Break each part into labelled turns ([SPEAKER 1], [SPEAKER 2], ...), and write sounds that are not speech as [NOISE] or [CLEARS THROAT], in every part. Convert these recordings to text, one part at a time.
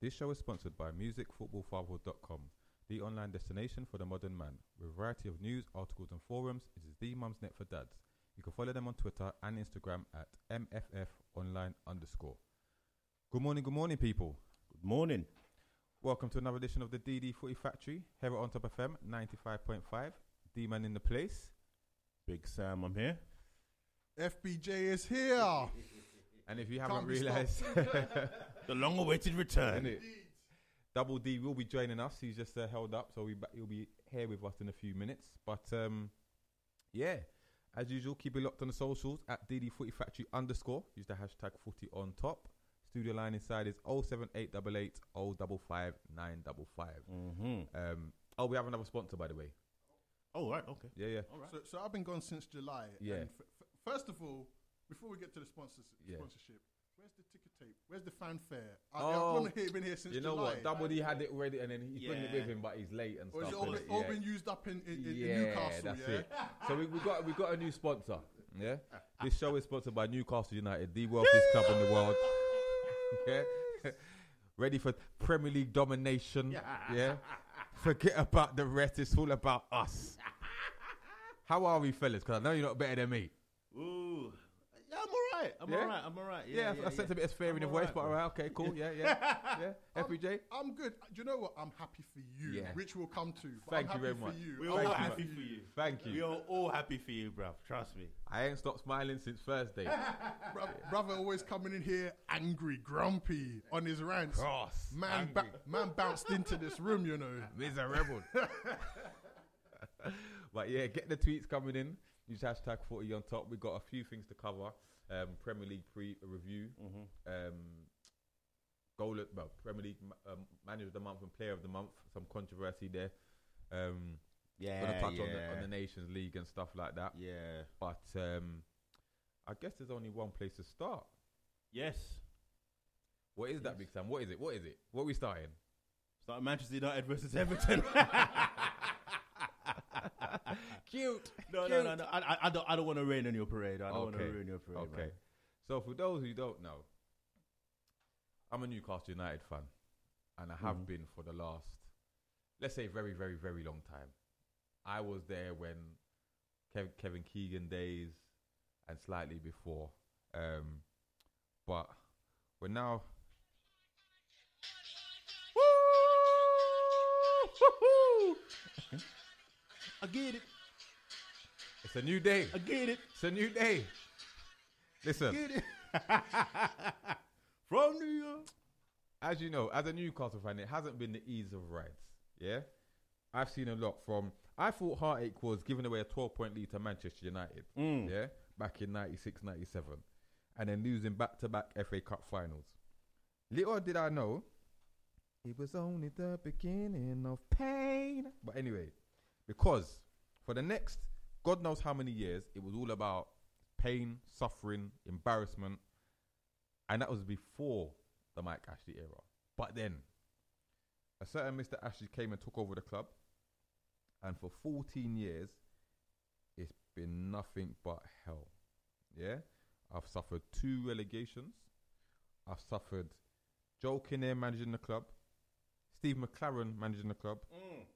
[SPEAKER 1] This show is sponsored by MusicFootballFatherhood.com, the online destination for the modern man. With a variety of news, articles, and forums, it is the Mumsnet for dads. You can follow them on Twitter and Instagram at MFFOnline underscore. Good morning, good morning, people.
[SPEAKER 2] Good morning.
[SPEAKER 1] Welcome to another edition of the DD Footy Factory here at On Top FM 95.5. D Man in the place.
[SPEAKER 2] Big Sam, I'm here.
[SPEAKER 3] FBJ is here. [LAUGHS]
[SPEAKER 1] And if you haven't realised, [LAUGHS]
[SPEAKER 2] The long awaited return.
[SPEAKER 1] Innit? Double D will be joining us. He's just uh, held up, so we ba- he'll be here with us in a few minutes. But um, yeah, as usual, keep it locked on the socials at DD Footy Factory underscore. Use the hashtag Footy on top. Studio line inside is 07888 055 955.
[SPEAKER 2] Mm-hmm.
[SPEAKER 1] Um, oh, we have another sponsor, by the way.
[SPEAKER 2] Oh, right, okay.
[SPEAKER 1] Yeah, yeah.
[SPEAKER 2] All right.
[SPEAKER 3] So, so I've been gone since July.
[SPEAKER 1] Yeah.
[SPEAKER 3] And f- f- first of all, before we get to the sponsors,
[SPEAKER 1] Yeah.
[SPEAKER 3] sponsorship, where's the ticker tape? Where's the fanfare? I,
[SPEAKER 1] Oh,
[SPEAKER 3] I've been here, been here since
[SPEAKER 1] You know
[SPEAKER 3] July.
[SPEAKER 1] what? Double D had it ready, and then he's bringing it
[SPEAKER 2] Yeah.
[SPEAKER 1] with him, but he's late and
[SPEAKER 3] Or is
[SPEAKER 1] stuff.
[SPEAKER 3] it all, been, all
[SPEAKER 1] Yeah.
[SPEAKER 3] been used up in, in, in,
[SPEAKER 1] yeah,
[SPEAKER 3] Newcastle?
[SPEAKER 1] that's
[SPEAKER 3] yeah.
[SPEAKER 1] it. So we, we got we got a new sponsor. Yeah, [LAUGHS] this show is sponsored by Newcastle United, the wealthiest club in the world. [LAUGHS] Yeah, [LAUGHS] ready for Premier League domination. Yeah, forget about the rest. It's all about us. How are we, fellas? Because I know you're not better than me.
[SPEAKER 2] Ooh. Yeah, I'm all right. I'm
[SPEAKER 1] Yeah?
[SPEAKER 2] all right. I'm all right.
[SPEAKER 1] Yeah,
[SPEAKER 2] Yeah,
[SPEAKER 1] I sense a bit of fear in
[SPEAKER 2] I'm
[SPEAKER 1] your voice, but all
[SPEAKER 2] bro.
[SPEAKER 1] right, okay, cool. Yeah, yeah, [LAUGHS] yeah. FBJ.
[SPEAKER 3] I'm good. Uh, do you know what? I'm happy for you,
[SPEAKER 1] Yeah.
[SPEAKER 3] which we'll come to. but
[SPEAKER 1] Thank
[SPEAKER 3] I'm
[SPEAKER 1] you very much.
[SPEAKER 3] You.
[SPEAKER 2] We're all
[SPEAKER 1] Thank
[SPEAKER 2] happy for you.
[SPEAKER 1] Thank you.
[SPEAKER 2] We are all happy for you, bruv. Trust me.
[SPEAKER 1] I ain't stopped smiling since Thursday. [LAUGHS]
[SPEAKER 3] Bro- brother always coming in here angry, grumpy on his rants.
[SPEAKER 1] Cross,
[SPEAKER 3] Man,
[SPEAKER 1] angry.
[SPEAKER 3] ba- man bounced into this room, you know. [LAUGHS]
[SPEAKER 1] Miserable. but yeah, get the tweets coming in. Use hashtag Footy on top. We've got a few things to cover. Um, Premier League pre review. Um, goal at, well, Premier League um, Manager of the Month and Player of the Month. Some controversy there. Um,
[SPEAKER 2] Yeah,
[SPEAKER 1] gonna touch
[SPEAKER 2] yeah.
[SPEAKER 1] on, the, on the Nations League and stuff like that.
[SPEAKER 2] yeah.
[SPEAKER 1] But um, I guess there's only one place to start.
[SPEAKER 2] Yes.
[SPEAKER 1] What is that, Big Sam? What is it? What is it? What are we starting?
[SPEAKER 2] Starting Manchester United versus Everton. [LAUGHS] [LAUGHS]
[SPEAKER 1] Cute.
[SPEAKER 2] no, no, no, no. I, I, I don't. I don't want to rain on your parade. I don't want to
[SPEAKER 1] Okay.
[SPEAKER 2] ruin your parade.
[SPEAKER 1] Okay.
[SPEAKER 2] man.
[SPEAKER 1] So for those who don't know, I'm a Newcastle United fan, and I have
[SPEAKER 2] Mhm.
[SPEAKER 1] been for the last, let's say, very, very, very long time. I was there when Kev- Kevin Keegan days and slightly before, um, but we're now. [LAUGHS]
[SPEAKER 2] I get it.
[SPEAKER 1] It's a new day.
[SPEAKER 2] I get it.
[SPEAKER 1] It's a new day. Listen,
[SPEAKER 2] Get it. [LAUGHS] From New York.
[SPEAKER 1] as you know, as a Newcastle fan, it hasn't been the ease of rides. Yeah, I've seen a lot from. I thought heartache was giving away a 12 point lead to Manchester United.
[SPEAKER 2] Mm.
[SPEAKER 1] Yeah, back in 96, 97, and then losing back to back FA Cup finals. Little did I know, it was only the beginning of pain. But anyway, because for the next God knows how many years, it was all about pain, suffering, embarrassment, and that was before the Mike Ashley era. But then, a certain Mr. Ashley came and took over the club, and for 14 years, it's been nothing but hell. Yeah, I've suffered two relegations. I've suffered Joe Kinnear managing the club, Steve McClaren managing the club,
[SPEAKER 2] Mm.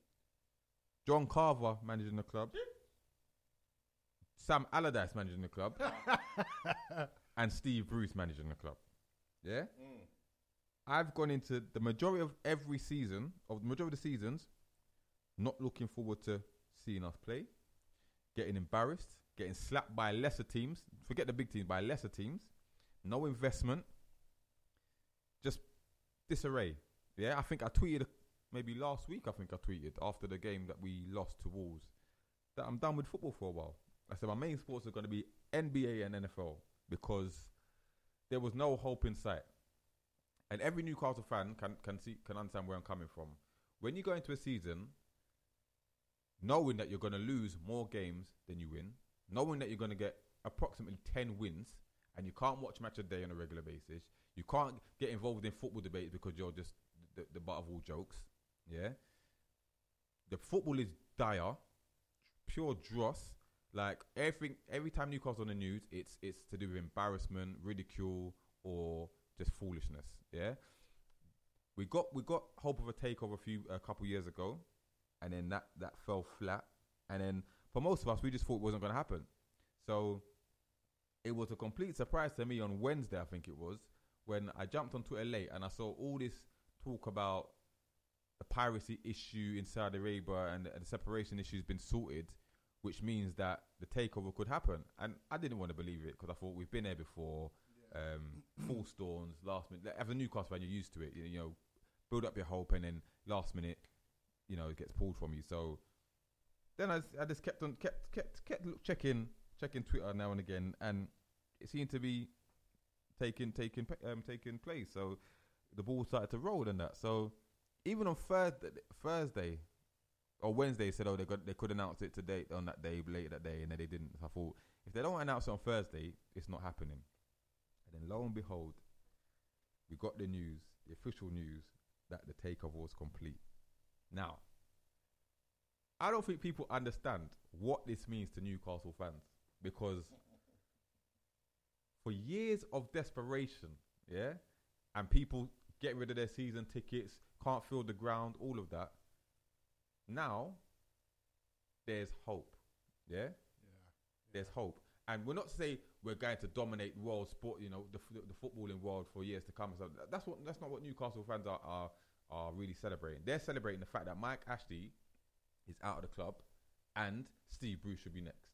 [SPEAKER 1] John Carver managing the club, Sam Allardyce managing the club, [LAUGHS] and Steve Bruce managing the club. Yeah,
[SPEAKER 2] Mm.
[SPEAKER 1] I've gone into the majority of every season, of the majority of the seasons, not looking forward to seeing us play, getting embarrassed, getting slapped by lesser teams. Forget the big teams, by lesser teams. No investment, just disarray. Yeah, I think I tweeted maybe last week. I think I tweeted after the game that we lost to Wolves that I'm done with football for a while. I said my main sports are going to be NBA and NFL because there was no hope in sight. And every Newcastle fan can can see can understand where I'm coming from. When you go into a season knowing that you're going to lose more games than you win, knowing that you're going to get approximately 10 wins and you can't watch match a day on a regular basis, you can't get involved in football debates because you're just the, the butt of all jokes. Yeah. The football is dire, pure dross. Like everything, every time Newcastle's on the news, it's it's to do with embarrassment, ridicule, or just foolishness. Yeah. we got we got hope of a takeover a few a couple years ago, and then that that fell flat. And then for most of us, we just thought it wasn't going to happen. So it was a complete surprise to me on Wednesday, I think it was, when I jumped on Twitter late and I saw all this talk about the piracy issue in Saudi Arabia and, and the separation issue has been sorted, which means that the takeover could happen. And I didn't want to believe it because I thought we've been there before. Um, full storms, last minute. As a Newcastle fan, you're used to it. You, you know, build up your hope and then last minute, you know, it gets pulled from you. So then I, I just kept on kept kept kept checking checking Twitter now and again, and it seemed to be taking taking um, taking place. So the ball started to roll and that. So even on Thursday, Thursday or Wednesday, said oh they got they could announce it today on that day late that day, and then they didn't. So I thought if they don't announce it on Thursday, it's not happening. And then lo and behold, we got the news, the official news that the takeover was complete. Now, I don't think people understand what this means to Newcastle fans because for years of desperation, yeah, and people get rid of their season tickets, can't fill the ground, all of that. Now, there's hope, yeah. There's hope, and we're not to say we're going to dominate world sport, you know, the, f- the footballing world for years to come. So that's what that's not what Newcastle fans are are, are really celebrating. They're celebrating the fact that Mike Ashley is out of the club, and Steve Bruce should be next.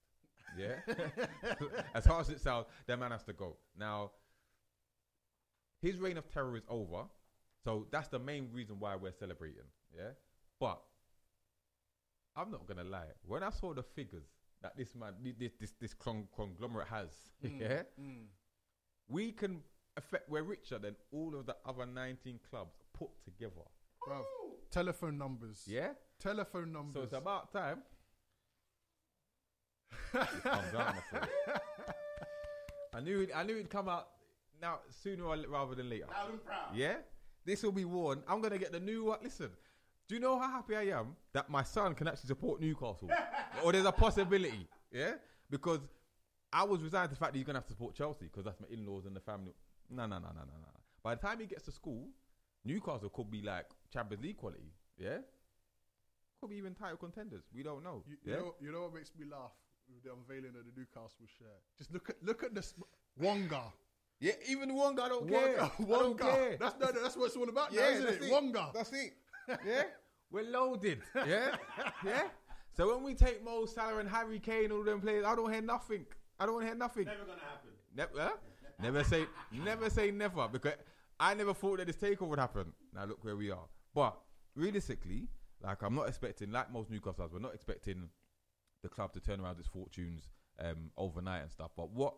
[SPEAKER 1] Yeah, [LAUGHS] as hard as it sounds, that man has to go now. His reign of terror is over, so that's the main reason why we're celebrating. Yeah, but I'm not gonna lie. When I saw the figures that this man, this this, this con- conglomerate has, [LAUGHS] mm, yeah, mm. we can affect. We're richer than all of the other 19 clubs put together.
[SPEAKER 3] Bruv, telephone numbers.
[SPEAKER 1] Yeah,
[SPEAKER 3] Telephone numbers.
[SPEAKER 1] so it's about time. it comes out, my friend. I knew it, I knew it'd come out now sooner rather than later.
[SPEAKER 3] Loud and proud.
[SPEAKER 1] Yeah, this will be worn. I'm gonna get the new one. Listen, do you know how happy I am that my son can actually support Newcastle, [LAUGHS] or there's a possibility? Yeah, because I was resigned to the fact that he's gonna have to support Chelsea because that's my in-laws and the family. No, no, no, no, no, no. By the time he gets to school, Newcastle could be like Champions League quality. Yeah, could be even title contenders. We don't know.
[SPEAKER 3] You, you
[SPEAKER 1] yeah,
[SPEAKER 3] know, you know what makes me laugh with the unveiling of the Newcastle shirt? Just look at look at this Wonga.
[SPEAKER 1] yeah. Even Wonga, I don't care.
[SPEAKER 3] Wonga.
[SPEAKER 1] I don't care.
[SPEAKER 3] That's no, no, that's what it's all about now, isn't it?
[SPEAKER 1] it.
[SPEAKER 3] Wonga.
[SPEAKER 1] That's it. Yeah, [LAUGHS] we're loaded. Yeah, yeah. So when we take Mo Salah and Harry Kane, all them players, I don't hear nothing. I don't hear nothing.
[SPEAKER 2] Never gonna happen.
[SPEAKER 1] Never, huh? never say, never say never because I never thought that this takeover would happen. Now look where we are. But realistically, like I'm not expecting, like most Newcastle fans, we're not expecting the club to turn around its fortunes um, overnight and stuff. But what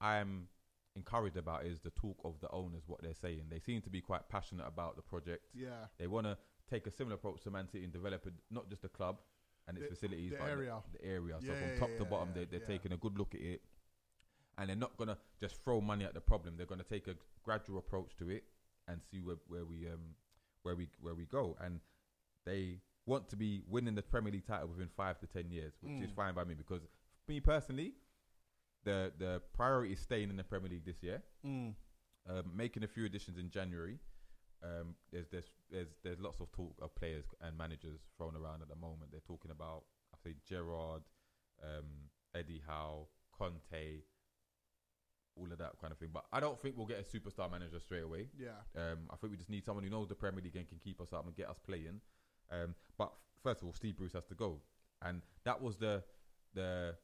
[SPEAKER 1] I'm encouraged about is the talk of the owners, what they're saying. They seem to be quite passionate about the project.
[SPEAKER 3] Yeah.
[SPEAKER 1] They want to take a similar approach to Man City and develop it, not just the club and its
[SPEAKER 3] The-
[SPEAKER 1] facilities,
[SPEAKER 3] the
[SPEAKER 1] but
[SPEAKER 3] area.
[SPEAKER 1] The, the area. so
[SPEAKER 3] Yeah,
[SPEAKER 1] from
[SPEAKER 3] yeah,
[SPEAKER 1] top to bottom,
[SPEAKER 3] yeah,
[SPEAKER 1] they, they're
[SPEAKER 3] yeah.
[SPEAKER 1] taking a good look at it, and they're not gonna just throw money at the problem. They're gonna take a gradual approach to it and see where, where we um where we where we go. And they want to be winning the Premier League title within five to ten years, which is
[SPEAKER 3] Mm.
[SPEAKER 1] fine by me because me personally, the the priority is staying in the Premier League this year
[SPEAKER 3] Mm.
[SPEAKER 1] um, making a few additions in January. Um, there's there's there's there's lots of talk of players and managers thrown around at the moment. They're talking about I say Gerrard, um, Eddie Howe, Conte, all of that kind of thing. But I don't think we'll get a superstar manager straight away.
[SPEAKER 3] Yeah.
[SPEAKER 1] Um, I think we just need someone who knows the Premier League and can keep us up and get us playing. Um, but first of all, Steve Bruce has to go, and that was the the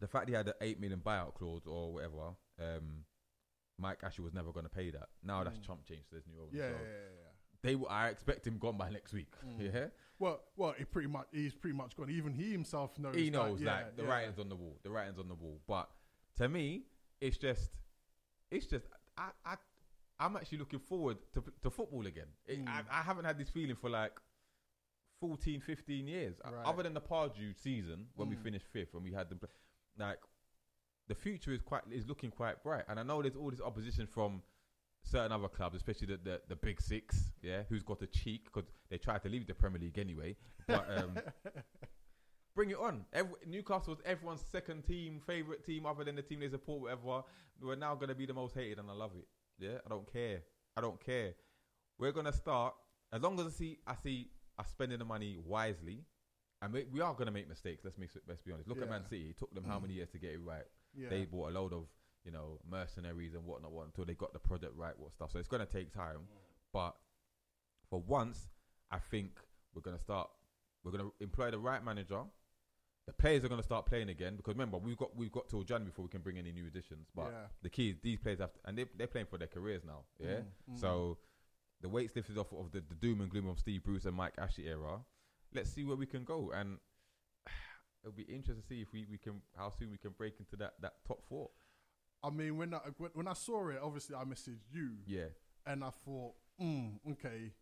[SPEAKER 1] the fact he had an eight million buyout clause or whatever. Mike Ashley was never going to pay that. Now that's
[SPEAKER 3] Mm.
[SPEAKER 1] chump change. So there's new owners.
[SPEAKER 3] Yeah, yeah,
[SPEAKER 1] so
[SPEAKER 3] yeah, yeah.
[SPEAKER 1] They, w- I expect him gone by next week.
[SPEAKER 3] Mm.
[SPEAKER 1] Yeah,
[SPEAKER 3] Well, well, he pretty much he's pretty much gone. Even he himself knows.
[SPEAKER 1] he
[SPEAKER 3] that,
[SPEAKER 1] knows
[SPEAKER 3] yeah,
[SPEAKER 1] like the
[SPEAKER 3] yeah.
[SPEAKER 1] writing's on the wall. The writing's on the wall. But to me, it's just, it's just, I, I, I'm actually looking forward to to football again. It,
[SPEAKER 3] Mm.
[SPEAKER 1] I, I haven't had this feeling for like 14, 15 years,
[SPEAKER 3] Right.
[SPEAKER 1] other than the Pardew season when we
[SPEAKER 3] Mm.
[SPEAKER 1] finished fifth and we had them. Like, the future is quite is looking quite bright, and I know there's all this opposition from certain other clubs, especially the the, the big six, yeah, who's got a cheek because they tried to leave the Premier League anyway. But um, [LAUGHS] bring it on. Every, Newcastle was everyone's second team, favorite team, other than the team they support. Whatever, we're now going to be the most hated, and I love it. Yeah, I don't care. I don't care. we're gonna start as long as I see I see us spending the money wisely, and we, we are gonna make mistakes. Let's make let's be honest. Look at Man City. It took them how many years to get it right?
[SPEAKER 3] Yeah.
[SPEAKER 1] They bought a load of you know mercenaries and whatnot what, until they got the product right. What stuff? So it's gonna take time, but for once, I think we're gonna start. We're gonna employ the right manager. The players are gonna start playing again because remember we've got we've got till January before we can bring any new additions. But
[SPEAKER 3] Yeah.
[SPEAKER 1] the key is these players have to, and they they're playing for their careers now. Yeah.
[SPEAKER 3] Mm, mm.
[SPEAKER 1] So the weights lifted off of the, the doom and gloom of Steve Bruce and Mike Ashley era. Let's see where we can go, and it'll be interesting to see if we, we can how soon we can break into that, that top four.
[SPEAKER 3] I mean, when I when, I saw it, obviously I messaged you,
[SPEAKER 1] Yeah,
[SPEAKER 3] and I thought, mm, okay,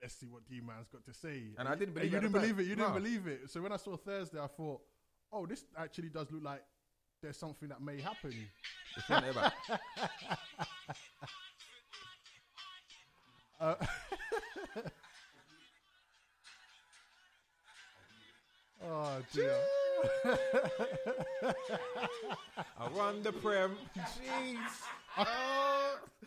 [SPEAKER 3] let's see what D Man's got to say.
[SPEAKER 1] And I didn't believe
[SPEAKER 3] you didn't believe it. You didn't believe it. So when I saw Thursday, I thought, oh, this actually does look like there's something that may happen.
[SPEAKER 1] It's not about- [LAUGHS]
[SPEAKER 3] Uh, oh dear. [LAUGHS]
[SPEAKER 1] I run the prem. Jeez.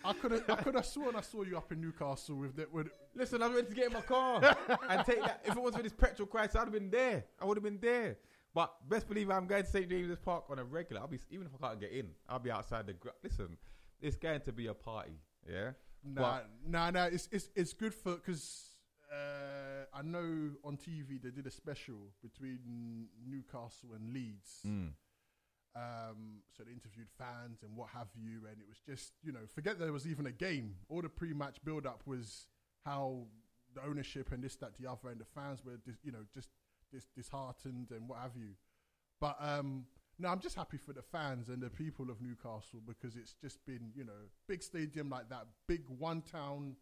[SPEAKER 3] I could have I could have sworn I saw you up in Newcastle with that. With
[SPEAKER 1] Listen, I was ready to get in my car and take that. If it was for this petrol crisis, I'd have been there. I would have been there. But best believe I'm going to St James's Park on a regular. I'll be even if I can't get in, I'll be outside the. Gra- Listen, it's going to be a party. Yeah.
[SPEAKER 3] Nah, nah, nah. It's it's it's good for because uh, I know on TV they did a special between Newcastle and Leeds.
[SPEAKER 1] Mm.
[SPEAKER 3] Um, so they interviewed fans and what have you, and it was just you know forget there was even a game. All the pre-match build-up was how the ownership and this, that, the other, and the fans were dis, you know just dis, disheartened and what have you. But um, no, I'm just happy for the fans and the people of Newcastle because it's just been you know big stadium like that, big one town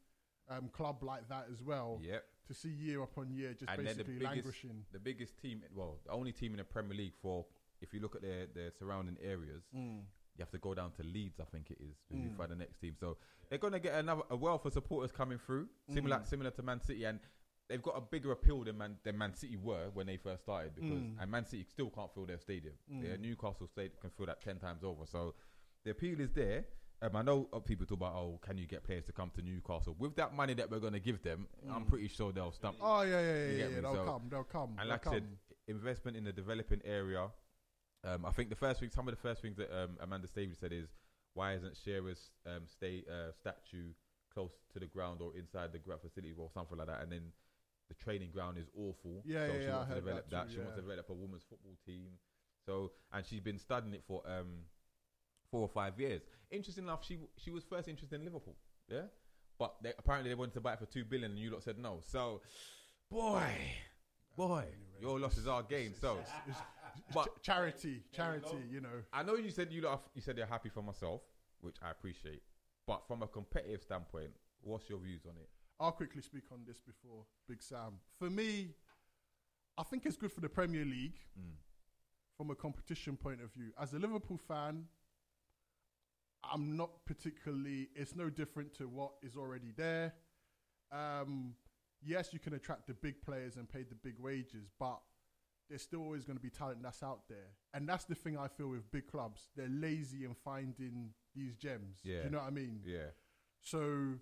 [SPEAKER 3] um, club like that as well.
[SPEAKER 1] Yep.
[SPEAKER 3] To see year upon year just
[SPEAKER 1] And they're the
[SPEAKER 3] basically
[SPEAKER 1] biggest-
[SPEAKER 3] languishing.
[SPEAKER 1] The biggest team, well, the only team in the Premier League for, if you look at their, their surrounding areas,
[SPEAKER 3] Mm.
[SPEAKER 1] you have to go down to Leeds, I think it is, if you
[SPEAKER 3] Mm.
[SPEAKER 1] find the next team. So they're going to get another a wealth of supporters coming through, similar
[SPEAKER 3] Mm.
[SPEAKER 1] similar to Man City, and they've got a bigger appeal than Man than Man City were when they first started. Because
[SPEAKER 3] Mm.
[SPEAKER 1] and Man City still can't fill their stadium.
[SPEAKER 3] Mm.
[SPEAKER 1] Yeah, Newcastle Stadium can fill that ten times over. So the appeal is there. Um, I know uh, people talk about, oh, can you get players to come to Newcastle with that money that we're going to give them? I'm
[SPEAKER 3] Mm.
[SPEAKER 1] pretty sure they'll stump.
[SPEAKER 3] Oh yeah, yeah, yeah, yeah. yeah. They'll
[SPEAKER 1] So-
[SPEAKER 3] come. They'll come.
[SPEAKER 1] And like I said, investment in the developing area. Um, I think the first thing, some of the first things that um, Amanda Staveley said is, why isn't Shearer's um, stay, uh, statue close to the ground or inside the ground facility or something like that? And then the training ground is awful.
[SPEAKER 3] Yeah,
[SPEAKER 1] so
[SPEAKER 3] yeah,
[SPEAKER 1] she
[SPEAKER 3] yeah, I
[SPEAKER 1] to develop
[SPEAKER 3] that
[SPEAKER 1] that.
[SPEAKER 3] too,
[SPEAKER 1] She wants to develop a women's football team. So, and she's been studying it for um, four or five years. Interesting enough, she she was first interested in Liverpool. Yeah, but they, apparently they wanted to buy it for two billion, and you lot said no. So, boy, boy, your loss is our gain. So, but
[SPEAKER 3] Ch- charity, charity. You know.
[SPEAKER 1] I know you said you lot, you said you're happy for myself, which I appreciate. But from a competitive standpoint, what's your views on it?
[SPEAKER 3] I'll quickly speak on this before Big Sam. For me, I think it's good for the Premier League
[SPEAKER 1] Mm.
[SPEAKER 3] from a competition point of view. As a Liverpool fan, I'm not particularly. It's no different to what is already there. Um, yes, you can attract the big players and pay the big wages, but there's still always going to be talent that's out there, and that's the thing I feel with big clubs. They're lazy in finding these gems. Do you know what I mean?
[SPEAKER 1] Yeah.
[SPEAKER 3] So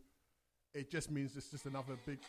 [SPEAKER 3] it just means it's just another big.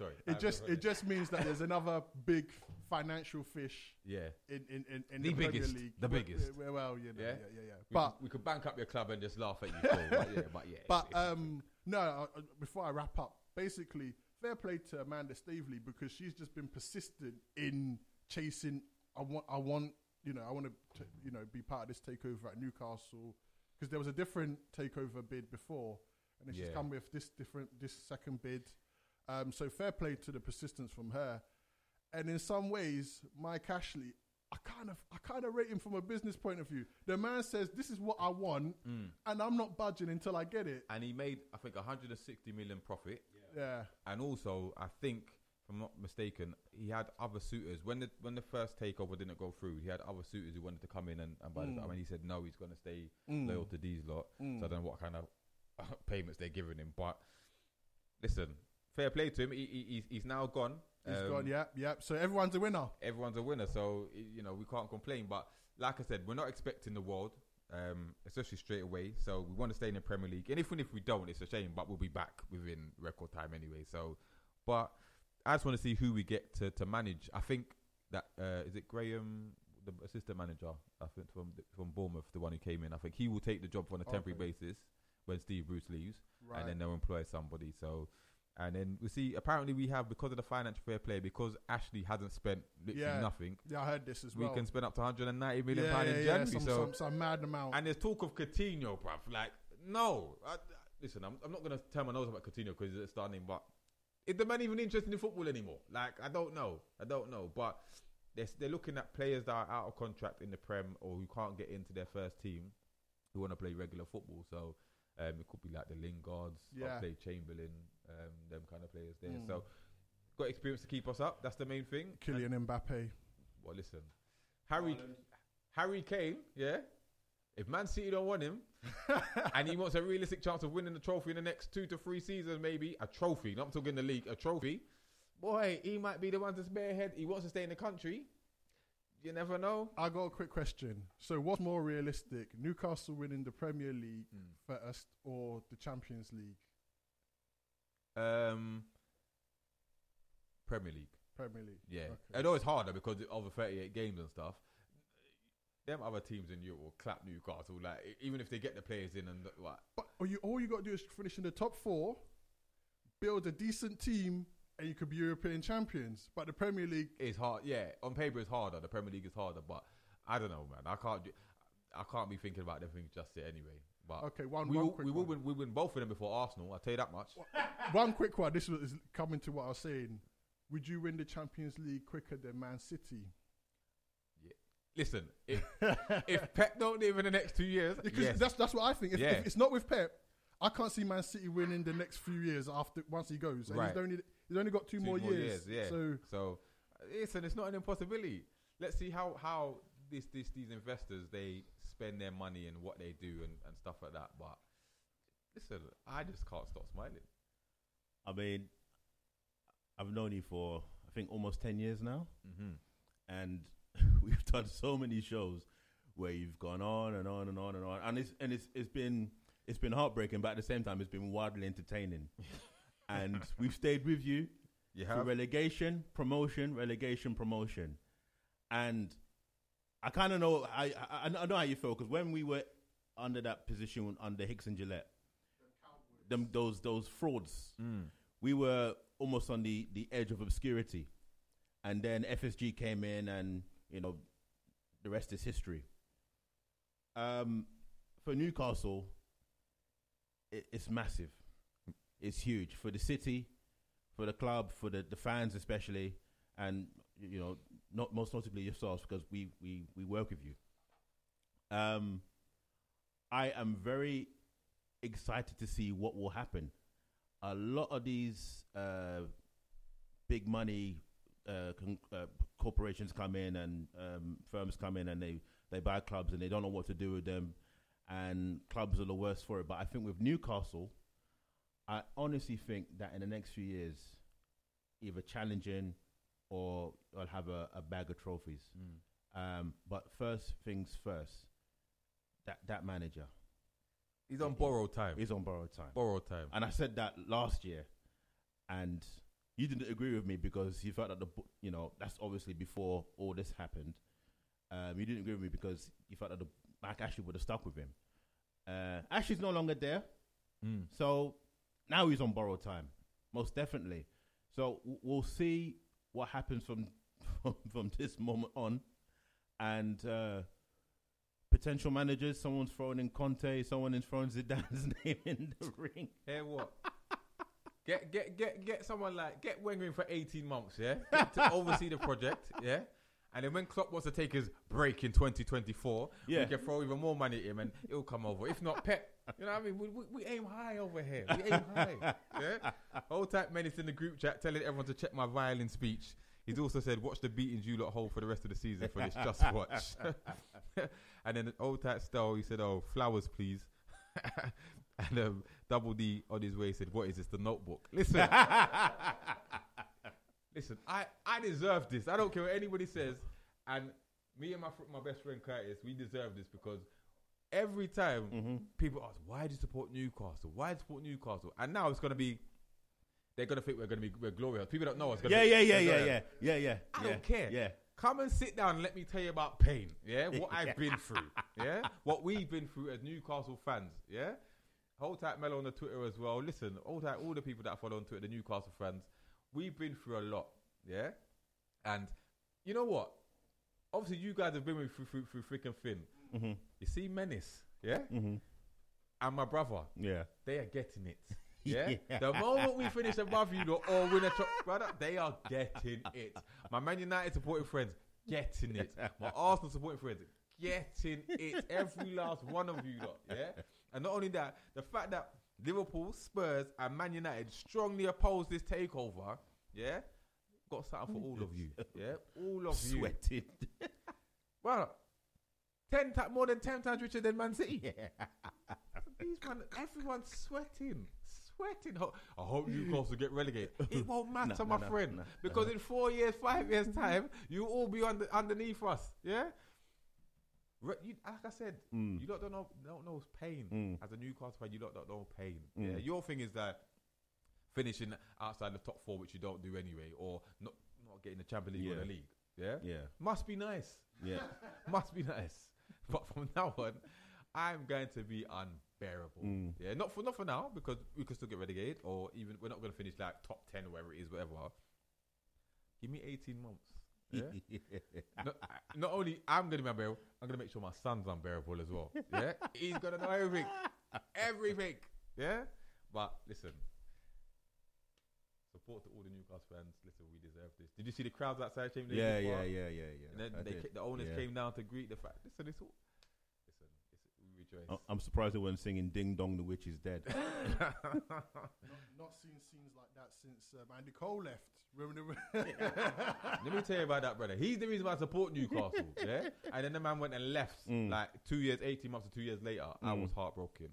[SPEAKER 1] Sorry.
[SPEAKER 3] It
[SPEAKER 1] I-
[SPEAKER 3] just it just means that there's another big financial fish
[SPEAKER 1] yeah.
[SPEAKER 3] in in in, in
[SPEAKER 1] The
[SPEAKER 3] Premier
[SPEAKER 1] biggest,
[SPEAKER 3] League.
[SPEAKER 1] the
[SPEAKER 3] Well-
[SPEAKER 1] biggest.
[SPEAKER 3] Well, well, you know,
[SPEAKER 1] Yeah?
[SPEAKER 3] yeah, yeah, yeah.
[SPEAKER 1] We
[SPEAKER 3] But
[SPEAKER 1] could, we could bank up your club and just laugh at you. Paul, but yeah, but yeah.
[SPEAKER 3] but
[SPEAKER 1] it's-
[SPEAKER 3] um no. uh, uh, Before I wrap up, basically, fair play to Amanda Staveley because she's just been persistent in chasing. I want, I want, you know, I want to, you know, be part of this takeover at Newcastle because there was a different takeover bid before, and then she's
[SPEAKER 1] Yeah.
[SPEAKER 3] come with this different, this second bid. Um, so fair play to the persistence from her. And in some ways, Mike Ashley, I kind of, I kind of rate him from a business point of view. The man says, "This is what I want,
[SPEAKER 1] Mm.
[SPEAKER 3] and I'm not budging until I get it."
[SPEAKER 1] and he made I think 160 million profit.
[SPEAKER 3] Yeah,
[SPEAKER 1] And also, I think if I'm not mistaken, he had other suitors when the when the first takeover didn't go through. He had other suitors who wanted to come in and, and buy the
[SPEAKER 3] Mm.
[SPEAKER 1] club, and he said no, he's going to stay
[SPEAKER 3] Mm.
[SPEAKER 1] loyal to these lot.
[SPEAKER 3] Mm.
[SPEAKER 1] So I don't know what kind of [LAUGHS] payments they're giving him, but listen, fair play to him. He, he, he's, he's now gone.
[SPEAKER 3] He's
[SPEAKER 1] Um,
[SPEAKER 3] gone. Yep, yep. So everyone's a winner.
[SPEAKER 1] everyone's a winner, so you know we can't complain. But like I said, we're not expecting the world, um, especially straight away. So we want to stay in the Premier League, and even if we don't, it's a shame. But we'll be back within record time anyway. So, but I just want to see who we get to, to manage. I think that uh, is it Graham, the assistant manager. I think from from Bournemouth, the one who came in. I think he will take the job on a temporary
[SPEAKER 3] Okay.
[SPEAKER 1] basis when Steve Bruce leaves
[SPEAKER 3] Right.
[SPEAKER 1] and then they'll employ somebody. So, and then we see. Apparently, we have because of the financial fair play, because Ashley hasn't spent literally
[SPEAKER 3] Yeah.
[SPEAKER 1] nothing.
[SPEAKER 3] yeah, I heard this as well.
[SPEAKER 1] We
[SPEAKER 3] well.
[SPEAKER 1] can spend up to 190 million
[SPEAKER 3] yeah,
[SPEAKER 1] pound
[SPEAKER 3] yeah,
[SPEAKER 1] in
[SPEAKER 3] yeah,
[SPEAKER 1] January.
[SPEAKER 3] some,
[SPEAKER 1] so,
[SPEAKER 3] some, some mad amount.
[SPEAKER 1] and there's talk of Coutinho, bruv. Like, no. I, listen, I'm, I'm not gonna turn my nose about Coutinho because it's starting, but is the man even interested in football anymore? Like, I don't know. I don't know, but. They're, they're looking at players that are out of contract in the Prem or who can't get into their first team who want to play regular football. So um, it could be like the Lingards,
[SPEAKER 3] Yeah.
[SPEAKER 1] play Chamberlain, um, them kind of players there.
[SPEAKER 3] Mm.
[SPEAKER 1] So got experience to keep us up. That's the main thing. And-
[SPEAKER 3] Kylian Mbappe.
[SPEAKER 1] well, listen, Harry Harry Kane, yeah. If Man City don't want him, [LAUGHS] and he wants a realistic chance of winning the trophy in the next two to three seasons, maybe a trophy. Not talking the league, a trophy. Boy, he might be the one to spearhead. He wants to stay in the country. You never know.
[SPEAKER 3] I got a quick question. So, what's more realistic, Newcastle winning the Premier League first or the Champions League?
[SPEAKER 1] Um, Premier League.
[SPEAKER 3] Premier League.
[SPEAKER 1] Yeah,
[SPEAKER 3] Okay.
[SPEAKER 1] I know it's harder because of the 38 games and stuff. Them other teams in Europe will clap Newcastle, like e- even if they get the players in and what.
[SPEAKER 3] But all you all you got to do is finish in the top four, build a decent team, and you could be European champions. But the Premier League,
[SPEAKER 1] is hard, yeah. On paper, it's harder. The Premier League is harder, but I don't know, man. I can't, do- I can't be thinking about everything just yet anyway. But
[SPEAKER 3] okay, one
[SPEAKER 1] we
[SPEAKER 3] one
[SPEAKER 1] will,
[SPEAKER 3] quick
[SPEAKER 1] we will win, we win both of them before Arsenal. I'll tell you that much.
[SPEAKER 3] one quick one. This is coming to what I was saying. Would you win the Champions League quicker than Man City?
[SPEAKER 1] Listen, if, [LAUGHS] if Pep don't leave in the next two years,
[SPEAKER 3] Because
[SPEAKER 1] yes.
[SPEAKER 3] that's that's what I think. If,
[SPEAKER 1] Yeah.
[SPEAKER 3] if it's not with Pep, I can't see Man City winning the next few years after once he goes. And
[SPEAKER 1] Right.
[SPEAKER 3] he's only he's only got two,
[SPEAKER 1] Two
[SPEAKER 3] more,
[SPEAKER 1] more
[SPEAKER 3] years.
[SPEAKER 1] years, yeah.
[SPEAKER 3] So
[SPEAKER 1] So, listen, it's not an impossibility. Let's see how how this this these investors they spend their money and what they do and, and stuff like that. But listen, I just can't stop smiling.
[SPEAKER 2] I mean, I've known you for I think almost ten years now,
[SPEAKER 1] Mm-hmm.
[SPEAKER 2] and [LAUGHS] we've done so many shows where you've gone on and on and on and on, and it's and it's it's been it's been heartbreaking, but at the same time, it's been wildly entertaining. [LAUGHS] and we've stayed with you
[SPEAKER 1] You
[SPEAKER 2] for
[SPEAKER 1] have
[SPEAKER 2] relegation, promotion, relegation, promotion, and I kind of know I, I I know how you feel because when we were under that position under Hicks and Gillett, them those those frauds,
[SPEAKER 1] Mm.
[SPEAKER 2] we were almost on the the edge of obscurity, and then FSG came in, and you know, the rest is history. Um, for Newcastle, it, it's massive. It's huge for the city, for the club, for the, the fans especially, and you know, not most notably yourselves because we we we work with you. Um, I am very excited to see what will happen. A lot of these uh, big money uh, con- uh, corporations come in and um, firms come in and they, they buy clubs and they don't know what to do with them, and clubs are the worst for it. But I think with Newcastle, I honestly think that in the next few years, either challenging or I'll have a, a bag of trophies.
[SPEAKER 1] Mm.
[SPEAKER 2] Um, but first things first, that that manager
[SPEAKER 1] He's on borrowed time.
[SPEAKER 2] He's on borrowed time.
[SPEAKER 1] borrowed time.
[SPEAKER 2] And I said that last year, and you didn't agree with me because you felt that the you know that's obviously before all this happened. Um, you didn't agree with me because you felt that the Mike Ashley would have stuck with him. Uh, Ashley's no longer there,
[SPEAKER 1] Mm.
[SPEAKER 2] so now he's on borrowed time, most definitely. So w- we'll see what happens from [LAUGHS] from, from this moment on, and uh, potential managers. Someone's throwing in Conte, someone is throwing Zidane's [LAUGHS] name in the ring.
[SPEAKER 1] Hear what? [LAUGHS] get get get get someone like get Wenger in for eighteen months, yeah, Get to oversee the project, yeah, And then when Klopp wants to take his break in 2024,
[SPEAKER 2] Yeah.
[SPEAKER 1] we can throw even more money at him and he'll come over. If not Pep, you know what I mean? We, we, we aim high over here. We aim high. [LAUGHS] Yeah? Old type menace in the group chat telling everyone to check my violin speech. He's also said, watch the beatings you lot hold for the rest of the season for this just watch. [LAUGHS] [LAUGHS] and then old type style, he said, oh, flowers please. and um, Double D on his way said, what is this, the notebook? Listen. Listen, I, I deserve this. I don't care what anybody says. And me and my fr- my best friend Curtis, we deserve this because every time
[SPEAKER 2] Mm-hmm.
[SPEAKER 1] people ask, why do you support Newcastle? Why do you support Newcastle? And now it's going to be, they're going to think we're going to be we're glorious. People don't know us.
[SPEAKER 2] Yeah, yeah, yeah, yeah, yeah, yeah, yeah.
[SPEAKER 1] I
[SPEAKER 2] yeah,
[SPEAKER 1] don't care.
[SPEAKER 2] Yeah.
[SPEAKER 1] Come and sit down and let me tell you about pain. Yeah, what [LAUGHS] I've been through. Yeah, what we've been through as Newcastle fans. Yeah, hold tight, Melo on the Twitter as well. Listen, hold tight, all the people that follow on Twitter, the Newcastle fans. We've been through a lot. Yeah, and you know what? Obviously, you guys have been with through through, through freaking Finn.
[SPEAKER 2] Mm-hmm.
[SPEAKER 1] You see, Menace. Yeah,
[SPEAKER 2] Mm-hmm.
[SPEAKER 1] and my brother.
[SPEAKER 2] Yeah.
[SPEAKER 1] They are getting it. [LAUGHS] Yeah?
[SPEAKER 2] Yeah.
[SPEAKER 1] The moment we finish above you lot or win a top brother, they are getting it. My Man United supporting friends, getting it. My [LAUGHS] Arsenal supporting friends, getting it. Every last one of you lot. Yeah? And not only that, the fact that Liverpool, Spurs, and Man United strongly oppose this takeover, yeah? Got something for all of you. Yeah? [LAUGHS] All of you.
[SPEAKER 2] Sweated.
[SPEAKER 1] Well, ten ti- more than ten times richer than Man City. [LAUGHS] These man, everyone's sweating, sweating. Ho- I hope Newcastle [LAUGHS] get relegated. It won't [LAUGHS] matter,
[SPEAKER 2] No,
[SPEAKER 1] my
[SPEAKER 2] no,
[SPEAKER 1] friend,
[SPEAKER 2] no,
[SPEAKER 1] because in four years, five years time, you'll all be under, underneath us. Yeah. Re- you, like I said,
[SPEAKER 2] Mm.
[SPEAKER 1] you lot don't know don't know pain.
[SPEAKER 2] Mm.
[SPEAKER 1] As a Newcastle fan, you lot don't know pain.
[SPEAKER 2] Mm.
[SPEAKER 1] Yeah. Your thing is that finishing outside the top four, which you don't do anyway, or not not getting the Champions League or
[SPEAKER 2] Yeah.
[SPEAKER 1] the league. Yeah.
[SPEAKER 2] Yeah.
[SPEAKER 1] Must be nice.
[SPEAKER 2] Yeah.
[SPEAKER 1] Must be nice. [LAUGHS] But from now on, I'm going to be unbearable.
[SPEAKER 2] Mm.
[SPEAKER 1] Yeah, not for not for now because we could still get relegated, or even we're not going to finish like top ten whatever it is, whatever. Give me 18 months. Yeah. [LAUGHS] not, not only I'm going to be unbearable, I'm going to make sure my son's unbearable as well. Yeah, [LAUGHS] he's going to know everything, everything. Yeah, but listen. Support to all the Newcastle fans. Listen, we deserve this. Did you see the crowds outside Chamberlain?
[SPEAKER 2] yeah, yeah, yeah, yeah, yeah.
[SPEAKER 1] And then they, ca- the owners
[SPEAKER 2] Yeah.
[SPEAKER 1] came down to greet the fact. Listen, it's all. Listen, it's, we rejoice.
[SPEAKER 2] I- I'm surprised they weren't singing "Ding Dong, the Witch is Dead." [LAUGHS] [LAUGHS]
[SPEAKER 3] not, not seen scenes like that since um, Andy Cole left. Remember [LAUGHS]
[SPEAKER 1] Let me tell you about that, brother. He's the reason why I support Newcastle. yeah, and then the man went and left.
[SPEAKER 2] Mm.
[SPEAKER 1] Like two years, eighteen months, or two years later, I
[SPEAKER 2] Mm.
[SPEAKER 1] was heartbroken.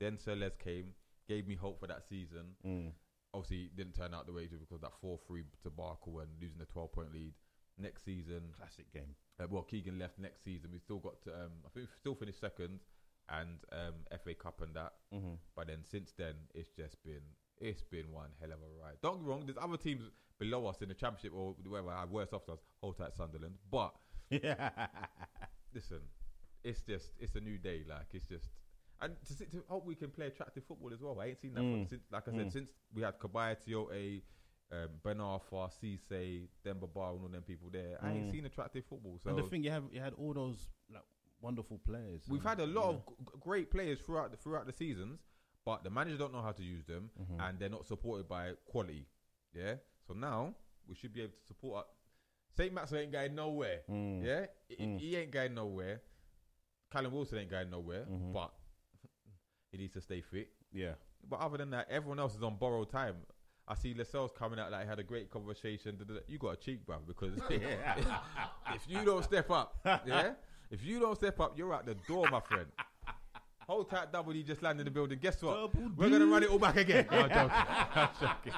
[SPEAKER 1] Then Sir Les came, gave me hope for that season.
[SPEAKER 2] Mm.
[SPEAKER 1] Obviously, it didn't turn out the way it did because of that four-three debacle and losing the twelve-point lead. Next season,
[SPEAKER 2] Classic game.
[SPEAKER 1] Uh, well, Keegan left next season. We still got to, um, I think we still finished second and um, FA Cup and that.
[SPEAKER 2] Mm-hmm.
[SPEAKER 1] But then since then, it's just been it's been one hell of a ride. Don't get me wrong. There's other teams below us in the championship or wherever are worse off than us. Hold tight, Sunderland. But yeah, [LAUGHS] listen, it's just it's a new day. Like it's just. And to, to hope we can play attractive football as well. I ain't seen that
[SPEAKER 2] Mm.
[SPEAKER 1] since, like I said,
[SPEAKER 2] Mm.
[SPEAKER 1] since we had Cabaye Tiote, um, Ben Arfa, Cisse, Demba Ba, and all them people there. I ain't
[SPEAKER 2] Mm.
[SPEAKER 1] seen attractive football. So
[SPEAKER 2] and the thing you have, you had all those like wonderful players.
[SPEAKER 1] We've had a lot
[SPEAKER 2] you
[SPEAKER 1] of g- great players throughout the, throughout the seasons, but the managers don't know how to use them,
[SPEAKER 2] Mhm.
[SPEAKER 1] and they're not supported by quality. Yeah. So now we should be able to support. Our, Saint-Maximin ain't going nowhere.
[SPEAKER 2] Mm.
[SPEAKER 1] Yeah. He-
[SPEAKER 2] Mm.
[SPEAKER 1] He ain't going nowhere. Callum Wilson ain't going nowhere,
[SPEAKER 2] Mhm.
[SPEAKER 1] but he needs to stay fit.
[SPEAKER 2] Yeah.
[SPEAKER 1] But other than that, everyone else is on borrowed time. I see Lascelles coming out like he had a great conversation. You got a cheek, bruv, because [LAUGHS] [LAUGHS] if you don't step up, yeah, if you don't step up, you're out the door, my friend. Hold tight, double D just landed in the building. Guess what?
[SPEAKER 2] Double
[SPEAKER 1] We're gonna run it all back again. [LAUGHS] No, I'm joking. I'm joking.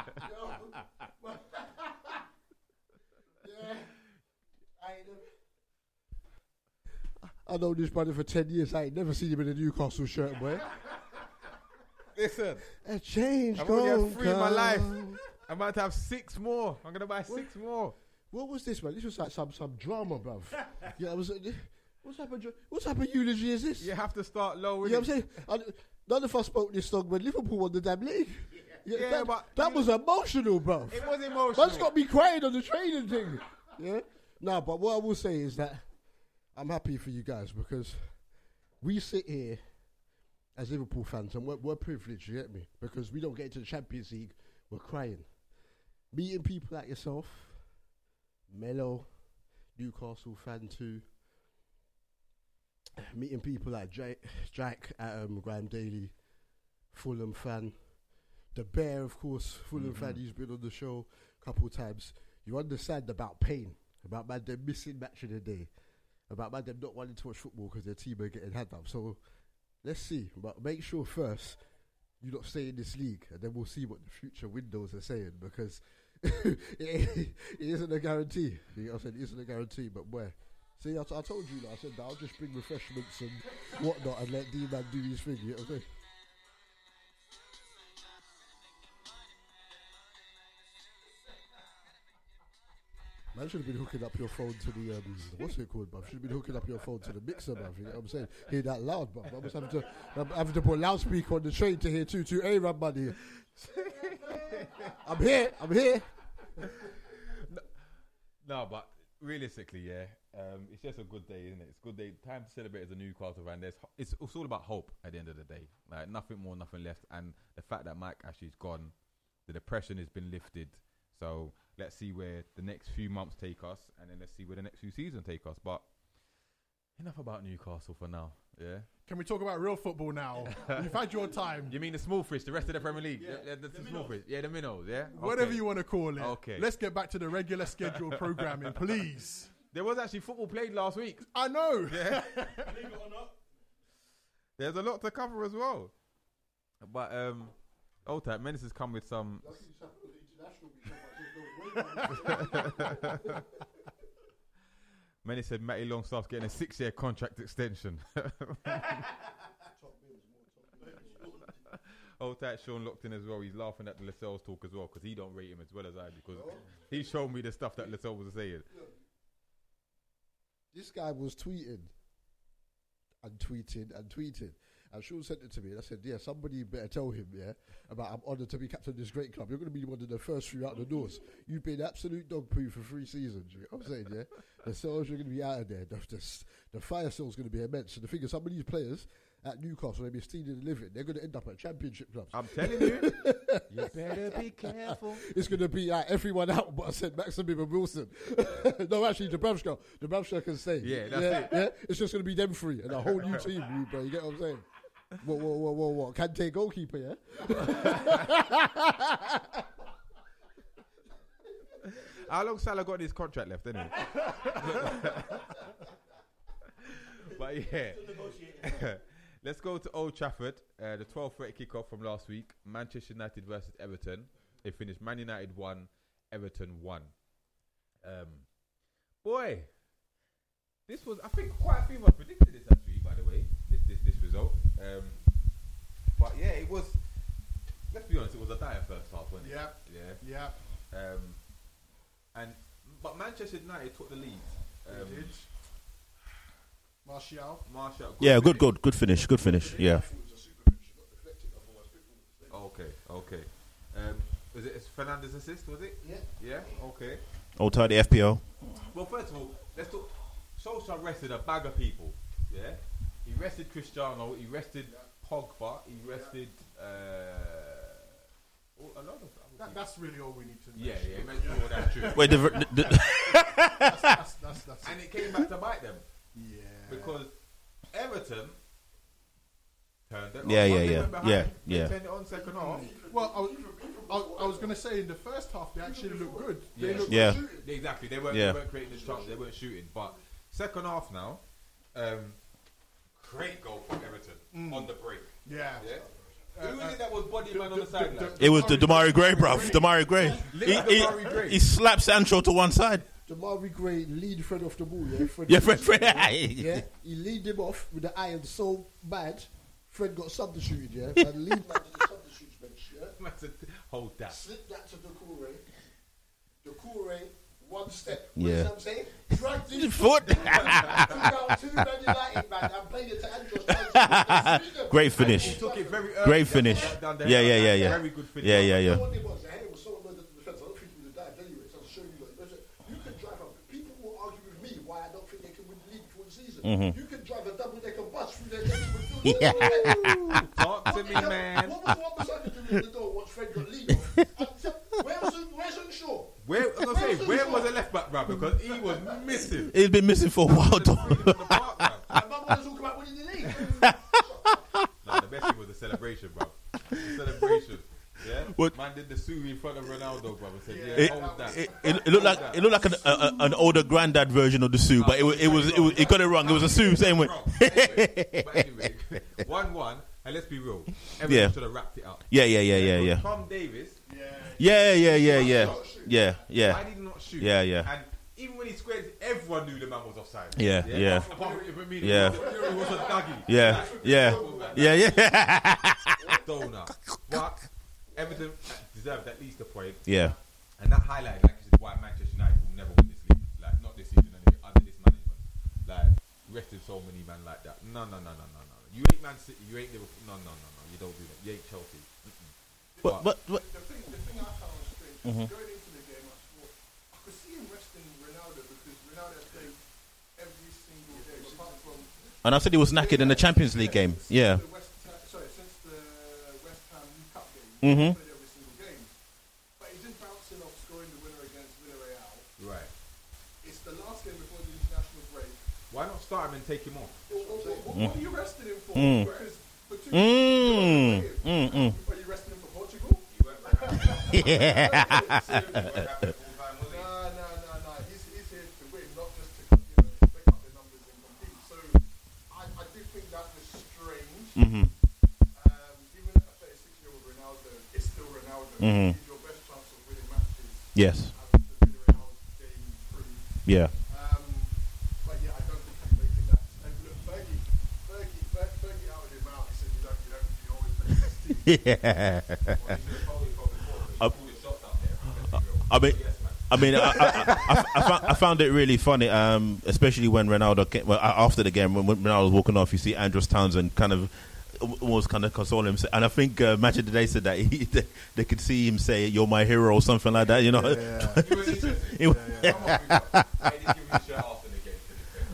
[SPEAKER 4] I know this brother for 10 years. I ain't never seen him in a Newcastle shirt, boy.
[SPEAKER 1] Listen,
[SPEAKER 4] A change
[SPEAKER 1] I'm
[SPEAKER 4] gonna
[SPEAKER 1] three in my life. I'm about to have six more. I'm gonna buy six more.
[SPEAKER 4] What was this, man? This was like some some drama, bruv. yeah, it was. What type of dra- what type of eulogy is this?
[SPEAKER 1] You have to start low.
[SPEAKER 4] You know what I'm saying? I, none of us spoke this song when Liverpool won the damn league. Yeah,
[SPEAKER 1] Yeah,
[SPEAKER 4] that,
[SPEAKER 1] but
[SPEAKER 4] that was emotional, bro.
[SPEAKER 1] It was emotional.
[SPEAKER 4] Man's got me crying on the training thing. Yeah. No, but what I will say is that I'm happy for you guys because we sit here as Liverpool fans and we're, we're privileged, you get me? Because we don't get into the Champions League, we're crying. Meeting people like yourself, Melo, Newcastle fan too. Meeting people like Jack, Jack Adam, Graham Daly, Fulham fan. The Bear, of course, Fulham fan. Mm-hmm. He's been on the show a couple of times. You understand about pain, about man them missing match of the day, about man them not wanting to watch football because their team are getting had up. So let's see. But make sure first you not stay in this league, and then we'll see what the future windows are saying because [LAUGHS] it, it isn't a guarantee. You know what I'm saying? It isn't a guarantee, but where? See, I, t- I told you, like, I said that I'll just bring refreshments and whatnot and let D Man do his thing. You know what I'm saying? Man should have been hooking up your phone to the um, what's it called, bruv? Should have been hooking up your phone to the mixer, bruv. You know what I'm saying? Hear that loud, bruv. I was having to I'm having to put loudspeaker on the train to hear two two A rap money. I'm here. I'm here.
[SPEAKER 1] No, but realistically, yeah, um, it's just a good day, isn't it? It's a good day. Time to celebrate as a Newcastle fan. There's, ho- it's, it's all about hope at the end of the day. Like nothing more, nothing less. And the fact that Mike Ashley's gone, the depression has been lifted. So let's see where the next few months take us, and then let's see where the next few seasons take us. But enough about Newcastle for now. Yeah.
[SPEAKER 3] Can we talk about real football now? [LAUGHS] You've had your time.
[SPEAKER 1] You mean the small fish, the rest of the Premier League? Yeah, the, the small fish. Yeah, the minnows. Yeah.
[SPEAKER 3] Whatever
[SPEAKER 1] Okay.
[SPEAKER 3] you want to call it.
[SPEAKER 1] Okay.
[SPEAKER 3] Let's get back to the regular schedule programming, please. [LAUGHS]
[SPEAKER 1] There was actually football played last week.
[SPEAKER 3] I know. [LAUGHS] Yeah. Believe it or not.
[SPEAKER 1] There's a lot to cover as well. But um, old type Menace has come with some. [LAUGHS] Menace said Matty Longstaff's getting a six-year contract extension. [LAUGHS] Old tight Sean locked in as well. He's laughing at the Lascelles talk as well because he don't rate him as well as I because he showed me the stuff that Lascelles was saying.
[SPEAKER 4] This guy was tweeting and tweeting and tweeting. And Sean sent it to me and I said, Yeah, somebody better tell him, yeah, about I'm honoured to be captain of this great club. You're going to be one of the first few out the doors. You've been absolute dog poo for three seasons. You know what I'm saying, yeah? The cells are going to be out of there. The, the, the fire cell's going to be immense. And the thing is, some of these players at Newcastle, they've been stealing the living. They're going to end up at championship clubs.
[SPEAKER 1] I'm telling you, [LAUGHS] you better be careful.
[SPEAKER 4] It's going to be uh, everyone out, but I said Maximin and Wilson. [LAUGHS] no, actually, Dubravka. Dubravka can stay.
[SPEAKER 1] Yeah, that's
[SPEAKER 4] yeah,
[SPEAKER 1] it.
[SPEAKER 4] Yeah, it's just going to be them three and a whole new team, you, bro. You get what I'm saying? Whoa, whoa, whoa, whoa, whoa. Kante goalkeeper, yeah? [LAUGHS]
[SPEAKER 1] How long Salah got his contract left, anyway? [LAUGHS] but yeah, [LAUGHS] let's go to Old Trafford. Uh, the 12th rate kickoff from last week. Manchester United versus Everton. It finished Man United one, Everton one. Um, boy, this was I think quite a few of us predicted this actually. By the way, this this, this result. Um, but yeah, it was. Let's be honest, it was a dire first half, wasn't it?
[SPEAKER 3] Yeah.
[SPEAKER 1] Yeah.
[SPEAKER 3] Yeah.
[SPEAKER 1] Um, and but Manchester United took the lead. Um,
[SPEAKER 3] They did. Martial.
[SPEAKER 1] Marshall.
[SPEAKER 2] Yeah, good,
[SPEAKER 1] finish.
[SPEAKER 2] good, good finish, good finish. Yeah.
[SPEAKER 1] Okay, okay. Um, was it Fernandes assist? Was it?
[SPEAKER 4] Yeah.
[SPEAKER 1] Yeah. Okay.
[SPEAKER 2] Old tidy FPO.
[SPEAKER 1] Well, first of all, let's talk. Solskjaer rested a bag of people. Yeah. He rested Cristiano. He rested Pogba. He rested uh, oh, a lot of. other
[SPEAKER 3] That, that's really all we need to know.
[SPEAKER 1] yeah, yeah. Make sure that's true.
[SPEAKER 2] Wait, the, the, the
[SPEAKER 3] That's, that's, that's, that's
[SPEAKER 1] and it came back to bite them.
[SPEAKER 3] yeah.
[SPEAKER 1] because Everton turned it
[SPEAKER 2] Yeah,
[SPEAKER 1] on.
[SPEAKER 2] yeah,
[SPEAKER 1] Once they
[SPEAKER 2] yeah,
[SPEAKER 1] went behind,
[SPEAKER 2] yeah,
[SPEAKER 1] they
[SPEAKER 2] yeah.
[SPEAKER 1] Turned it on second half.
[SPEAKER 3] Well, I was, I, I was going to say in the first half they actually looked good. They
[SPEAKER 1] Yeah.
[SPEAKER 3] looked
[SPEAKER 2] Yeah.
[SPEAKER 3] good.
[SPEAKER 1] Exactly. They weren't,
[SPEAKER 2] Yeah.
[SPEAKER 1] they weren't creating the chance. They weren't shooting. But second half now, um, great goal from Everton on the break.
[SPEAKER 3] Yeah.
[SPEAKER 1] Yeah.
[SPEAKER 3] Uh,
[SPEAKER 1] Who
[SPEAKER 3] uh,
[SPEAKER 1] was it that was body man on
[SPEAKER 3] the-
[SPEAKER 1] the sideline?
[SPEAKER 3] the-
[SPEAKER 2] it was the Demarai Gray, bruv. Demarai Gray. He, he,
[SPEAKER 1] Gray.
[SPEAKER 2] he slapped Sancho to one side.
[SPEAKER 4] Demarai Gray lead Fred off the ball, yeah? Fred
[SPEAKER 2] Yeah, Fred, Fred. [LAUGHS]
[SPEAKER 4] Yeah, he leaned him off with the iron so bad, Fred got substituted, yeah? And lead man to the substitutes bench, yeah? [LAUGHS]
[SPEAKER 1] Man said, Hold that.
[SPEAKER 4] Slip that to Doucouré. Decore, one step.
[SPEAKER 2] Yeah.
[SPEAKER 4] What I'm saying? Drag this [LAUGHS]
[SPEAKER 2] Foot.
[SPEAKER 4] Took out two Man United, man, and played it to Andros. [LAUGHS]
[SPEAKER 2] Great finish.
[SPEAKER 1] Took it very early.
[SPEAKER 2] Great finish.
[SPEAKER 1] Down the
[SPEAKER 2] Yeah, yeah, yeah, yeah.
[SPEAKER 1] Very good finish.
[SPEAKER 2] Yeah, yeah, yeah.
[SPEAKER 4] What it was, the head was so annoyed at the defense. I don't think he would have died anyway. So I'll show you. Like, you can drive a. People will argue with me why I don't think they can win the league before the season.
[SPEAKER 2] Mm-hmm.
[SPEAKER 4] You can drive a double decker bus through their next. [LAUGHS]
[SPEAKER 1] Talk to me, man.
[SPEAKER 4] What was what was I doing in the door once Fred got lead off? I said, Where was it? Where's Unshaw?
[SPEAKER 1] Where, I was gonna say, where was the left back, bruv? because he was missing.
[SPEAKER 2] He's been missing for a while. Though.
[SPEAKER 1] The park, man.
[SPEAKER 4] I talk about winning the league.
[SPEAKER 1] Nah, the best thing was the celebration, bro. The celebration. Yeah.
[SPEAKER 2] What-
[SPEAKER 1] Man did the sue in front of Ronaldo, brother. Said, yeah,
[SPEAKER 2] It,
[SPEAKER 1] hold that.
[SPEAKER 2] it, it, it looked like it looked like an, a, a- an older granddad version of the Sue, but it, wa- it was it was it got it wrong. It was a Sue same way.
[SPEAKER 1] Anyway, anyway, one one, and let's be real. Everyone
[SPEAKER 2] Yeah.
[SPEAKER 1] should have wrapped it up.
[SPEAKER 2] Yeah, yeah, yeah, yeah, yeah,
[SPEAKER 1] Tom Davies,
[SPEAKER 2] yeah, yeah, yeah, yeah, yeah, yeah,
[SPEAKER 1] I did not shoot.
[SPEAKER 2] Yeah, yeah.
[SPEAKER 1] And even when he squared, everyone knew the man was offside.
[SPEAKER 2] Yeah, yeah.
[SPEAKER 1] Apart from- apart from me,
[SPEAKER 2] Yeah.
[SPEAKER 1] It was, a doggy.
[SPEAKER 2] yeah, yeah, yeah, yeah, [LAUGHS]
[SPEAKER 1] Donut. But Everton deserved at least a point.
[SPEAKER 2] yeah.
[SPEAKER 1] And that highlighted like you said, why Manchester United will never win this league. Like not this season anyway, under this management. Like rested so many men like that. No, no, no, no, no, no. You ain't Man City. You ain't Liverpool. No, no, no, no. You don't do that. You ain't Chelsea. Mm-mm.
[SPEAKER 2] But but, but
[SPEAKER 3] The thing, the thing I found strange,
[SPEAKER 2] Mhm.
[SPEAKER 3] going into the game, I thought I could see him resting Ronaldo because Ronaldo has played every single game apart from
[SPEAKER 2] and I said he was knackered in the Champions League game. Yeah.
[SPEAKER 3] the West Ha- sorry, since the West Ham Youth Cup game.
[SPEAKER 2] Mhm.
[SPEAKER 3] He every single game, but he's just bouncing off scoring the winner against Villarreal.
[SPEAKER 1] Right.
[SPEAKER 3] It's the last game before the international break.
[SPEAKER 1] Why not start him and take him off?
[SPEAKER 3] What, what, what, what are you resting him for?
[SPEAKER 2] Mm.
[SPEAKER 3] Because for two
[SPEAKER 2] Mm, mm, mm.
[SPEAKER 3] Are you resting him for Portugal?
[SPEAKER 2] Yeah. [LAUGHS] [LAUGHS]
[SPEAKER 3] Nah, nah, nah, nah. He's, he's here to win, not just to you know make up the numbers and compete. So I, I do think that was strange.
[SPEAKER 2] Mhm.
[SPEAKER 3] Um, even at 36 year old Ronaldo is still Ronaldo.
[SPEAKER 2] Mhm.
[SPEAKER 3] He's your best chance of winning matches.
[SPEAKER 2] Yes.
[SPEAKER 3] As the Villarreal game proved.
[SPEAKER 2] Yeah.
[SPEAKER 3] Um, but yeah, I don't think he's making that. And look, Fergie, Fergie, Fer- Fergie outed him out. He said, "You don't, you don't, you always this team."
[SPEAKER 2] Yeah. [LAUGHS] I mean, I mean, I, I, I, I, found, I found it really funny, um, especially when Ronaldo came, well, after the game when, when Ronaldo was walking off. You see Andros Townsend kind of almost kind of console him, and I think uh, Match of the Day said that he, [LAUGHS] they, they could see him say "You're my hero" or something like that. You know?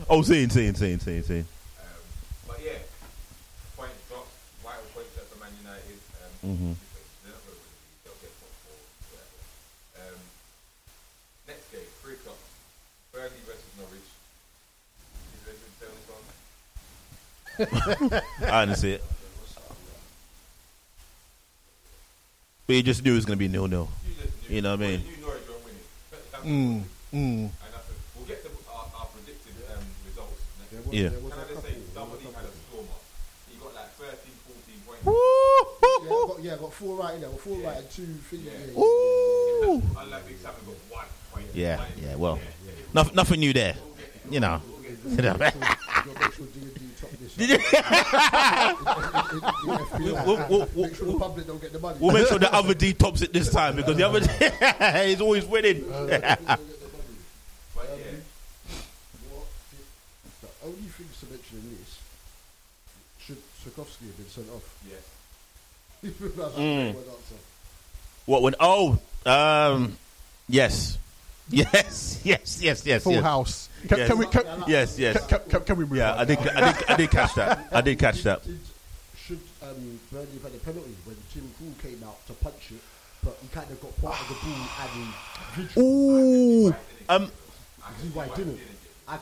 [SPEAKER 2] Oh, seeing, seeing, seeing, seeing, seeing.
[SPEAKER 1] But yeah, point drops, vital points there for Man United. Um,
[SPEAKER 2] Mhm.
[SPEAKER 1] They're not going to [LAUGHS]
[SPEAKER 2] but you just knew it was going to be nil nil.
[SPEAKER 1] You.
[SPEAKER 2] You know what I mean?
[SPEAKER 1] You knew Norwich were winning. But that's
[SPEAKER 3] Mm, mm.
[SPEAKER 1] And that's a, we'll get to our, our predicted um, results next
[SPEAKER 4] There
[SPEAKER 2] Yeah.
[SPEAKER 4] there
[SPEAKER 1] Can I
[SPEAKER 4] a
[SPEAKER 1] just say, somebody had a stormer. He got like 13, 14 points.
[SPEAKER 4] Yeah, I got, yeah, I got four right in there. Got four right and two things.
[SPEAKER 1] Yeah.
[SPEAKER 4] Yeah.
[SPEAKER 2] Ooh.
[SPEAKER 1] Unlike Big Sam, he got one point.
[SPEAKER 2] Yeah,
[SPEAKER 1] One in-
[SPEAKER 2] yeah. Well, nothing, nothing new there. You know.
[SPEAKER 4] You gotta make sure D&D top this.
[SPEAKER 2] Did you- [LAUGHS] We'll- we'll-
[SPEAKER 4] Make sure the public don't get the money.
[SPEAKER 2] We'll make sure the other D tops it this time because the other D [LAUGHS] is always winning. [LAUGHS]
[SPEAKER 1] But
[SPEAKER 4] What did- The only thing to mention in this, should Sikorsky have been sent off?
[SPEAKER 1] yes.
[SPEAKER 2] Mm. What when? Oh, um, yes, yes, yes, yes, yes,
[SPEAKER 3] Full
[SPEAKER 2] yes,
[SPEAKER 3] house. Can,
[SPEAKER 2] Yes.
[SPEAKER 3] can we? Can,
[SPEAKER 2] yes, yes.
[SPEAKER 3] can, can, can we move
[SPEAKER 2] Yeah,
[SPEAKER 3] on?
[SPEAKER 2] I did, I did, I did catch that. I did catch that.
[SPEAKER 4] Did, should um, Burnley have had a penalty when Tim Krul came out to punch it, but he kind of got part of the ball and he
[SPEAKER 2] Ooh, um,
[SPEAKER 4] see why he didn't. I,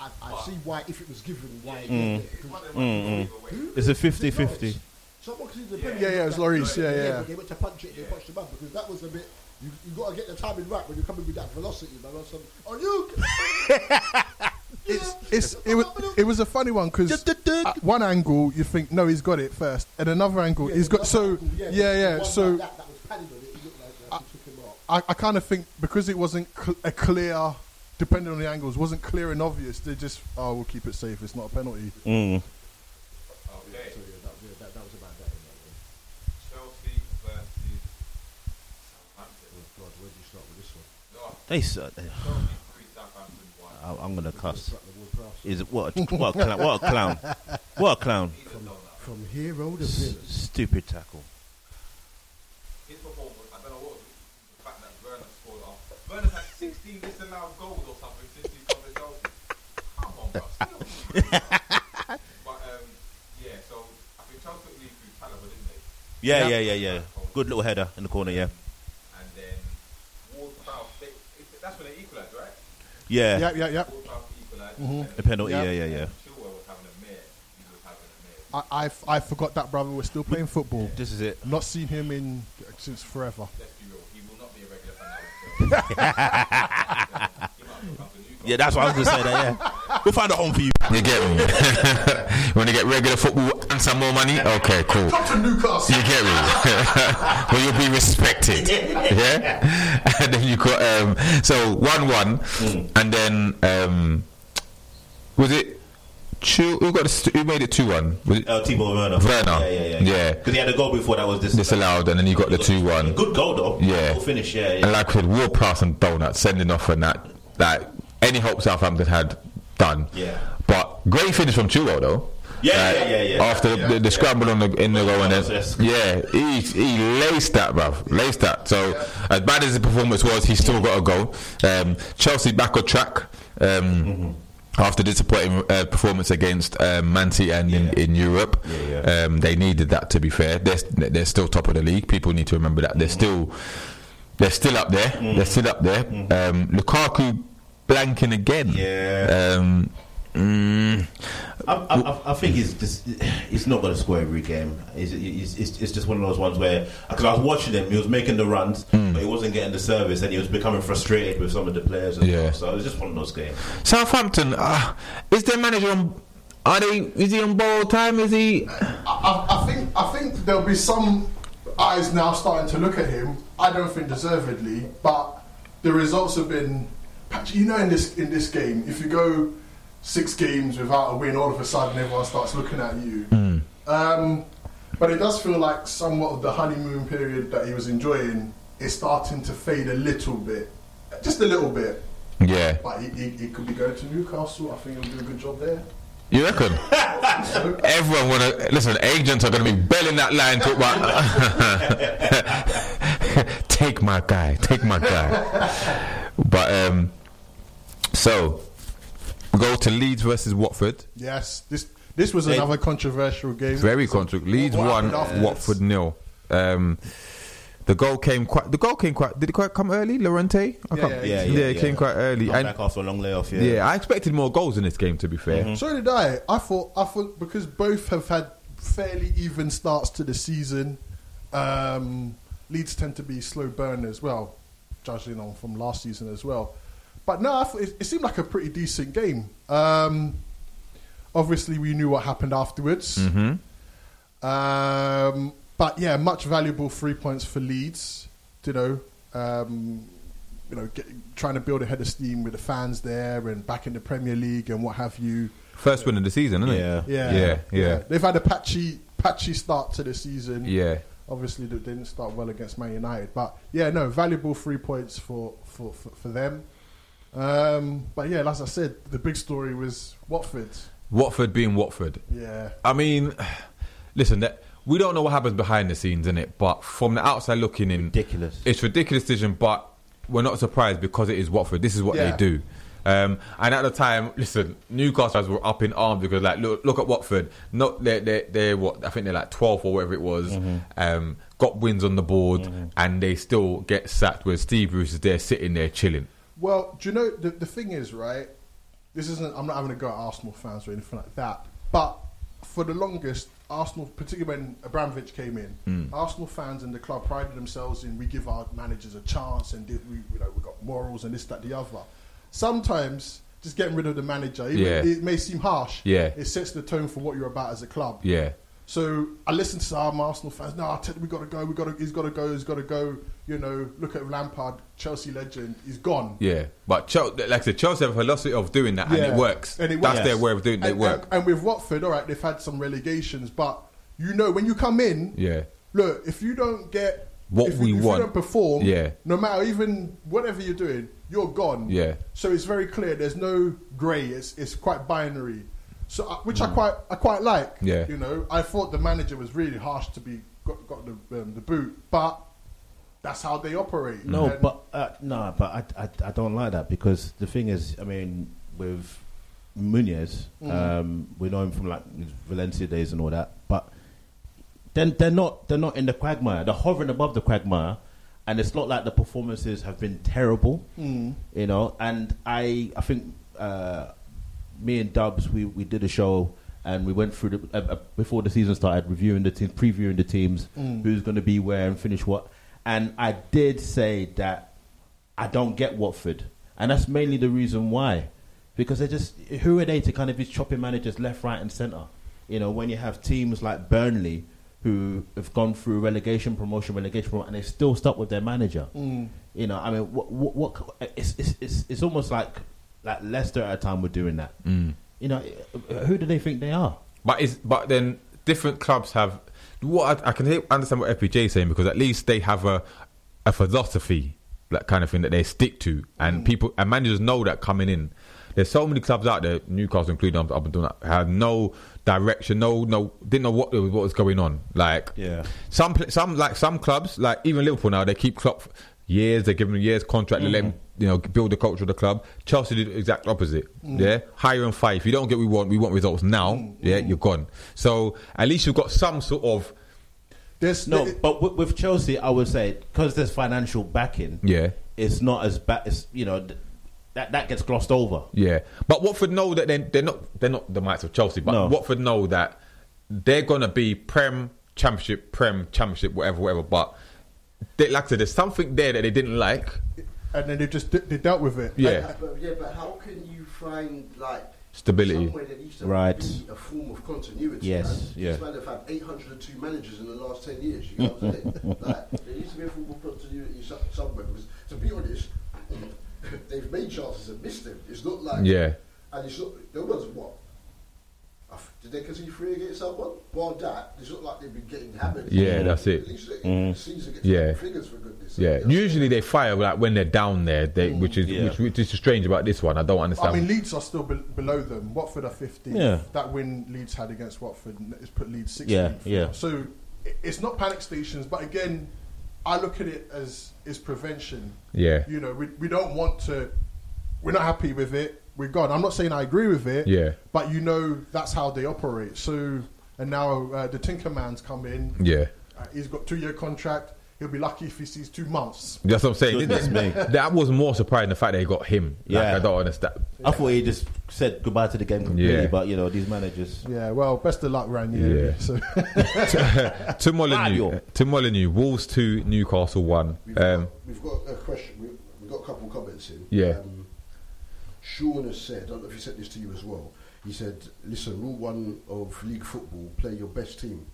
[SPEAKER 4] I, I see why if it was given why it
[SPEAKER 2] Mm.
[SPEAKER 4] wasn't,
[SPEAKER 2] mm, mm.
[SPEAKER 4] Who?
[SPEAKER 2] it's a 50-50.
[SPEAKER 4] Someone can see the
[SPEAKER 3] Yeah, yeah, it was Lloris, yeah, yeah.
[SPEAKER 4] They went to punch it, they punched him up because that was a bit. You, you got to get the timing right when you're coming with that velocity, man. Or some, on you. [LAUGHS]
[SPEAKER 3] It's, it's, it was it was a funny one because one angle you think no he's got it first and another angle
[SPEAKER 4] Yeah,
[SPEAKER 3] he's got so
[SPEAKER 4] angle,
[SPEAKER 3] yeah
[SPEAKER 4] but
[SPEAKER 3] yeah so
[SPEAKER 4] like that, that was padding on it, it looked like uh, he took him out.
[SPEAKER 3] I, I kind of think because it wasn't cl- a clear depending on the angles wasn't clear and obvious they just oh we'll keep it safe it's not a penalty
[SPEAKER 2] Mm.
[SPEAKER 1] Okay.
[SPEAKER 4] So yeah, that, yeah, that, that was about that. in that one.
[SPEAKER 1] Chelsea versus Southampton.
[SPEAKER 4] Oh God, where do you start with this one?
[SPEAKER 1] No,
[SPEAKER 2] They said,
[SPEAKER 1] Chelsea three, Southampton one.
[SPEAKER 2] I- I'm gonna cuss.
[SPEAKER 4] Track the World Class.
[SPEAKER 2] Is what? A, what a clown! What a clown! What a clown!
[SPEAKER 1] He's a donut.
[SPEAKER 4] From hero to
[SPEAKER 2] S- stupid tackle.
[SPEAKER 1] His performance, I don't know what the fact that Werner scored off. Werner's had 16 disallowed goals or something since he's come to Chelsea. Come on, bro. [LAUGHS] but um, yeah, so I think Chelsea lead through Chalobah, didn't they?
[SPEAKER 2] Yeah,
[SPEAKER 3] Yeah.
[SPEAKER 2] yeah, yeah, yeah. Good little header in the corner. Yeah.
[SPEAKER 1] And then Ward Prowse, they, it, that's when they equalised, right?
[SPEAKER 2] Yeah,
[SPEAKER 3] Yeah, yeah, yeah.
[SPEAKER 2] a penalty.
[SPEAKER 3] Yeah.
[SPEAKER 2] Yeah, yeah, yeah.
[SPEAKER 3] I, I, f- I forgot that brother was still playing football.
[SPEAKER 2] This is it.
[SPEAKER 3] Not seen him in since forever.
[SPEAKER 1] Let's be real, he will not be a regular
[SPEAKER 2] fanatic.
[SPEAKER 1] [LAUGHS]
[SPEAKER 2] Yeah, that's what I was gonna say. That yeah, we'll find a home for you.
[SPEAKER 1] You get me? [LAUGHS] you want to get regular football some more money? Okay, cool.
[SPEAKER 3] Come to Newcastle.
[SPEAKER 1] You get me? [LAUGHS] well, you'll be respected. [LAUGHS] Yeah? [LAUGHS] and then you got, um, so 1 1, and then, um, was it two? Who, got who made it 2 1? Was it
[SPEAKER 2] Uh, Timo Werner.
[SPEAKER 1] Werner.
[SPEAKER 2] Yeah, yeah, yeah.
[SPEAKER 1] Yeah.
[SPEAKER 2] Because he had a goal before that was this.
[SPEAKER 1] disallowed, and then you got the 2 1.
[SPEAKER 2] Good goal though.
[SPEAKER 1] Yeah.
[SPEAKER 2] Good finish. Yeah, yeah.
[SPEAKER 1] And like with Will Prowse and Donut sending off and that, like any hope Southampton had done.
[SPEAKER 2] Yeah.
[SPEAKER 1] But great finish from Chilwell though.
[SPEAKER 2] Yeah,
[SPEAKER 1] Like,
[SPEAKER 2] yeah, yeah, yeah.
[SPEAKER 1] After the, the, the scramble on the in the goal and then yeah, he he laced that, bruv, laced that. So as bad as the performance was, he still got a goal. Um, Chelsea back on track. Um,
[SPEAKER 2] Mm-hmm.
[SPEAKER 1] After disappointing uh, performance against um, Man City and in, in Europe,
[SPEAKER 2] Yeah,
[SPEAKER 1] Um, they needed that. To be fair, they're they're still top of the league. People need to remember that they're
[SPEAKER 2] Mm-hmm.
[SPEAKER 1] still they're still up there. They're still up there. Um, Lukaku blanking again.
[SPEAKER 2] Yeah.
[SPEAKER 1] Mm,
[SPEAKER 2] I, I, I- I think he's just he's not going to score every game. It's, it's, it's, it's just one of those ones where because I was watching him, he was making the runs,
[SPEAKER 1] Hmm.
[SPEAKER 2] but he wasn't getting the service, and he was becoming frustrated with some of the players. And
[SPEAKER 1] Yeah.
[SPEAKER 2] stuff. So it was just one of those games.
[SPEAKER 1] Southampton. Uh, is their manager on? Are they? Is he on borrowed time? Is he?
[SPEAKER 3] I, I, I think I think there'll be some eyes now starting to look at him. I don't think deservedly, but the results have been. You know, in this in this game, if you go six games without a win, all of a sudden everyone starts looking at you. Um, but it does feel like somewhat of the honeymoon period that he was enjoying is starting to fade a little bit, just a little bit.
[SPEAKER 1] Yeah.
[SPEAKER 3] But he, he, he could be going to Newcastle. I think he'll do a good job there.
[SPEAKER 1] You reckon? [LAUGHS] Everyone wanna listen. Agents are gonna be belling that line to about. [LAUGHS] take my guy. Take my guy. But um, so we go to Leeds versus Watford.
[SPEAKER 3] Yes, this this was
[SPEAKER 2] They-
[SPEAKER 3] another controversial game.
[SPEAKER 1] Very controversial. Leeds
[SPEAKER 3] what
[SPEAKER 1] one,
[SPEAKER 3] happened afterwards?
[SPEAKER 1] Watford nil. Um, the goal came quite. The goal came quite. Did it quite come early, Llorente? I
[SPEAKER 3] Yeah,
[SPEAKER 1] can't-
[SPEAKER 2] Yeah,
[SPEAKER 3] yeah,
[SPEAKER 1] yeah,
[SPEAKER 2] yeah,
[SPEAKER 1] it
[SPEAKER 2] yeah.
[SPEAKER 1] came quite early.
[SPEAKER 2] Come
[SPEAKER 1] And
[SPEAKER 2] back after a long layoff. Yeah.
[SPEAKER 1] yeah, I expected more goals in this game. To be fair,
[SPEAKER 3] So did I. I thought I thought because both have had fairly even starts to the season. Um, Leeds tend to be slow burners, well, judging on from last season as well. But no, I thought it, it seemed like a pretty decent game. Um, obviously, we knew what happened afterwards.
[SPEAKER 1] Mm-hmm.
[SPEAKER 3] Um, but yeah, much valuable three points for Leeds. You know, um, you know, get, trying to build a head of steam with the fans there and back in the Premier League and what have you.
[SPEAKER 1] first win of the season, isn't
[SPEAKER 2] Yeah.
[SPEAKER 1] it?
[SPEAKER 3] Yeah,
[SPEAKER 1] Yeah, yeah.
[SPEAKER 3] They've had a patchy, patchy start to the season.
[SPEAKER 1] Yeah.
[SPEAKER 3] Obviously, they didn't start well against Man United, but yeah, no, valuable three points for for for, for them. Um, but yeah, as I said, the big story was Watford.
[SPEAKER 1] Watford being Watford.
[SPEAKER 3] Yeah,
[SPEAKER 1] I mean, [SIGHS] listen, that we don't know what happens behind the scenes in it, but from the outside looking in,
[SPEAKER 2] Ridiculous.
[SPEAKER 1] it's ridiculous decision. But we're not surprised because it is Watford. This is what
[SPEAKER 3] Yeah.
[SPEAKER 1] they do. Um, and at the time, listen, Newcastle were up in arms because, like, look, look at Watford. Not they're, they're, they're what I think they're like 12th or whatever it was. Um, got wins on the board, and they still get sacked. Where Steve Bruce is there sitting there chilling.
[SPEAKER 3] Well, do you know the the thing is right? This isn't. I'm not having to go at Arsenal fans or anything like that. But for the longest, Arsenal, particularly when Abramovich came in, hmm. Arsenal fans and the club prided themselves in we give our managers a chance and did we you know we got morals and this that the other. Sometimes just getting rid of the manager, even
[SPEAKER 1] Yeah.
[SPEAKER 3] it may seem harsh.
[SPEAKER 1] Yeah.
[SPEAKER 3] it sets the tone for what you're about as a club.
[SPEAKER 1] Yeah,
[SPEAKER 3] So I listen to some Arsenal fans. No, you, we got to go. We got to. He's got to go. He's got to go. You know, look at Lampard, Chelsea legend. He's gone.
[SPEAKER 1] yeah. But Chel- like I said, Chelsea have a philosophy of doing that, and
[SPEAKER 3] Yeah.
[SPEAKER 1] it works.
[SPEAKER 3] And it
[SPEAKER 1] That's
[SPEAKER 3] works.
[SPEAKER 1] their way of doing it.
[SPEAKER 3] And,
[SPEAKER 1] work.
[SPEAKER 3] And, and with Watford, all right, they've had some relegations, but you know when you come in,
[SPEAKER 1] yeah.
[SPEAKER 3] look, if you don't get
[SPEAKER 1] What
[SPEAKER 3] if you,
[SPEAKER 1] we
[SPEAKER 3] if
[SPEAKER 1] want.
[SPEAKER 3] you don't perform,
[SPEAKER 1] Yeah.
[SPEAKER 3] no matter even whatever you're doing, you're gone.
[SPEAKER 1] Yeah.
[SPEAKER 3] So it's very clear. There's no grey. It's it's quite binary. So uh, which I
[SPEAKER 1] Mm.
[SPEAKER 3] quite I quite like.
[SPEAKER 1] Yeah.
[SPEAKER 3] You know, I thought the manager was really harsh to be got got the um, the boot, but that's how they operate.
[SPEAKER 2] No,
[SPEAKER 3] And-
[SPEAKER 2] but uh, no, but I, I I don't like that because the thing is, I mean, with Muñoz,
[SPEAKER 3] Mm.
[SPEAKER 2] um, we know him from like Valencia days and all that, but then they're not they're not in the quagmire. They're hovering above the quagmire, and it's not like the performances have been terrible,
[SPEAKER 3] Mm.
[SPEAKER 2] you know. And I, I think uh, me and Dubs, we, we did a show and we went through the uh, uh, before the season started, reviewing the teams, previewing the teams,
[SPEAKER 3] Mm.
[SPEAKER 2] who's going to be where and finish what. And I did say that I don't get Watford, and that's mainly the reason why, because they're just who are they to kind of be chopping managers left, right, and centre. You know, when you have teams like Burnley who have gone through relegation, promotion, relegation, and they still stuck with their manager.
[SPEAKER 3] Mm.
[SPEAKER 2] You know, I mean, what, what, what it's, it's, it's, it's almost like like Leicester at a time were doing that.
[SPEAKER 1] Mm.
[SPEAKER 2] You know, who do they think they are?
[SPEAKER 1] But is but then different clubs have what I, I can understand what FBJ is saying because at least they have a a philosophy that kind of thing that they stick to, and mm. people and managers know that coming in. There's so many clubs out there, Newcastle included, up and doing that, had no direction, no no didn't know what what was going on. Like
[SPEAKER 2] Yeah.
[SPEAKER 1] some some like some clubs, like even Liverpool now, they keep Klopp years. They give him years contract. They let him, you know, build the culture of the club. Chelsea did the exact opposite. Mm. Yeah, hire and fight. If you don't get what we want, we want results now. Mm. Yeah, you're gone. So at least you've got some sort of
[SPEAKER 3] There's
[SPEAKER 2] No,
[SPEAKER 3] th-
[SPEAKER 2] but with, with Chelsea, I would say because there's financial backing,
[SPEAKER 1] yeah,
[SPEAKER 2] it's not as bad. as you know th- that that gets glossed over.
[SPEAKER 1] yeah. But Watford know that they're, they're not they're not the mites of Chelsea. But
[SPEAKER 2] No.
[SPEAKER 1] Watford know that they're gonna be Prem Championship, Prem Championship, whatever, whatever. But they, like I said, there's something there that they didn't like.
[SPEAKER 3] and then they just d- they dealt with it.
[SPEAKER 1] Yeah,
[SPEAKER 4] But, yeah, but how can you find like
[SPEAKER 1] stability.
[SPEAKER 4] somewhere there needs to
[SPEAKER 2] Right.
[SPEAKER 4] be a form of continuity?
[SPEAKER 2] Yes,
[SPEAKER 4] man.
[SPEAKER 2] yeah.
[SPEAKER 4] These men have had 802 managers in the last 10 years. You know what I'm saying? [LAUGHS] like, there needs to be a form of continuity so- somewhere because, to be honest, [CLEARS THROAT] they've made chances and missed them. It's not like
[SPEAKER 1] Yeah,
[SPEAKER 4] and it's not there was what. I f- Did they concede three against someone? Well, that it's not like they've been getting hammered.
[SPEAKER 1] yeah, that's it.
[SPEAKER 4] At least
[SPEAKER 2] Mm.
[SPEAKER 4] season gets
[SPEAKER 1] Yeah.
[SPEAKER 4] figures for goodness.
[SPEAKER 1] Yeah, usually they fire like when they're down there, they, which is
[SPEAKER 2] Yeah.
[SPEAKER 1] which, which is strange about this one. I don't understand.
[SPEAKER 3] I mean, Leeds are still be- below them. Watford are 15.
[SPEAKER 2] Yeah.
[SPEAKER 3] That win Leeds had against Watford has put Leeds 16.
[SPEAKER 2] Yeah, yeah.
[SPEAKER 3] So it's not panic stations, but again, I look at it as is prevention.
[SPEAKER 1] yeah,
[SPEAKER 3] You know, we, we don't want to. We're not happy with it. We're gone. I'm not saying I agree with it.
[SPEAKER 1] yeah,
[SPEAKER 3] But you know that's how they operate. So and now uh, the Tinkerman's come in.
[SPEAKER 1] yeah.
[SPEAKER 3] Uh, he's got two year contract. He'll be lucky if he sees two months.
[SPEAKER 1] That's what I'm saying.
[SPEAKER 2] Goodness
[SPEAKER 1] isn't
[SPEAKER 2] me. [LAUGHS]
[SPEAKER 1] That was more surprising the fact they got him. Like,
[SPEAKER 2] Yeah.
[SPEAKER 1] I don't understand.
[SPEAKER 2] I thought he just said goodbye to the game completely,
[SPEAKER 1] Yeah.
[SPEAKER 2] but you know these managers.
[SPEAKER 3] Yeah. Well, best of luck, Ranieri.
[SPEAKER 1] Yeah. [LAUGHS]
[SPEAKER 3] So [LAUGHS]
[SPEAKER 1] to Molineux,
[SPEAKER 2] Mario.
[SPEAKER 1] to Molineux, Wolves two, Newcastle one.
[SPEAKER 4] We've,
[SPEAKER 1] Um,
[SPEAKER 4] got, we've got a question. We, we've got a couple of comments in.
[SPEAKER 1] Yeah.
[SPEAKER 4] Um, Sean has said, I don't know if he said this to you as well. He said, listen, rule one of league football, play your best team.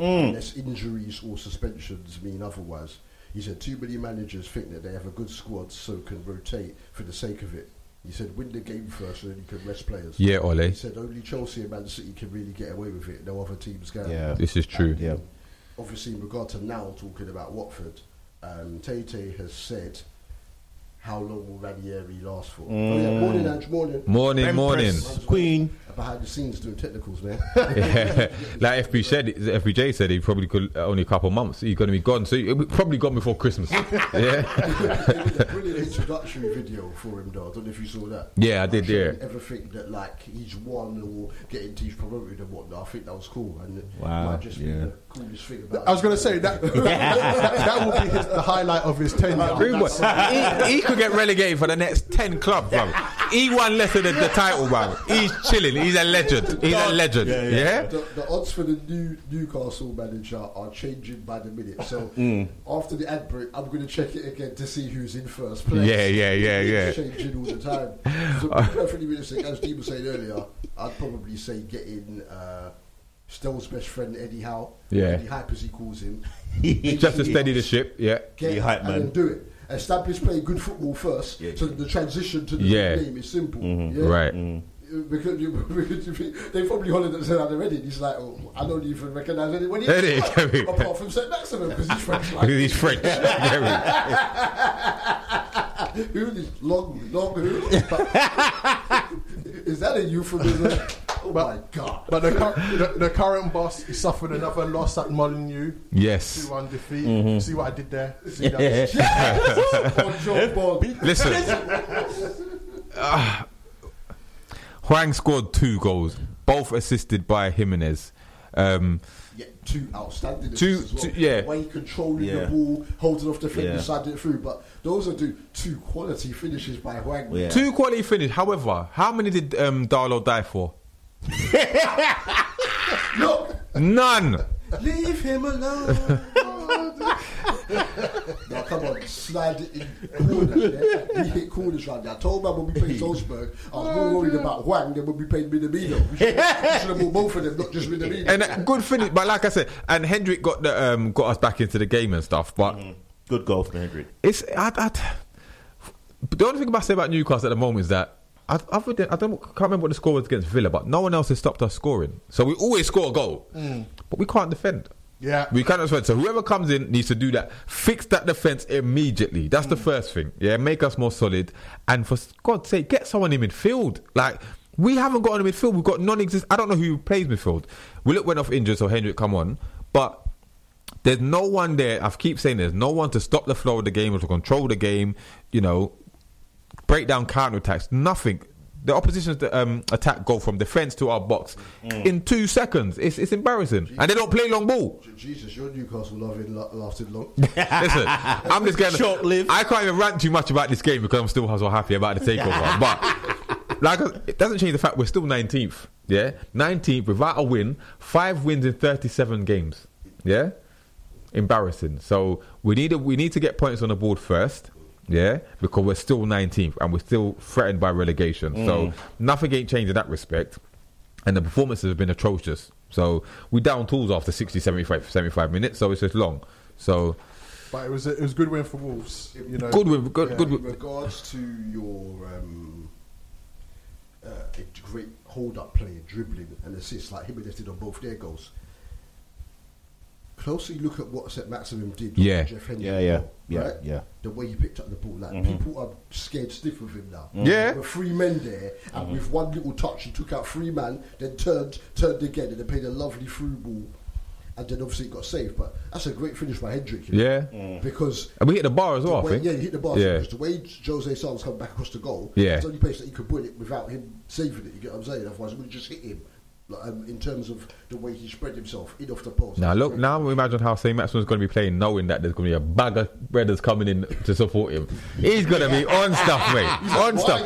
[SPEAKER 2] Mm.
[SPEAKER 4] Unless injuries or suspensions mean otherwise. He said, too many managers think that they have a good squad so can rotate for the sake of it. He said, win the game first and then you can rest players.
[SPEAKER 1] yeah, Ole,
[SPEAKER 4] He said, only Chelsea and Man City can really get away with it. No other teams can.
[SPEAKER 2] Yeah.
[SPEAKER 1] this is true.
[SPEAKER 4] And,
[SPEAKER 2] Yeah.
[SPEAKER 4] Obviously, in regard to now talking about Watford, um, Tate has said, "How long will Ranieri last for?" Oh, yeah,
[SPEAKER 2] Mm.
[SPEAKER 4] morning, Ange, morning.
[SPEAKER 1] Morning,
[SPEAKER 2] Empress
[SPEAKER 1] morning.
[SPEAKER 2] Queen.
[SPEAKER 4] Behind the scenes doing technicals, man.
[SPEAKER 1] yeah. [LAUGHS] Like FB said, FBJ said he probably could uh, only a couple of months. He's going to be gone, so he'll be probably gone before Christmas. [LAUGHS] yeah,
[SPEAKER 4] They brilliant introductory video for him, though. I don't know if you saw that.
[SPEAKER 1] yeah, I did.
[SPEAKER 4] Showing
[SPEAKER 1] Yeah,
[SPEAKER 4] Everything that like he's won or getting teams promoted and whatnot. I think that was cool, and it
[SPEAKER 2] Wow,
[SPEAKER 4] might just be
[SPEAKER 2] yeah.
[SPEAKER 4] the coolest thing about.
[SPEAKER 3] I was going to say that that, that will be his, the highlight of his tenure.
[SPEAKER 1] Pretty much. he, he could get relegated for the next 10 clubs, bro. He won less than the, the title, bro. He's chilling. He's a legend. He's a legend. Yeah?
[SPEAKER 4] The, the odds for the new Newcastle manager are changing by the minute. So
[SPEAKER 1] Mm.
[SPEAKER 4] after the ad break, I'm going to check it again to see who's in first place.
[SPEAKER 1] Yeah, yeah, yeah, yeah.
[SPEAKER 4] It's changing all the time. So to [LAUGHS] be perfectly realistic, as Dean was saying earlier, I'd probably say getting uh, Stell's best friend Eddie Howe,
[SPEAKER 1] Yeah.
[SPEAKER 4] Eddie Hype as he calls him, [LAUGHS]
[SPEAKER 1] Just to steady the ship. Yeah.
[SPEAKER 4] get
[SPEAKER 2] Eddie Hype,
[SPEAKER 4] and
[SPEAKER 2] man.
[SPEAKER 4] then do it. Establish play good football first,
[SPEAKER 2] Yeah.
[SPEAKER 4] so the transition to the
[SPEAKER 1] Yeah.
[SPEAKER 4] game is simple.
[SPEAKER 2] Mhm.
[SPEAKER 4] Yeah?
[SPEAKER 1] Right.
[SPEAKER 2] Mm.
[SPEAKER 4] Because, you, [LAUGHS] because you, they probably hollered and said that already. He's like, oh, I don't even recognize anyone here.
[SPEAKER 1] Eddie, can we-
[SPEAKER 4] apart from St. Maximin because he's French. [LAUGHS]
[SPEAKER 1] Because
[SPEAKER 4] Like.
[SPEAKER 1] he's French. Very.
[SPEAKER 4] who is long, long who? Is that a euphemism? [LAUGHS] Oh my god!
[SPEAKER 3] But the, the, the current boss he suffered another loss at Molineux,
[SPEAKER 1] Yes.
[SPEAKER 3] 2 1 defeat.
[SPEAKER 2] Mm-hmm.
[SPEAKER 3] See what I did there? [LAUGHS] See that?
[SPEAKER 4] On John
[SPEAKER 1] Listen. [LAUGHS] Ah. Hwang scored two goals, both assisted by Jimenez. Um,
[SPEAKER 4] Yeah, two outstanding.
[SPEAKER 1] Two-
[SPEAKER 4] as well.
[SPEAKER 1] two- yeah.
[SPEAKER 4] The way he controlling
[SPEAKER 2] Yeah.
[SPEAKER 4] the ball, holding off defenders,
[SPEAKER 2] Yeah.
[SPEAKER 4] side it through. But those are two, two quality finishes by Hwang.
[SPEAKER 2] Yeah.
[SPEAKER 1] Two quality finish. However, how many did um, Darlow die for? [LAUGHS]
[SPEAKER 4] Look,
[SPEAKER 1] None.
[SPEAKER 4] leave him alone. [LAUGHS] now come on, slide it in corner. Yeah? We hit corners right there. I told man when we played [LAUGHS] Salzburg, I was more worried about Hwang than when we played Minamino. We should, we should have bought both of them, not just Minamino.
[SPEAKER 1] And uh, good finish, but like I said, and Hendrick got the um, got us back into the game and stuff. But
[SPEAKER 2] Good goal from Hendrick.
[SPEAKER 1] it's I, I, but the only thing I say about Newcastle at the moment is that I, other than, I don't can't remember what the score was against Villa, but no one else has stopped us scoring. So we always score a goal, but we can't defend.
[SPEAKER 3] Yeah.
[SPEAKER 1] We can't defend. So whoever comes in needs to do that. Fix that defense immediately. That's the mm. first thing. Yeah, make us more solid, and for God's sake, get someone in midfield. Like we haven't got in midfield. We've got non-exist. I don't know who plays midfield. Willock went off injured, so Hendrick come on, but. There's no one there. I keep saying there's no one to stop the flow of the game or to control the game. You know, break down counter attacks. Nothing. The opposition's um, attack go from defense to our box in two seconds. It's, it's embarrassing, and they don't play long ball.
[SPEAKER 4] Jesus, your Newcastle loving lasted long. [LAUGHS]
[SPEAKER 1] Listen, I'm just going.
[SPEAKER 2] Short-lived.
[SPEAKER 1] I can't even rant too much about this game because I'm still so happy about the takeover. [LAUGHS] but like, it doesn't change the fact we're still 19th. Yeah, 19th without a win, five wins in 37 games. Yeah, embarrassing. So we need to, we need to get points on the board first. Yeah, because we're still 19th and we're still threatened by relegation. So nothing ain't changed in that respect. And the performances have been atrocious. So we down tools after 60, 75, 75 minutes. So it's just long. So
[SPEAKER 3] But it was a, it was a good win for Wolves. You know,
[SPEAKER 1] good win. good
[SPEAKER 3] Yeah.
[SPEAKER 1] good
[SPEAKER 4] In
[SPEAKER 1] with,
[SPEAKER 4] regards to your um, uh, great hold up play, dribbling, and assists like Jimenez did on both their goals. Closely look at what St. Maximin did.
[SPEAKER 1] Yeah.
[SPEAKER 4] with Jeff Hendrick
[SPEAKER 2] Yeah, yeah,
[SPEAKER 4] well,
[SPEAKER 2] yeah,
[SPEAKER 4] right?
[SPEAKER 2] yeah.
[SPEAKER 4] The way he picked up the ball, like mm-hmm. people are scared stiff of him now. Mm-hmm.
[SPEAKER 1] Yeah.
[SPEAKER 4] with three men there, and mm-hmm. with one little touch, he took out three man, then turned, turned again, and then played a lovely through ball, and then obviously it got saved. But that's a great finish by Hendrick. you know,
[SPEAKER 1] yeah. Mm.
[SPEAKER 4] because
[SPEAKER 1] And we hit the bar as
[SPEAKER 4] the
[SPEAKER 1] well. I
[SPEAKER 4] way-
[SPEAKER 1] think.
[SPEAKER 4] Yeah, you hit the bar.
[SPEAKER 1] Yeah.
[SPEAKER 4] Because the way Jose Santos come back across the goal,
[SPEAKER 1] Yeah.
[SPEAKER 4] it's the only place that he could put it without him saving it. You get what I'm saying? Otherwise, it would just hit him. Um, in terms of the way he spread himself in off the post.
[SPEAKER 1] Now look, now imagine how St. Maximin's going to be playing, knowing that there's going to be a bag of brothers coming in to support him. He's going to be on [LAUGHS] stuff, mate, on
[SPEAKER 4] "Why
[SPEAKER 1] stuff.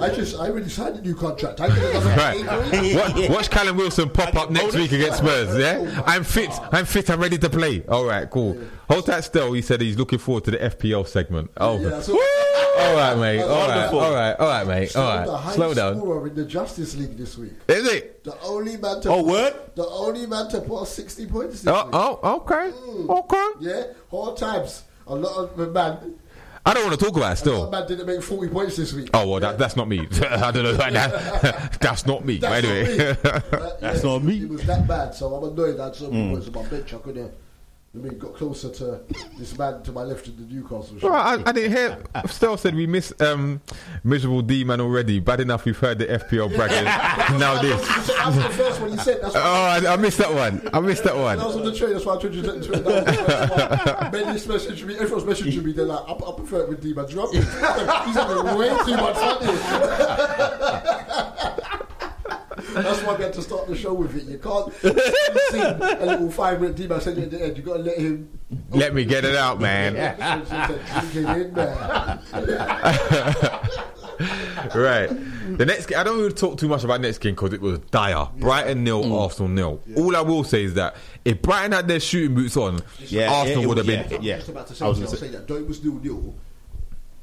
[SPEAKER 4] I. I just, I already signed a new contract. I [LAUGHS]
[SPEAKER 1] Right. watch Callum Wilson pop up next week against Spurs. Yeah, I'm fit. I'm fit. I'm ready to play. All right, cool. Hold that still. He said he's looking forward to the FPL segment. Oh,
[SPEAKER 4] Yeah, that's
[SPEAKER 1] Woo! all right, mate. All right,
[SPEAKER 2] Wonderful.
[SPEAKER 1] all right, all right, mate.
[SPEAKER 4] So
[SPEAKER 1] All
[SPEAKER 4] the highest
[SPEAKER 1] Slow down.
[SPEAKER 4] scorer in the Justice League this week.
[SPEAKER 1] Is it?
[SPEAKER 4] The only man to
[SPEAKER 2] Oh, word?
[SPEAKER 4] The only man to put 60 points this
[SPEAKER 1] Oh,
[SPEAKER 4] week.
[SPEAKER 1] oh, okay, okay.
[SPEAKER 4] Yeah, all times. A lot of the man,
[SPEAKER 1] I don't want to talk about it still.
[SPEAKER 4] of man didn't make 40 points this week.
[SPEAKER 1] Oh well, that, that's not me. [LAUGHS] I don't know. [LAUGHS] That, that's not me.
[SPEAKER 4] That's
[SPEAKER 1] anyway,
[SPEAKER 4] not me. Uh,
[SPEAKER 2] That's not me.
[SPEAKER 4] It was that bad, so I'm annoyed. I had so many points on my bench. I could I mean, got closer to this man to my left in the Newcastle.
[SPEAKER 1] Well. I, I didn't hear. Still said we miss um, miserable D man already. Bad enough we've heard the FPL bragging. now this. [LAUGHS]
[SPEAKER 4] That was the first one he said. That's [LAUGHS]
[SPEAKER 1] Oh, I, I missed that one. I missed that one.
[SPEAKER 4] That was on the train, that's why I told you to [LAUGHS] to- that was the first one. Many messaged me, everyone's messaging me, they're like, I, I prefer it with. Do you? He's having way too much fun here. That's why we had to start the show with it. You can't [LAUGHS] see a little five minute D-Man send you at the end. you got to let him.
[SPEAKER 1] Let me get it out, man.
[SPEAKER 4] Drink it in there. [LAUGHS]
[SPEAKER 1] right. The next game, I don't want to talk too much about next game because it was dire. Brighton nil, mm. Arsenal nil. All I will say is that if Brighton had their shooting boots on,
[SPEAKER 2] Yeah,
[SPEAKER 1] Arsenal
[SPEAKER 2] it- it
[SPEAKER 1] would have
[SPEAKER 2] was-
[SPEAKER 1] been.
[SPEAKER 2] yeah, yeah.
[SPEAKER 4] Just about to say,
[SPEAKER 2] I was
[SPEAKER 4] I'll say that. Though it was nil nil,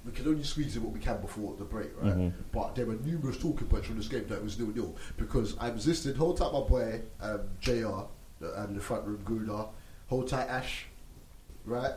[SPEAKER 4] we can only squeeze in what we can before the break, right?
[SPEAKER 2] Mm-hmm.
[SPEAKER 4] But there were numerous talking points from this game that was nil nil because I resisted. Hold tight, my boy, um, Jr. The, um, the front room Gooner. Hold tight, Ash. Right?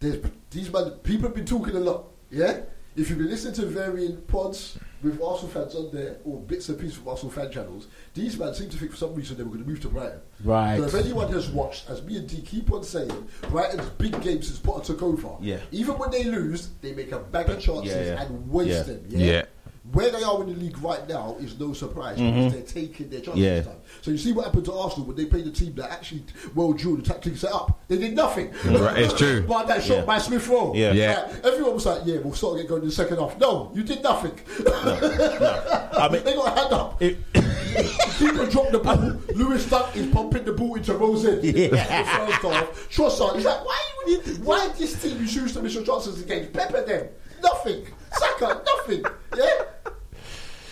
[SPEAKER 4] There's these man. People have been talking a lot. Yeah. If you've been listening to varying pods with Arsenal fans on there or bits and pieces from Arsenal fan channels, these men seem to think for some reason they were going to move to Brighton.
[SPEAKER 2] Right.
[SPEAKER 4] So if anyone has watched, as me and D keep on saying, Brighton's big game since Potter took over.
[SPEAKER 2] Yeah.
[SPEAKER 4] Even when they lose, they make a bag of chances
[SPEAKER 2] Yeah, yeah.
[SPEAKER 4] and waste
[SPEAKER 2] Yeah.
[SPEAKER 4] them.
[SPEAKER 1] Yeah.
[SPEAKER 4] Yeah? Where they are in the league right now is no surprise because mm-hmm. they're taking their chances
[SPEAKER 2] Yeah.
[SPEAKER 4] time. So you see what happened to Arsenal when they played a team that actually well drew the tactics set up. They did nothing.
[SPEAKER 1] Right, it's [LAUGHS] true.
[SPEAKER 4] But that shot
[SPEAKER 2] Yeah.
[SPEAKER 4] by Smith Rowe.
[SPEAKER 2] Yeah.
[SPEAKER 1] Yeah.
[SPEAKER 4] Like, everyone was like, yeah, we'll sort of get going in the second half. No, you did nothing.
[SPEAKER 2] I mean, [LAUGHS]
[SPEAKER 4] they got a hand up.
[SPEAKER 2] it, [LAUGHS]
[SPEAKER 4] Keeper dropped the ball. Lewis Dunk is pumping the ball into Rose End.
[SPEAKER 2] Yeah.
[SPEAKER 4] The first half. Trossard, he's like, why would you, why this team you choose to Mr. Johnson's against? Pepper them. Nothing. Saka, nothing. Yeah?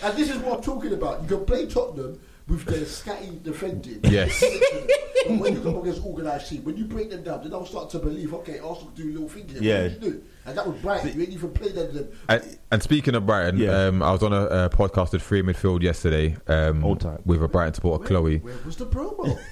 [SPEAKER 4] And this is what I'm talking about. You can play Tottenham with their scatty defending.
[SPEAKER 1] Yes. [LAUGHS]
[SPEAKER 4] But when you come up against organised team, when you break them down, then I'll start to believe, okay, Arsenal do little things.
[SPEAKER 2] Yeah.
[SPEAKER 4] What did you do? And that was Brighton. You ain't even played them. them.
[SPEAKER 1] And, and speaking of Brighton,
[SPEAKER 2] Yeah.
[SPEAKER 1] um, I was on a, uh podcast with Free Midfield yesterday um,
[SPEAKER 2] Old time.
[SPEAKER 1] with a Brighton supporter, Chloe.
[SPEAKER 4] Where was the promo?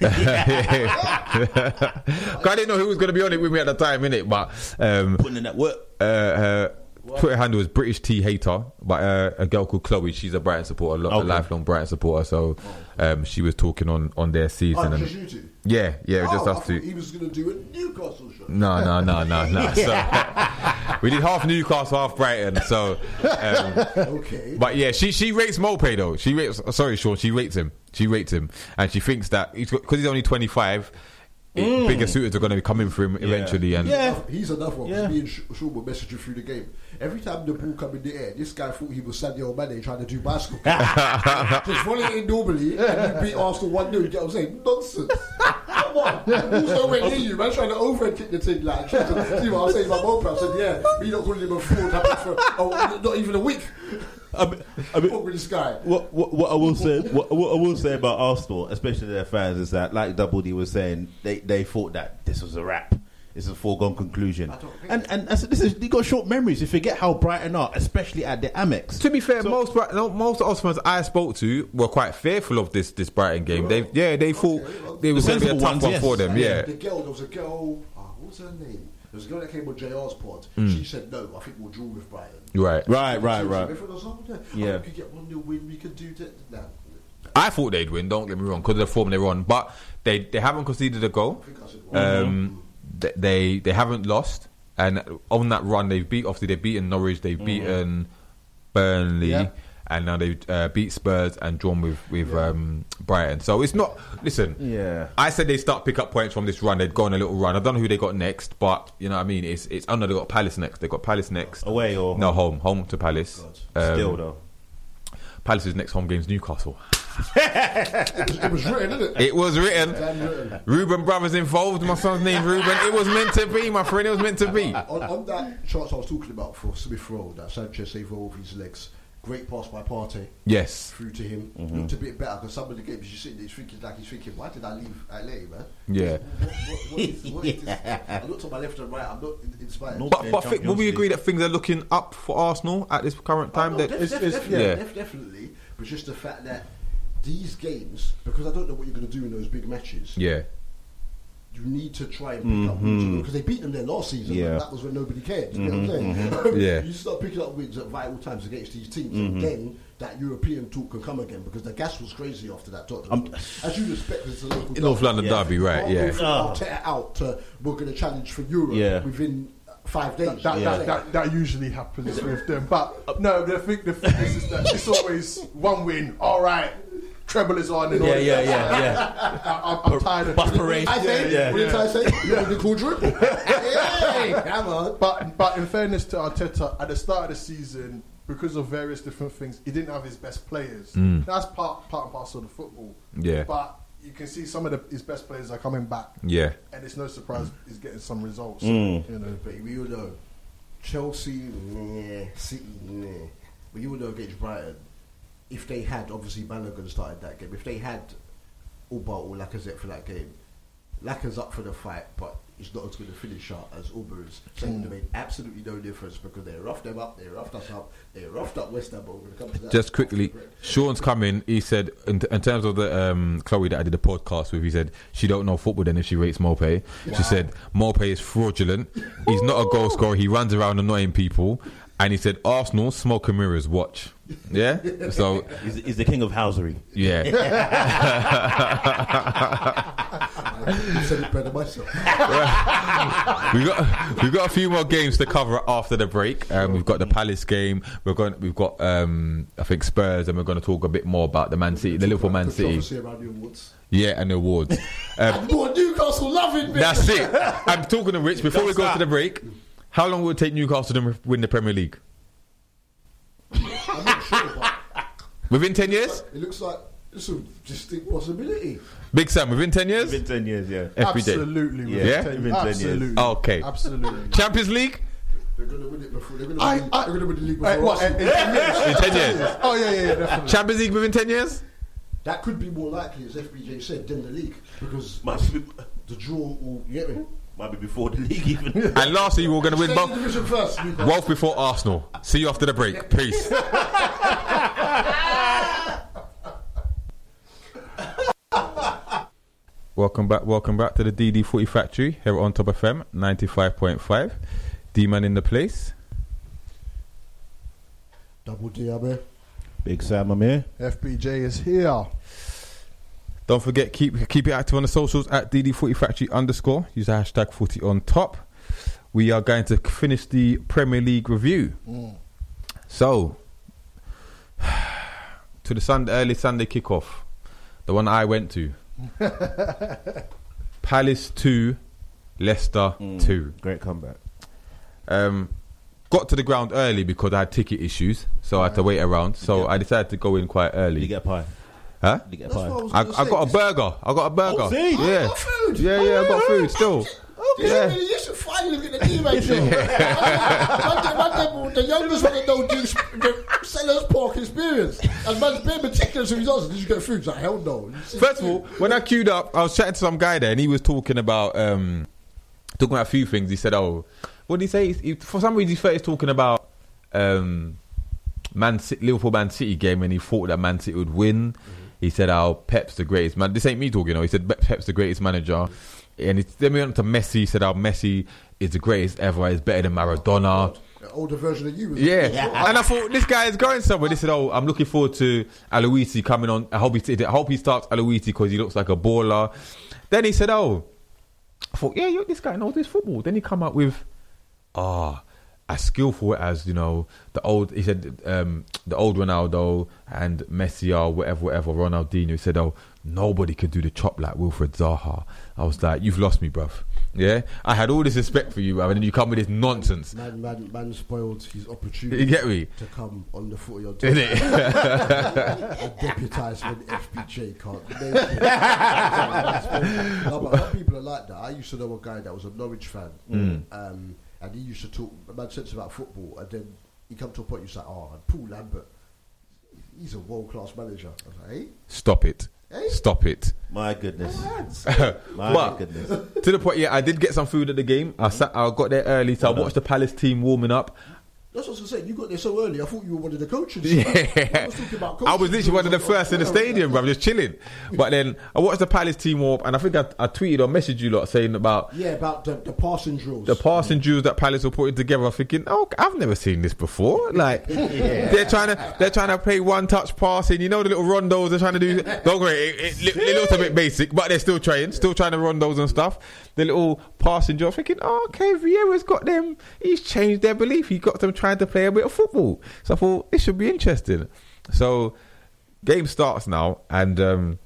[SPEAKER 4] [LAUGHS] [LAUGHS]
[SPEAKER 1] 'Cause I didn't know who was going to be on it with me at the time, innit? But um,
[SPEAKER 2] Putting in that work.
[SPEAKER 1] uh, her Twitter handle is British Tea Hater, but uh, a girl called Chloe, she's a Brighton supporter, a,
[SPEAKER 2] Okay.
[SPEAKER 1] lifelong Brighton supporter. So um, she was talking on, on their
[SPEAKER 4] oh,
[SPEAKER 1] season. and
[SPEAKER 4] just
[SPEAKER 1] yeah, yeah, just
[SPEAKER 4] oh, I
[SPEAKER 1] us two.
[SPEAKER 4] he was going to do a Newcastle show.
[SPEAKER 1] No, no, no, no, [LAUGHS] no. So, [LAUGHS] we did half Newcastle, half Brighton. So, um,
[SPEAKER 4] Okay.
[SPEAKER 1] but yeah, she she rates Maupay though. She rates. Sorry, Sean. She rates him. She rates him, and she thinks that because he's only twenty five, bigger mm. suitors are going to be coming for him eventually. And
[SPEAKER 2] Yeah.
[SPEAKER 4] He's another one.
[SPEAKER 2] Yeah.
[SPEAKER 4] Yeah. Me and Sh- Sean messaging through the game. Every time the ball come in the air, this guy thought he was Sadio Mane trying to do basketball. [LAUGHS] Just volley it in normally, and you beat Arsenal 1 0. You get what I'm saying? Nonsense. Come on. The ball's nowhere near you, man. Trying to overhead kick the thing. Like, trying to- see what I'm saying about Maupay? I said, yeah, me not calling him a fraud happened for oh, not even a week.
[SPEAKER 2] I mean, I mean,
[SPEAKER 4] What with this guy?
[SPEAKER 2] what, what, what I will say, what, what I will say about Arsenal, especially their fans, is that, like Double D was saying, they, they thought that this was a wrap. It's a foregone conclusion. And and I said, this is you got short memories. You forget how Brighton are, especially at the Amex.
[SPEAKER 1] To be fair, most Bright- no, most Arsenal fans I spoke to were quite fearful of this this Brighton game. They yeah they thought it was going to be a tough
[SPEAKER 2] ones,
[SPEAKER 1] one
[SPEAKER 2] yes.
[SPEAKER 1] for them. Yeah,
[SPEAKER 4] The girl, there was a girl, oh, what was her name? There was a girl that came on JR's pod.
[SPEAKER 1] Mm.
[SPEAKER 4] She said, no, I think we'll draw with Brighton.
[SPEAKER 1] Right.
[SPEAKER 2] Right, right, right.
[SPEAKER 4] like, everyone was like, oh,
[SPEAKER 2] Yeah.
[SPEAKER 4] yeah. we could get one nil win, we could do that. Nah,
[SPEAKER 1] I thought they'd win. Don't get me wrong, because of the form they're on, but they they haven't conceded a goal.
[SPEAKER 4] I think I
[SPEAKER 1] Um, th- they they haven't lost, and on that run they've beat. Obviously, they've beaten Norwich, they've beaten Burnley,
[SPEAKER 4] Yeah.
[SPEAKER 1] And now they've uh, beat Spurs and drawn with with um, Brighton. So it's not. Listen,
[SPEAKER 2] Yeah.
[SPEAKER 1] I said they start pick up points from this run. They'd go on a little run. I don't know who they got next, but you know what I mean. It's it's. Oh no, they got Palace next. They got Palace next.
[SPEAKER 2] Away or
[SPEAKER 1] No, home, home to Palace. Um,
[SPEAKER 2] still though.
[SPEAKER 1] Palace's next home game's Newcastle. [LAUGHS]
[SPEAKER 4] it was written, isn't it?
[SPEAKER 1] It was written.
[SPEAKER 4] Damn written.
[SPEAKER 1] Reuben brothers involved. My son's name Ruben. It was meant to be, my friend. It was meant to be.
[SPEAKER 4] on, on that chance I was talking about for Smith Rowe, that Sanchez saved all of his legs. Great pass by Partey
[SPEAKER 1] Yes.
[SPEAKER 4] through to him.
[SPEAKER 2] Mm-hmm.
[SPEAKER 4] Looked a bit better because some of the games you see, he's thinking like he's thinking, why did I leave LA, man?
[SPEAKER 1] Yeah.
[SPEAKER 4] What, what, what is, what is this? [LAUGHS] I looked on my left and right. I'm not inspired.
[SPEAKER 2] No,
[SPEAKER 1] But, but think, will we agree that things are looking up for Arsenal at this current time?
[SPEAKER 4] Oh, no, def-
[SPEAKER 3] it's-
[SPEAKER 4] def-
[SPEAKER 3] it's-
[SPEAKER 4] def-
[SPEAKER 1] yeah.
[SPEAKER 4] def- definitely. But just the fact that these games, because I don't know what you're going to do in those big matches.
[SPEAKER 1] yeah,
[SPEAKER 4] You need to try and pick up mm-hmm. wins because they beat them there last season.
[SPEAKER 2] Yeah.
[SPEAKER 4] and that was when nobody cared. You know what I'm mm-hmm. saying? Mm-hmm. [LAUGHS]
[SPEAKER 1] Yeah.
[SPEAKER 4] you start picking up wins at vital times against these teams, and then that European talk can come again because the gas was crazy after that. Tottenham. Um, as you expect, it's a local
[SPEAKER 1] in North
[SPEAKER 4] derby.
[SPEAKER 1] London
[SPEAKER 2] Yeah.
[SPEAKER 1] derby, right?
[SPEAKER 4] Can't
[SPEAKER 1] Yeah.
[SPEAKER 4] go from
[SPEAKER 2] Ah.
[SPEAKER 4] Arteta out to we're going to challenge for Europe
[SPEAKER 2] Yeah.
[SPEAKER 4] within five days.
[SPEAKER 3] That,
[SPEAKER 4] You know
[SPEAKER 3] that, that, that usually happens with them. But uh, no, the thing, the thing is, is that it's always one win. All right, treble is on. And all
[SPEAKER 2] Yeah,
[SPEAKER 3] that.
[SPEAKER 2] yeah, yeah, [LAUGHS] yeah.
[SPEAKER 3] I, I'm, I'm tired of
[SPEAKER 2] Bus
[SPEAKER 3] it.
[SPEAKER 2] parade.
[SPEAKER 4] I say,
[SPEAKER 2] Yeah,
[SPEAKER 4] what did. I say? Yeah. The [LAUGHS] quadruple. hey, come on.
[SPEAKER 3] But but in fairness to Arteta, at the start of the season, because of various different things, he didn't have his best players. That's part part and parcel of the football.
[SPEAKER 1] Yeah.
[SPEAKER 3] But you can see some of the, his best players are coming back,
[SPEAKER 1] Yeah.
[SPEAKER 3] and it's no surprise he's getting some results.
[SPEAKER 2] Mm.
[SPEAKER 3] You know,
[SPEAKER 4] But we all know Chelsea, nah, City, nah. But you all know against Brighton, if they had obviously Balogun started that game, if they had Uba or Lacazette for that game, Lacazette up for the fight, but he's not as good a finisher as Uber's. So it would made absolutely no difference because they roughed them up, they roughed us up, they roughed up West Ham. But we're going to come to that.
[SPEAKER 1] Just quickly, Sean's coming. He said, in, in terms of the um, Chloe that I did the podcast with, he said she don't know football. Then if she rates Mope, she said Mope is fraudulent. He's not a goal scorer. He runs around annoying people. And he said Arsenal smoke and mirrors. Watch, yeah. So
[SPEAKER 2] He's, he's the king of housery.
[SPEAKER 1] yeah, [LAUGHS]
[SPEAKER 4] I said it better myself. [LAUGHS]
[SPEAKER 1] we got we got a few more games to cover after the break. Um, we've got the Palace game. We're going. We've got um, I think Spurs, and we're going to talk a bit more about the Man City, the Liverpool Man City.
[SPEAKER 4] Controversy around the awards.
[SPEAKER 1] Yeah, and the awards. Um,
[SPEAKER 4] And more Newcastle loving me.
[SPEAKER 1] That's it. I'm talking to Rich. Before we go to the break, how long will it take Newcastle to win the Premier League?
[SPEAKER 4] I'm not sure, but
[SPEAKER 1] Within 10 years?
[SPEAKER 4] it looks like It's a distinct possibility.
[SPEAKER 1] Big Sam, within 10 years?
[SPEAKER 2] Within ten years, yeah.
[SPEAKER 1] FBJ.
[SPEAKER 3] Absolutely.
[SPEAKER 2] Yeah.
[SPEAKER 1] Yeah?
[SPEAKER 3] Ten-
[SPEAKER 2] Even 10 years.
[SPEAKER 3] Absolutely.
[SPEAKER 1] Okay.
[SPEAKER 3] Absolutely.
[SPEAKER 1] Champions League?
[SPEAKER 4] They're going to win it before. They're going to
[SPEAKER 3] I-
[SPEAKER 4] win,
[SPEAKER 3] I-
[SPEAKER 4] they're gonna win the league
[SPEAKER 3] Hey,
[SPEAKER 4] before
[SPEAKER 3] what,
[SPEAKER 4] Arsenal.
[SPEAKER 3] in- in 10 years?
[SPEAKER 1] In 10 years.
[SPEAKER 3] Oh, yeah, yeah, yeah, definitely.
[SPEAKER 1] Champions League within 10 years?
[SPEAKER 4] That could be more likely, as FBJ said, than the league because
[SPEAKER 2] Might
[SPEAKER 4] the draw will you get me.
[SPEAKER 2] Might be before the league even. [LAUGHS]
[SPEAKER 1] And lastly, we're going to win
[SPEAKER 4] Stay
[SPEAKER 1] both.
[SPEAKER 4] division first.
[SPEAKER 1] Wolf before Arsenal. See you after the break. Peace. [LAUGHS] welcome back. Welcome back to the DD Footy Factory here on Top FM 95.5. D Man in the place.
[SPEAKER 4] Double D, I'm here.
[SPEAKER 2] Big Sam, I'm here.
[SPEAKER 3] FBJ is here.
[SPEAKER 1] Don't forget, keep keep it active on the socials at DD Footy Factory underscore. Use the hashtag footy on top. We are going to finish the Premier League review. So, [SIGHS] to the Sunday, early Sunday kickoff, the one I went to. [LAUGHS] Palace 2, Leicester 2.
[SPEAKER 2] Great comeback.
[SPEAKER 1] Um, got to the ground early because I had ticket issues, so I had to wait around. So I decided to go in quite
[SPEAKER 2] Did you
[SPEAKER 1] early.
[SPEAKER 2] get a pie?
[SPEAKER 1] Huh?
[SPEAKER 2] Did you get a
[SPEAKER 4] That's
[SPEAKER 2] pie?
[SPEAKER 4] what I
[SPEAKER 1] I, I got a burger. I got a burger.
[SPEAKER 2] Oh, see?
[SPEAKER 1] Yeah.
[SPEAKER 4] got food.
[SPEAKER 1] Yeah, yeah, I got food still.
[SPEAKER 4] Okay,
[SPEAKER 1] Yeah.
[SPEAKER 4] yeah. you should finally get the teammate show. Man, man, man, the youngest one that know the, the seller's pork experience. And man's being meticulous with his answers. Did you get food? He's like, hell no.
[SPEAKER 1] First of all, when I queued up, I was chatting to some guy there, and he was talking about um, talking about a few things. He said, "Oh, what did he say?" He, for some reason, he first talking about um, Man City, Liverpool Man City game, and he thought that Man City would win. He said, "Oh, Pep's the greatest man." This ain't me talking. though. He said Pep's the greatest manager, and he, then we went to Messi. He said, "Oh, Messi is the greatest ever. He's better than Maradona."
[SPEAKER 4] The older version of you. was-
[SPEAKER 1] Yeah. and I thought this guy is going somewhere. They said, "Oh, I'm looking forward to Olise coming on. I hope he, I hope he starts Olise because he looks like a baller." Then he said, "Oh, I thought, yeah, you, this guy knows his football." Then he come up with, "Ah, as skillful as you know the old." He said, um, "The old Ronaldo and Messi or whatever, whatever." Ronaldinho he said, "Oh, nobody could do the chop like Wilfried Zaha." I was like, "You've lost me, bruv." Yeah, I had all this respect for you, bruv, and then you come with this nonsense.
[SPEAKER 4] Man, man, man spoiled his opportunity.
[SPEAKER 1] You get me?
[SPEAKER 4] to come on the footy on top.
[SPEAKER 1] Isn't it? [LAUGHS]
[SPEAKER 4] deputise when FBJ can't [LAUGHS] no, but of people are like that. I used to know a guy that was a Norwich fan,
[SPEAKER 1] Mm.
[SPEAKER 4] um, and he used to talk mad sense about football, and then he come to a point. you say, "Oh, and Paul Lambert, he's a world class manager." I was like, "Hey,
[SPEAKER 1] Stop it.
[SPEAKER 4] hey,
[SPEAKER 1] Stop it.
[SPEAKER 2] My goodness. My [LAUGHS] [LAUGHS]
[SPEAKER 1] But-
[SPEAKER 2] goodness.
[SPEAKER 1] to the point, yeah, I did get some food at the game. I sat, I got there early, so I watched the Palace team warming up.
[SPEAKER 4] That's what I was saying. You got there so early. I thought you were one of the coaches.
[SPEAKER 1] Yeah.
[SPEAKER 4] I was talking about
[SPEAKER 1] I was literally one of the first in the stadium, bro, just chilling. But then I watched the Palace team warm, and I think I, I tweeted or messaged you lot saying about
[SPEAKER 4] Yeah, about the, the passing drills.
[SPEAKER 1] the passing drills that Palace were putting together. I'm thinking, oh, I've never seen this before. Like [LAUGHS] they're trying to they're trying to play one touch passing. You know the little rondos they're trying to do. Don't worry, it, it, it looks a bit basic, but they're still trying, still trying to rondos and stuff. The little passing job, thinking, oh, okay, Vieira's got them. He's changed their belief. He got them trying to play a bit of football. So I thought this should be interesting. So game starts now, and. um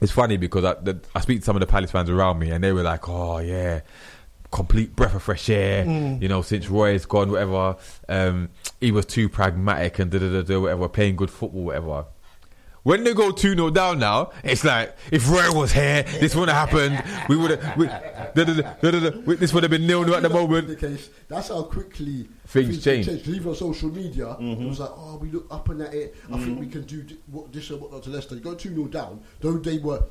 [SPEAKER 1] it's funny because I, the, I speak to some of the Palace fans around me, and they were like, "Oh yeah, complete breath of fresh air." You know, since Roy's gone, whatever. Um, he was too pragmatic and da da da da, whatever, playing good football, whatever. When they go 2 0 down now, it's like, if Roy was here, this wouldn't have happened. We would have, this would have been nil nil at the moment.
[SPEAKER 4] That's how quickly
[SPEAKER 1] Things change.
[SPEAKER 4] Even on social media, it mm-hmm. was like, oh, we look up and at it. I think mm-hmm. we can do what, this and whatnot to Leicester. You go 2 0 down, though they were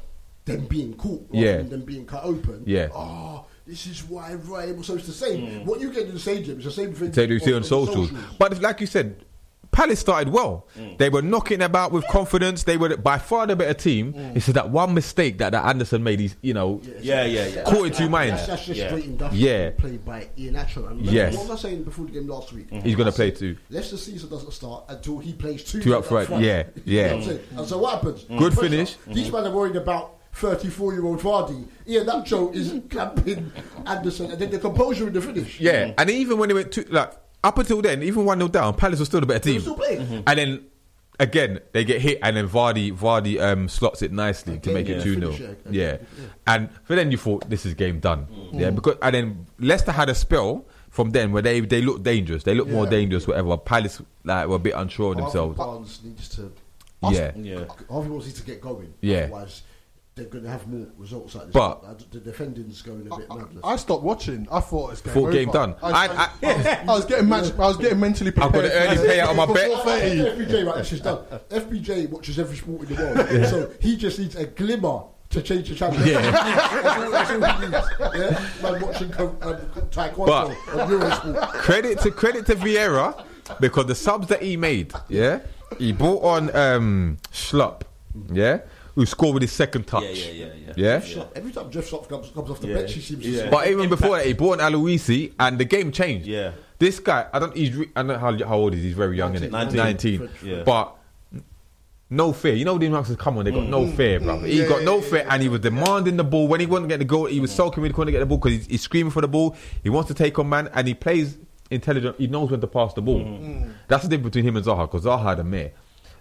[SPEAKER 4] them being caught rather
[SPEAKER 1] Yeah.
[SPEAKER 4] than them being cut open.
[SPEAKER 1] Yeah.
[SPEAKER 4] Oh, this is why Roy was. So it's the same. Mm. What you get in the stadium is the same thing.
[SPEAKER 1] They do see on
[SPEAKER 4] the
[SPEAKER 1] socials. But if- like you said, Palace started well. Mm. They were knocking about with confidence. They were by far the better team. Mm. It's just that one mistake that, that Andersen made. He's you know
[SPEAKER 2] Yeah, yeah, yeah.
[SPEAKER 1] caught in two minds.
[SPEAKER 4] That's, that's just
[SPEAKER 2] Yeah.
[SPEAKER 4] straight industrial
[SPEAKER 1] Yeah.
[SPEAKER 4] played by Iheanacho. And
[SPEAKER 1] Yes.
[SPEAKER 4] What was I saying before the game last week? Mm-hmm.
[SPEAKER 1] He's gonna play
[SPEAKER 4] said,
[SPEAKER 1] too.
[SPEAKER 4] Leicester season doesn't start until he plays two,
[SPEAKER 1] Two up front, yeah,
[SPEAKER 4] You know
[SPEAKER 1] yeah.
[SPEAKER 4] what I'm? And so what happens? Mm.
[SPEAKER 1] Good
[SPEAKER 4] Pressure.
[SPEAKER 1] finish.
[SPEAKER 4] These mm-hmm. men are worried about 34 year old Vardy. Iheanacho is clamping Andersen, and then the composure in the finish.
[SPEAKER 1] Yeah, and even when they went to like up until then, even one 0 down, Palace was still the better team.
[SPEAKER 4] still playing.
[SPEAKER 1] And then again, they get hit, and then Vardy Vardy um, slots it nicely to
[SPEAKER 4] Again,
[SPEAKER 1] make it two 0
[SPEAKER 4] yeah.
[SPEAKER 1] Yeah, and for then you thought this is game done. Yeah, because and then Leicester had a spell from then where they they looked dangerous. They looked more dangerous. Whatever. Palace like were a bit unsure of themselves.
[SPEAKER 4] Barnes needs to
[SPEAKER 1] Yeah.
[SPEAKER 2] Yeah.
[SPEAKER 4] Harvey wants you to get going.
[SPEAKER 1] Yeah.
[SPEAKER 4] Otherwise, they're going to have more results like this.
[SPEAKER 1] But-
[SPEAKER 4] the defending's going a bit madness.
[SPEAKER 3] I stopped watching. I thought it's game
[SPEAKER 1] Thought
[SPEAKER 3] over.
[SPEAKER 1] game done.
[SPEAKER 3] I,
[SPEAKER 1] I-
[SPEAKER 3] I, I, was, I was getting match, I was getting mentally
[SPEAKER 1] I've got an early
[SPEAKER 3] for-
[SPEAKER 1] payout on my
[SPEAKER 3] for
[SPEAKER 1] bet.
[SPEAKER 4] FBJ, right, this is done. FBJ watches every sport in the world, so he just needs a glimmer to change the channel. Yeah. that's, all, that's all. Yeah? Man watching um, taekwondo
[SPEAKER 1] But-
[SPEAKER 4] Eurosport.
[SPEAKER 1] credit to credit to Vieira because the subs that he made, yeah, he brought on um Schlupp, yeah, who scored with his second touch.
[SPEAKER 2] Yeah, yeah, yeah, yeah.
[SPEAKER 1] Yeah?
[SPEAKER 4] Every time Jeff Schlupp comes, comes off the
[SPEAKER 2] Yeah.
[SPEAKER 4] bench, he seems to
[SPEAKER 2] Yeah.
[SPEAKER 4] score.
[SPEAKER 1] But even before that, he brought on Olise, and the game changed.
[SPEAKER 2] Yeah.
[SPEAKER 1] This guy, I don't. He's. Re- I don't know how, how old is. he? He's very young, innit?
[SPEAKER 2] 19.
[SPEAKER 1] 19.
[SPEAKER 2] Yeah.
[SPEAKER 1] But no fear. You know, these youngsters come on. They got no mm-hmm. fear, bro. He
[SPEAKER 3] Yeah,
[SPEAKER 1] got no
[SPEAKER 3] yeah,
[SPEAKER 1] fear, and he was demanding the ball when he wasn't getting the goal. He was mm-hmm. sulking when he couldn't get the ball because he's, he's screaming for the ball. He wants to take on man, and he plays intelligent. He knows when to pass the ball. Mm-hmm. That's the difference between him and Zaha. Because Zaha had a mare.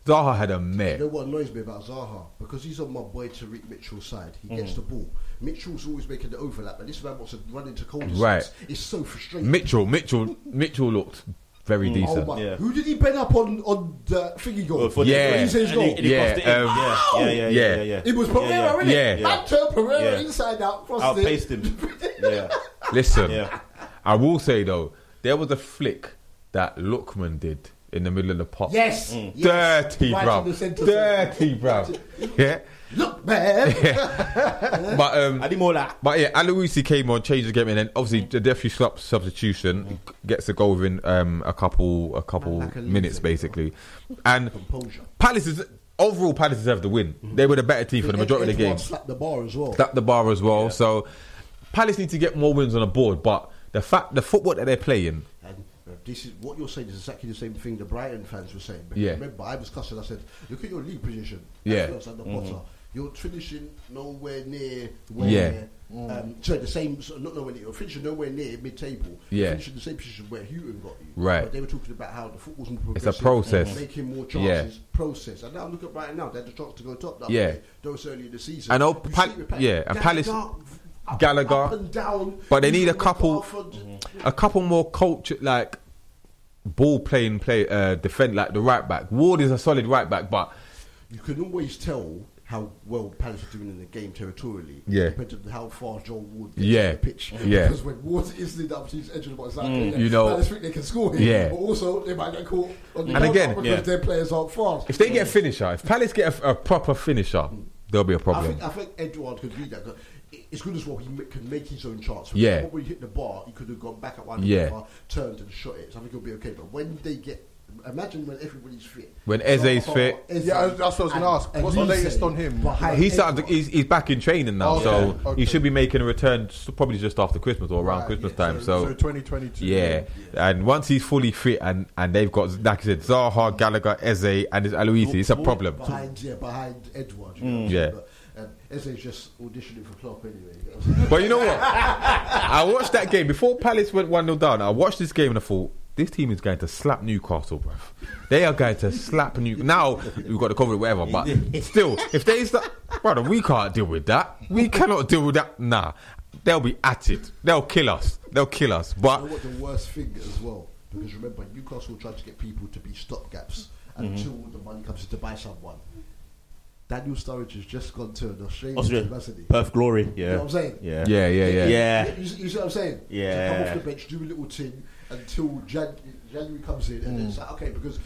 [SPEAKER 1] Zaha had a mare.
[SPEAKER 4] You know what annoys me about Zaha? Because he's on my boy Tyrick Mitchell's side. He gets the ball. Mitchell's always making the overlap, and this man wants to run into cul
[SPEAKER 1] Right.
[SPEAKER 4] It's so frustrating.
[SPEAKER 1] Mitchell, Mitchell, Mitchell looked very
[SPEAKER 4] Oh
[SPEAKER 1] decent.
[SPEAKER 4] my!
[SPEAKER 2] Yeah.
[SPEAKER 4] Who did he bend up on on the thingy goal?
[SPEAKER 2] Well, for the-
[SPEAKER 1] Yeah.
[SPEAKER 4] When he says
[SPEAKER 2] And he- and he
[SPEAKER 1] Yeah,
[SPEAKER 2] crossed it
[SPEAKER 1] um,
[SPEAKER 2] yeah, yeah, yeah,
[SPEAKER 1] yeah.
[SPEAKER 2] yeah, yeah.
[SPEAKER 4] It was Pereira,
[SPEAKER 2] yeah,
[SPEAKER 4] innit?
[SPEAKER 1] Yeah.
[SPEAKER 4] Man turned Pereira
[SPEAKER 2] Yeah.
[SPEAKER 4] inside out, crossed
[SPEAKER 2] I'll
[SPEAKER 4] it.
[SPEAKER 2] paste him. [LAUGHS] Yeah,
[SPEAKER 1] Listen,
[SPEAKER 2] yeah.
[SPEAKER 1] I will say though, there was a flick that Lookman did in the middle of the pot.
[SPEAKER 4] Yes. yes.
[SPEAKER 1] Dirty,
[SPEAKER 4] Right
[SPEAKER 1] bruv.
[SPEAKER 4] in
[SPEAKER 1] Dirty, bruv. [LAUGHS] Yeah.
[SPEAKER 4] Look, man. [LAUGHS] [LAUGHS]
[SPEAKER 1] But um,
[SPEAKER 2] Ademola.
[SPEAKER 1] but yeah, Olise came on, changed the game, and then obviously the Defi Slop substitution gets a goal within um, a couple a couple
[SPEAKER 4] like a
[SPEAKER 1] minutes basically, and
[SPEAKER 4] Composure.
[SPEAKER 1] Palace is overall Palace deserved the win. They were the better team for the majority of the
[SPEAKER 4] Edouard
[SPEAKER 1] game.
[SPEAKER 4] slapped the bar as well.
[SPEAKER 1] That the bar as well. So Palace need to get more wins on the board, but the fact the football that they're playing,
[SPEAKER 4] And this is what you're saying is exactly the same thing the Brighton fans were saying. Because
[SPEAKER 1] Yeah.
[SPEAKER 4] Remember, I was cussing. I said, "Look at your league position.
[SPEAKER 1] Yeah.
[SPEAKER 4] Everyone's under Potter. You're finishing nowhere near where."
[SPEAKER 1] Yeah.
[SPEAKER 4] Um, sorry, the same. So not nowhere near. You're finishing nowhere near mid-table.
[SPEAKER 1] Yeah.
[SPEAKER 4] You're finishing the same position where Hughton got you.
[SPEAKER 1] Right.
[SPEAKER 4] But they were talking about how the football's more
[SPEAKER 1] It's a process.
[SPEAKER 4] making more
[SPEAKER 1] Yeah.
[SPEAKER 4] chances. Process. And now look at Brighton now. They had the chance to go top. That
[SPEAKER 1] Yeah.
[SPEAKER 4] way, those early in the season.
[SPEAKER 1] I know
[SPEAKER 4] You
[SPEAKER 1] Pal-
[SPEAKER 4] see it with Pal-
[SPEAKER 1] yeah, and Palace-
[SPEAKER 4] up-
[SPEAKER 1] Gallagher.
[SPEAKER 4] up and down.
[SPEAKER 1] But they need a
[SPEAKER 4] Even
[SPEAKER 1] couple-
[SPEAKER 4] McArthur-
[SPEAKER 1] a couple more culture like ball playing play uh, defend like the right back. Ward is a solid right back, but
[SPEAKER 4] you can always tell how well Palace are doing in the game territorially.
[SPEAKER 1] Yeah.
[SPEAKER 4] Depending on how far Joel Ward gets
[SPEAKER 1] Yeah.
[SPEAKER 4] the pitch.
[SPEAKER 1] Yeah.
[SPEAKER 4] Because when Ward is leading up to his edge of the box, like, yeah,
[SPEAKER 1] You know-
[SPEAKER 4] Palace think they can score here.
[SPEAKER 1] Yeah.
[SPEAKER 4] But also, they might get caught on the
[SPEAKER 1] And again-
[SPEAKER 4] because
[SPEAKER 2] Yeah.
[SPEAKER 4] their players aren't fast.
[SPEAKER 1] if they get a finisher, if Palace get a, a proper finisher, there'll be a problem.
[SPEAKER 4] think, I think Edouard could do that. But it- It's good as well. He ma- can make his own chance. For
[SPEAKER 1] Yeah.
[SPEAKER 4] When he hit the bar, he could have gone back at one,
[SPEAKER 1] Yeah.
[SPEAKER 4] yeah. turned and shot it. So I think he'll be okay. But when they get, imagine when everybody's fit.
[SPEAKER 1] When Eze's
[SPEAKER 4] Zaha,
[SPEAKER 1] fit.
[SPEAKER 4] Eze,
[SPEAKER 3] Yeah, that's what I was going to ask.
[SPEAKER 4] and
[SPEAKER 3] What's the latest on him?
[SPEAKER 4] behind
[SPEAKER 1] He's, started,
[SPEAKER 4] Edouard.
[SPEAKER 1] he's he's back in training now,
[SPEAKER 3] Okay,
[SPEAKER 1] so
[SPEAKER 3] okay.
[SPEAKER 1] he should be making a return probably just after Christmas or around
[SPEAKER 4] Right,
[SPEAKER 1] Christmas
[SPEAKER 4] yeah,
[SPEAKER 1] time.
[SPEAKER 3] So
[SPEAKER 1] So,
[SPEAKER 3] 2022.
[SPEAKER 1] yeah. and once he's fully fit and and they've got like I said, Zaha, Gallagher, Eze, and there's Olise, it's a problem.
[SPEAKER 4] behind yeah behind Edouard. You know
[SPEAKER 1] Mm.
[SPEAKER 4] what
[SPEAKER 1] Yeah.
[SPEAKER 4] But, Eze's just auditioning for Klopp anyway. you know what I'm saying?
[SPEAKER 1] But you know what? I watched that game before Palace went 1 0 down. I watched this game and I thought, this team is going to slap Newcastle, bruv. They are going to slap New. Now we've got the cover, whatever, but [LAUGHS] still, if they start, brother, we can't deal with that. We cannot deal with that. Nah, they'll be at it. They'll kill us. They'll kill us.
[SPEAKER 4] You
[SPEAKER 1] But
[SPEAKER 4] know what the worst thing as well? Because remember, Newcastle tried to get people to be stopgaps until mm-hmm. the money comes in to buy someone. Daniel Sturridge has just gone to an Australian
[SPEAKER 2] Australia.
[SPEAKER 4] team, hasn't?
[SPEAKER 2] Perth Glory.
[SPEAKER 4] You
[SPEAKER 2] Yeah.
[SPEAKER 4] know what I'm saying?
[SPEAKER 2] Yeah.
[SPEAKER 1] yeah, yeah, yeah.
[SPEAKER 2] Yeah.
[SPEAKER 4] You, you see what I'm saying? To come off the bench, do a little thing until Jan- January comes in, and then mm. it's like, okay, because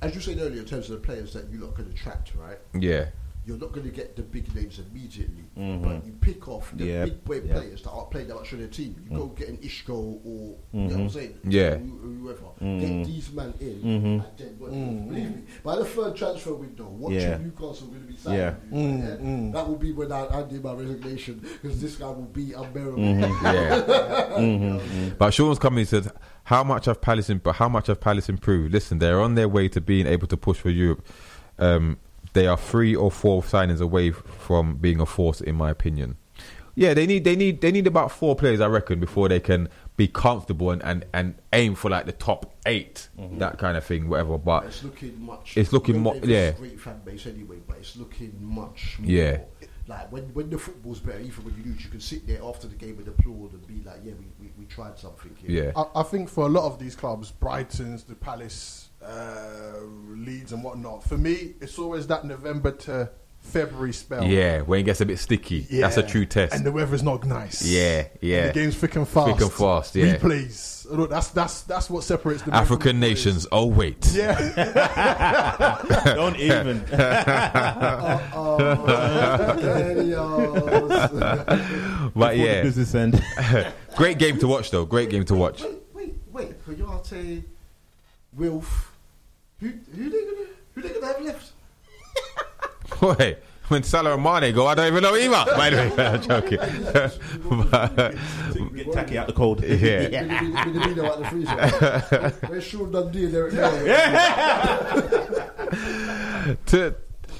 [SPEAKER 4] as you said earlier, in terms of the players that you lot can attract, right?
[SPEAKER 1] yeah.
[SPEAKER 4] You're not going to get the big names immediately,
[SPEAKER 2] Mhm.
[SPEAKER 4] but you pick off the
[SPEAKER 2] Yeah,
[SPEAKER 4] big boy
[SPEAKER 2] yeah.
[SPEAKER 4] players that aren't playing that much on their team. You go mm. get an Ishko or you know what I'm mm-hmm. saying,
[SPEAKER 1] Yeah.
[SPEAKER 4] who- whoever. Get mm-hmm. these men in,
[SPEAKER 2] Mhm.
[SPEAKER 4] and then work. Mm-hmm. believe me, by the third transfer window, what
[SPEAKER 2] Yeah.
[SPEAKER 4] Newcastle going to be signing.
[SPEAKER 2] Yeah.
[SPEAKER 4] you, yeah, That will be when I, I do my resignation because this guy will be unbearable.
[SPEAKER 1] Yeah. [LAUGHS] But Sean's coming and said, "How much have Palace imp- How much have Palace improved? Listen, they're on their way to being able to push for Europe. Um, they are three or four signings away from being a force, in my opinion. Yeah, they need they need they need about four players, I reckon, before they can be comfortable and, and, and aim for like the top 8 mm-hmm. that kind of thing, whatever. But
[SPEAKER 4] It's looking much.
[SPEAKER 1] It's looking
[SPEAKER 4] you know,
[SPEAKER 1] mo- yeah.
[SPEAKER 4] Great fan base anyway, but it's looking much. More,
[SPEAKER 1] Yeah.
[SPEAKER 4] like when when the football's better, even when you lose, you can sit there after the game and applaud and be like, yeah, we, we, we tried something. Here.
[SPEAKER 1] Yeah.
[SPEAKER 3] I, I think for a lot of these clubs, Brighton's, the Palace, uh, Leeds, and whatnot, for me, it's always that November to February spell.
[SPEAKER 1] Yeah, when it gets a bit sticky, that's a true test.
[SPEAKER 3] And the weather's not nice.
[SPEAKER 1] yeah, yeah.
[SPEAKER 3] And the game's thick and fast.
[SPEAKER 1] Thick and fast, yeah.
[SPEAKER 3] Replays. Look, that's that's that's what separates the
[SPEAKER 1] African nations. Oh wait.
[SPEAKER 3] Yeah. [LAUGHS] [LAUGHS]
[SPEAKER 2] Don't even.
[SPEAKER 1] But yeah,
[SPEAKER 2] business end. [LAUGHS]
[SPEAKER 1] great game to watch though. Great game to watch.
[SPEAKER 4] Wait, wait, wait. Coyote, Wilf. Who who they gonna who they gonna have left?
[SPEAKER 1] Wait, when Salah and Mane go, I don't even know either. [LAUGHS] By the way, I'm joking. But,
[SPEAKER 2] Get tacky out the cold.
[SPEAKER 1] yeah.
[SPEAKER 4] Minamino at the freezer. [LAUGHS] Where's Sean Dundee and Eric Dier?
[SPEAKER 1] to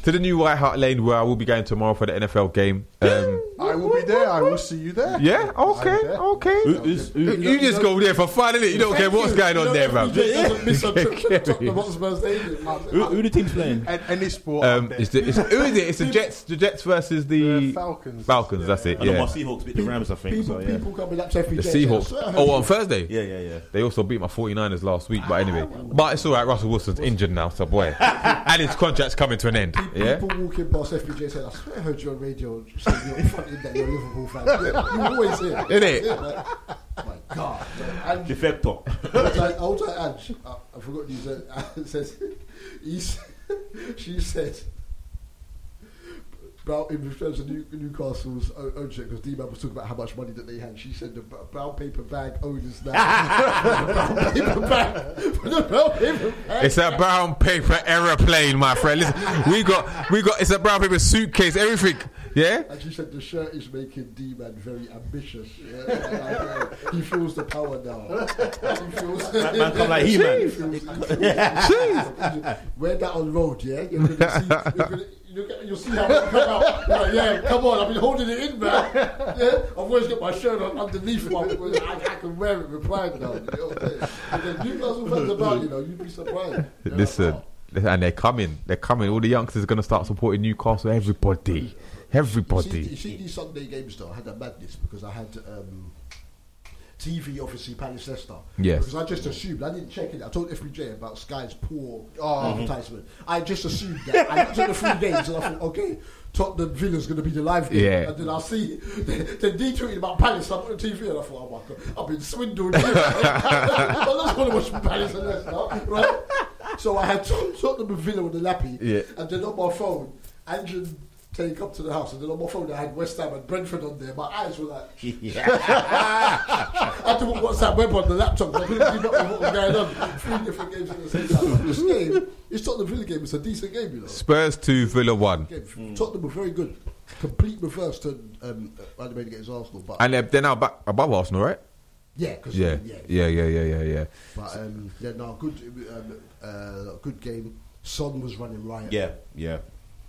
[SPEAKER 1] to the new White Hart Lane where I will be going tomorrow for the NFL game. Um,
[SPEAKER 3] I will be there. I will see you there.
[SPEAKER 1] yeah, okay,
[SPEAKER 3] there.
[SPEAKER 1] okay.
[SPEAKER 2] Who- who's- who-
[SPEAKER 1] You just go there for fun, innit? You don't care what's going on there, bro.
[SPEAKER 4] He doesn't a trip to [LAUGHS] Tottenham Hotspur Stadium.
[SPEAKER 2] Who, who the team's playing?
[SPEAKER 3] And any sport.
[SPEAKER 1] Um,
[SPEAKER 3] there.
[SPEAKER 1] it's the, it's, who is it? It's the Jets. The Jets versus the,
[SPEAKER 3] The Falcons.
[SPEAKER 1] Falcons. That's it.
[SPEAKER 2] I know my
[SPEAKER 1] Yeah.
[SPEAKER 2] Seahawks beat the Rams, I think.
[SPEAKER 4] People,
[SPEAKER 2] So, yeah.
[SPEAKER 4] people coming up to FBJ.
[SPEAKER 1] The
[SPEAKER 4] saying,
[SPEAKER 1] Seahawks.
[SPEAKER 4] "I swear I heard
[SPEAKER 1] Oh, on Thursday.
[SPEAKER 2] Yeah, yeah, yeah.
[SPEAKER 1] They also beat my 49ers last week, but anyway. But it's all right. Russell Wilson's injured now, so boy. [LAUGHS] and his contract's coming to an end. Yeah.
[SPEAKER 4] People walking past FBJ saying, I swear I heard you on radio saying you're fucking that you're a Liverpool fan. Yeah, you always hear.
[SPEAKER 1] Innit?
[SPEAKER 4] Yeah, like, my God. And
[SPEAKER 2] Defector.
[SPEAKER 4] I was like, I was like, Ange, I, I forgot these. [LAUGHS] Uh, it says, [LAUGHS] he, s- she said, about in terms of New, Newcastle's ownership, because D-Man was talking about how much money that they had. She said the brown paper bag owners now. brown paper bag. the brown paper bag.
[SPEAKER 1] It's a brown paper aeroplane, my friend. Listen, we got, we got. It's a brown paper suitcase, everything. Yeah.
[SPEAKER 4] And she said the shirt is making D-Man very ambitious. Yeah? Like, uh, he feels the power now. He feels
[SPEAKER 2] Man come like [LAUGHS] He-Man. [LAUGHS]
[SPEAKER 4] Wear that on road, yeah? You're gonna see, you're gonna, you'll, you'll see how it come out. Like, yeah, come on, I've been holding it in, man. Yeah? I've always got my shirt on underneath my, I, I can wear it with pride now. You know what I'm saying? Then Newcastle fans about, you know, you'd be surprised. They're like,
[SPEAKER 1] Listen,
[SPEAKER 4] "Oh."
[SPEAKER 1] and they're coming. They're coming. All the youngsters are gonna start supporting Newcastle. Everybody,
[SPEAKER 4] You see,
[SPEAKER 1] everybody.
[SPEAKER 4] you see these Sunday games though, I had a madness because I had um, TV, obviously, Palace Leicester.
[SPEAKER 1] Yes.
[SPEAKER 4] Because I just assumed, I didn't check it. I told FBJ about Sky's poor
[SPEAKER 3] Oh.
[SPEAKER 4] advertisement. I just assumed that. I looked at the three games and I thought, okay, Tottenham Villa's going to be the live game.
[SPEAKER 1] Yeah.
[SPEAKER 4] And then I'll see, then D tweeted about Palace. I put the TV and I thought, oh my God, I've been swindled. I'm not going to watch Palace and Leicester, right? So I had Tot- Tottenham Villa with the lappy.
[SPEAKER 1] Yeah.
[SPEAKER 4] And then on my phone, Andrew take up to the house, and then on my phone I had West Ham and Brentford on there. My eyes were like, [LAUGHS] [LAUGHS] I had to put WhatsApp web on the laptop. I couldn't keep up with what was going on. Three different games at the same time. But [LAUGHS] This game, it's Tottenham Villa game. It's a decent game, you know.
[SPEAKER 1] Spurs two, Villa one,
[SPEAKER 4] Game. Tottenham were very good. Complete reverse to um, uh, Andy against Arsenal, but
[SPEAKER 1] and they're, they're now back above Arsenal, right?
[SPEAKER 4] yeah, cause,
[SPEAKER 1] Yeah,
[SPEAKER 4] yeah,
[SPEAKER 1] yeah, yeah, yeah, yeah, yeah.
[SPEAKER 4] But um, yeah, no, good, um, uh, good game. Son was running riot.
[SPEAKER 2] Yeah, yeah.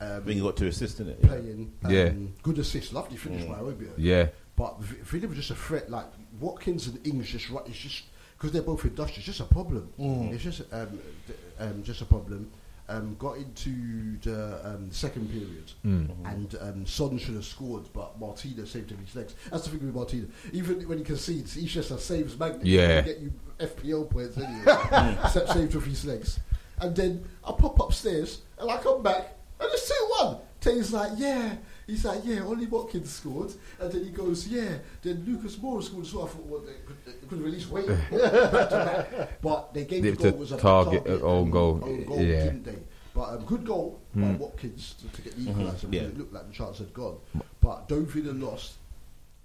[SPEAKER 4] Um,
[SPEAKER 2] I think he got two assists in it. Yeah.
[SPEAKER 4] playing. Um,
[SPEAKER 1] Yeah.
[SPEAKER 4] good assist, lovely finish by Obi.
[SPEAKER 1] Yeah,
[SPEAKER 4] But V- Villa was just a threat. Like Watkins and Ings just right. It's just because they're both industrious. Just a problem. It's just um, d- um, just a problem. Um, got into the um, second period, and um, Son should have scored, but Martina saved him his legs. That's the thing with Martina. Even when he concedes, he's just a saves magnet.
[SPEAKER 1] Yeah.
[SPEAKER 4] get you FPL points anyway. [LAUGHS] Except saved with his legs. And then I pop upstairs and I come back and it's two one. Tay's like, yeah. He's like, yeah, Ollie Watkins scored. And then he goes, yeah. Then Lucas Moura scored. So I thought, well, they could, they could at least [LAUGHS] back back. But they gave
[SPEAKER 1] They-
[SPEAKER 4] the goal
[SPEAKER 1] the
[SPEAKER 4] was a
[SPEAKER 1] target, Targett own goal,
[SPEAKER 4] own goal,
[SPEAKER 1] yeah.
[SPEAKER 4] didn't they? But um, good goal by hmm. Watkins to, to get the mm-hmm. equaliser.
[SPEAKER 2] Yeah.
[SPEAKER 4] It looked like the chance had gone. But don't Villa lost.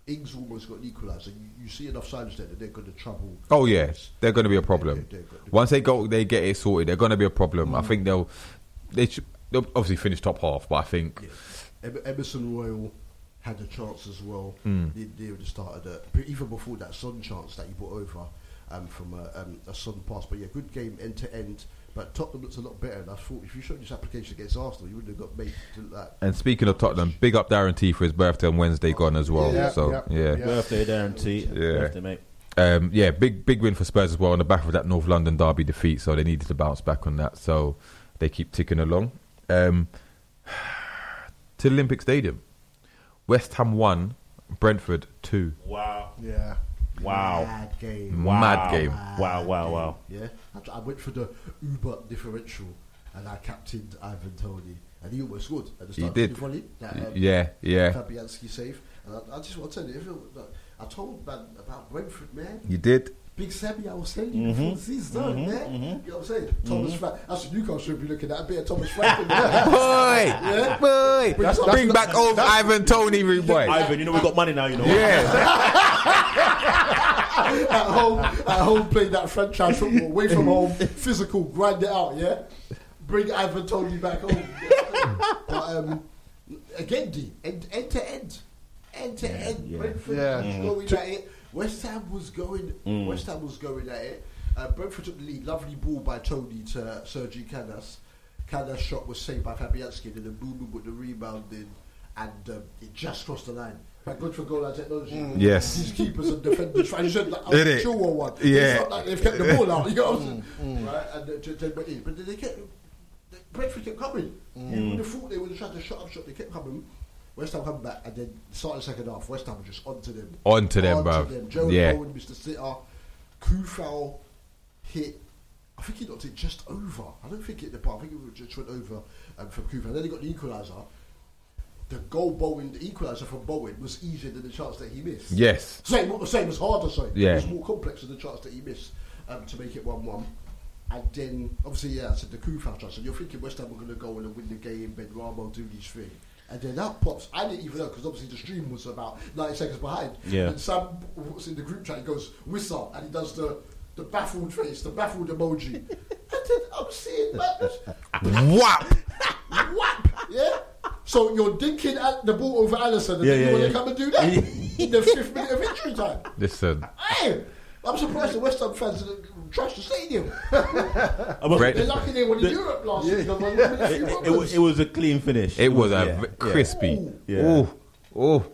[SPEAKER 4] Ings almost got an equaliser. You, you see enough signs there that they're going to trouble.
[SPEAKER 1] Oh yeah, they're going to be a problem.
[SPEAKER 4] They're- they're- they're-
[SPEAKER 1] Once they go, they get it sorted. They're going to be a problem. I hmm. think they'll, they should, they'll obviously finished top half, but I think
[SPEAKER 4] Em- Emerson Royal had a chance as well.
[SPEAKER 1] Hmm.
[SPEAKER 4] They, they would have started it, even before that Son chance that he put over um, from a, um, a Son pass. But yeah, good game end to end. But Tottenham looks a lot better. And I thought if you showed this application against Arsenal, you wouldn't have got made to look like.
[SPEAKER 1] And speaking of Tottenham, big up Darren T for his birthday on Wednesday gone as well.
[SPEAKER 3] Yeah,
[SPEAKER 1] so
[SPEAKER 3] yeah,
[SPEAKER 1] yeah,
[SPEAKER 3] yeah.
[SPEAKER 2] Birthday, Darren T.
[SPEAKER 1] Yeah.
[SPEAKER 2] Birthday, mate.
[SPEAKER 1] Um, yeah, big big win for Spurs as well on the back of that North London derby defeat. So they needed to bounce back on that. So they keep ticking along. Um, [SIGHS] to Olympic Stadium, West Ham one, Brentford two.
[SPEAKER 2] Wow.
[SPEAKER 3] Yeah.
[SPEAKER 2] Wow.
[SPEAKER 4] Mad game.
[SPEAKER 2] Wow.
[SPEAKER 1] Mad game.
[SPEAKER 2] Wow, wow,
[SPEAKER 4] game,
[SPEAKER 2] wow.
[SPEAKER 4] Yeah, I, I went for the Uber differential, and I captained Ivan Toney, and he almost scored at the
[SPEAKER 1] He did.
[SPEAKER 4] of the volley, that, um,
[SPEAKER 1] Yeah, yeah.
[SPEAKER 4] Fabianski save. And I, I just want to tell you, if it, look, I told man about Brentford, man.
[SPEAKER 1] You did.
[SPEAKER 4] Big Sammy, I was telling you before the season started, man. You know what I'm saying? Thomas Frank. That's what Newcastle should be looking at. A bit of Thomas Frank in there. [LAUGHS]
[SPEAKER 1] Boy,
[SPEAKER 4] Yeah.
[SPEAKER 1] boy,
[SPEAKER 3] That's-
[SPEAKER 1] bring
[SPEAKER 3] that's-
[SPEAKER 1] back old Ivan Toney, boy.
[SPEAKER 2] Ivan, you know we got money now, you know.
[SPEAKER 1] Yeah, [LAUGHS]
[SPEAKER 4] at home, at home, playing that franchise football, away from home, physical, grind it out, yeah. Bring Ivan Toney back home. [LAUGHS] but um, again, D, end, end to end, end to end.
[SPEAKER 2] yeah.
[SPEAKER 4] Brentford
[SPEAKER 3] Yeah.
[SPEAKER 4] was
[SPEAKER 3] Mm.
[SPEAKER 4] going at it. West Ham was going. Mm. West Ham was going at it. Uh, Brentford took the lead. Lovely ball by Toney to Sergi Canós. Canós' shot was saved by Fabianski, and then boom, boom, with the rebound in, and um, it just crossed the line. But good for goal line technology. Mm.
[SPEAKER 1] Yes.
[SPEAKER 4] These keepers and defenders trying to like
[SPEAKER 1] Did
[SPEAKER 4] a
[SPEAKER 1] it?
[SPEAKER 4] sure one.
[SPEAKER 1] Yeah.
[SPEAKER 4] It's not like they've kept the ball out. You know what I'm saying? Mm, right, and they, they, went in, but they kept. they- Brentford kept coming. You would have thought they would have tried to shut up shot. They kept coming. West Ham come back, and then starting the second half. West Ham were just onto them.
[SPEAKER 1] On to them,
[SPEAKER 4] Onto
[SPEAKER 1] bruv.
[SPEAKER 4] them. Jarrod
[SPEAKER 1] Yeah.
[SPEAKER 4] Bowen, Mr. Sitter, Coufal hit. I think he knocked it just over. I don't think it the bar. I think it just went over um, from Coufal. And then he got the equaliser. The goal Bowen, the equaliser from Bowen was easier than the chance that he missed.
[SPEAKER 1] yes.
[SPEAKER 4] Same, not the same as harder, sorry.
[SPEAKER 1] Yeah.
[SPEAKER 4] It was more complex than the chance that he missed um, to make it 1 1. And then, obviously, yeah, I said the foul chance. And you're thinking West Ham were going to go in and win the game, Benrahma do his thing. And then that pops. I didn't even know because obviously the stream was about 90 seconds behind.
[SPEAKER 2] Yeah.
[SPEAKER 4] And Sam was in the group chat, he goes, whistle, and he does the, the baffled face, the baffled emoji. and then I'm seeing that.
[SPEAKER 1] Whap. [LAUGHS]
[SPEAKER 4] Whap! Yeah? So you're dinking at the ball over Alisson and
[SPEAKER 2] Yeah,
[SPEAKER 4] then you
[SPEAKER 2] yeah,
[SPEAKER 4] want
[SPEAKER 2] yeah.
[SPEAKER 4] to come and do that [LAUGHS] in the fifth minute of injury time.
[SPEAKER 1] Listen,
[SPEAKER 4] Hey, I'm surprised the West Ham fans trashed [LAUGHS] the stadium.
[SPEAKER 2] I must-
[SPEAKER 1] Brent-
[SPEAKER 4] They're lucky they won in Europe last year. They won in a few
[SPEAKER 2] it, it, was, it was a clean finish.
[SPEAKER 1] it was a
[SPEAKER 2] Yeah,
[SPEAKER 1] crispy.
[SPEAKER 2] Yeah.
[SPEAKER 1] Oh, oh.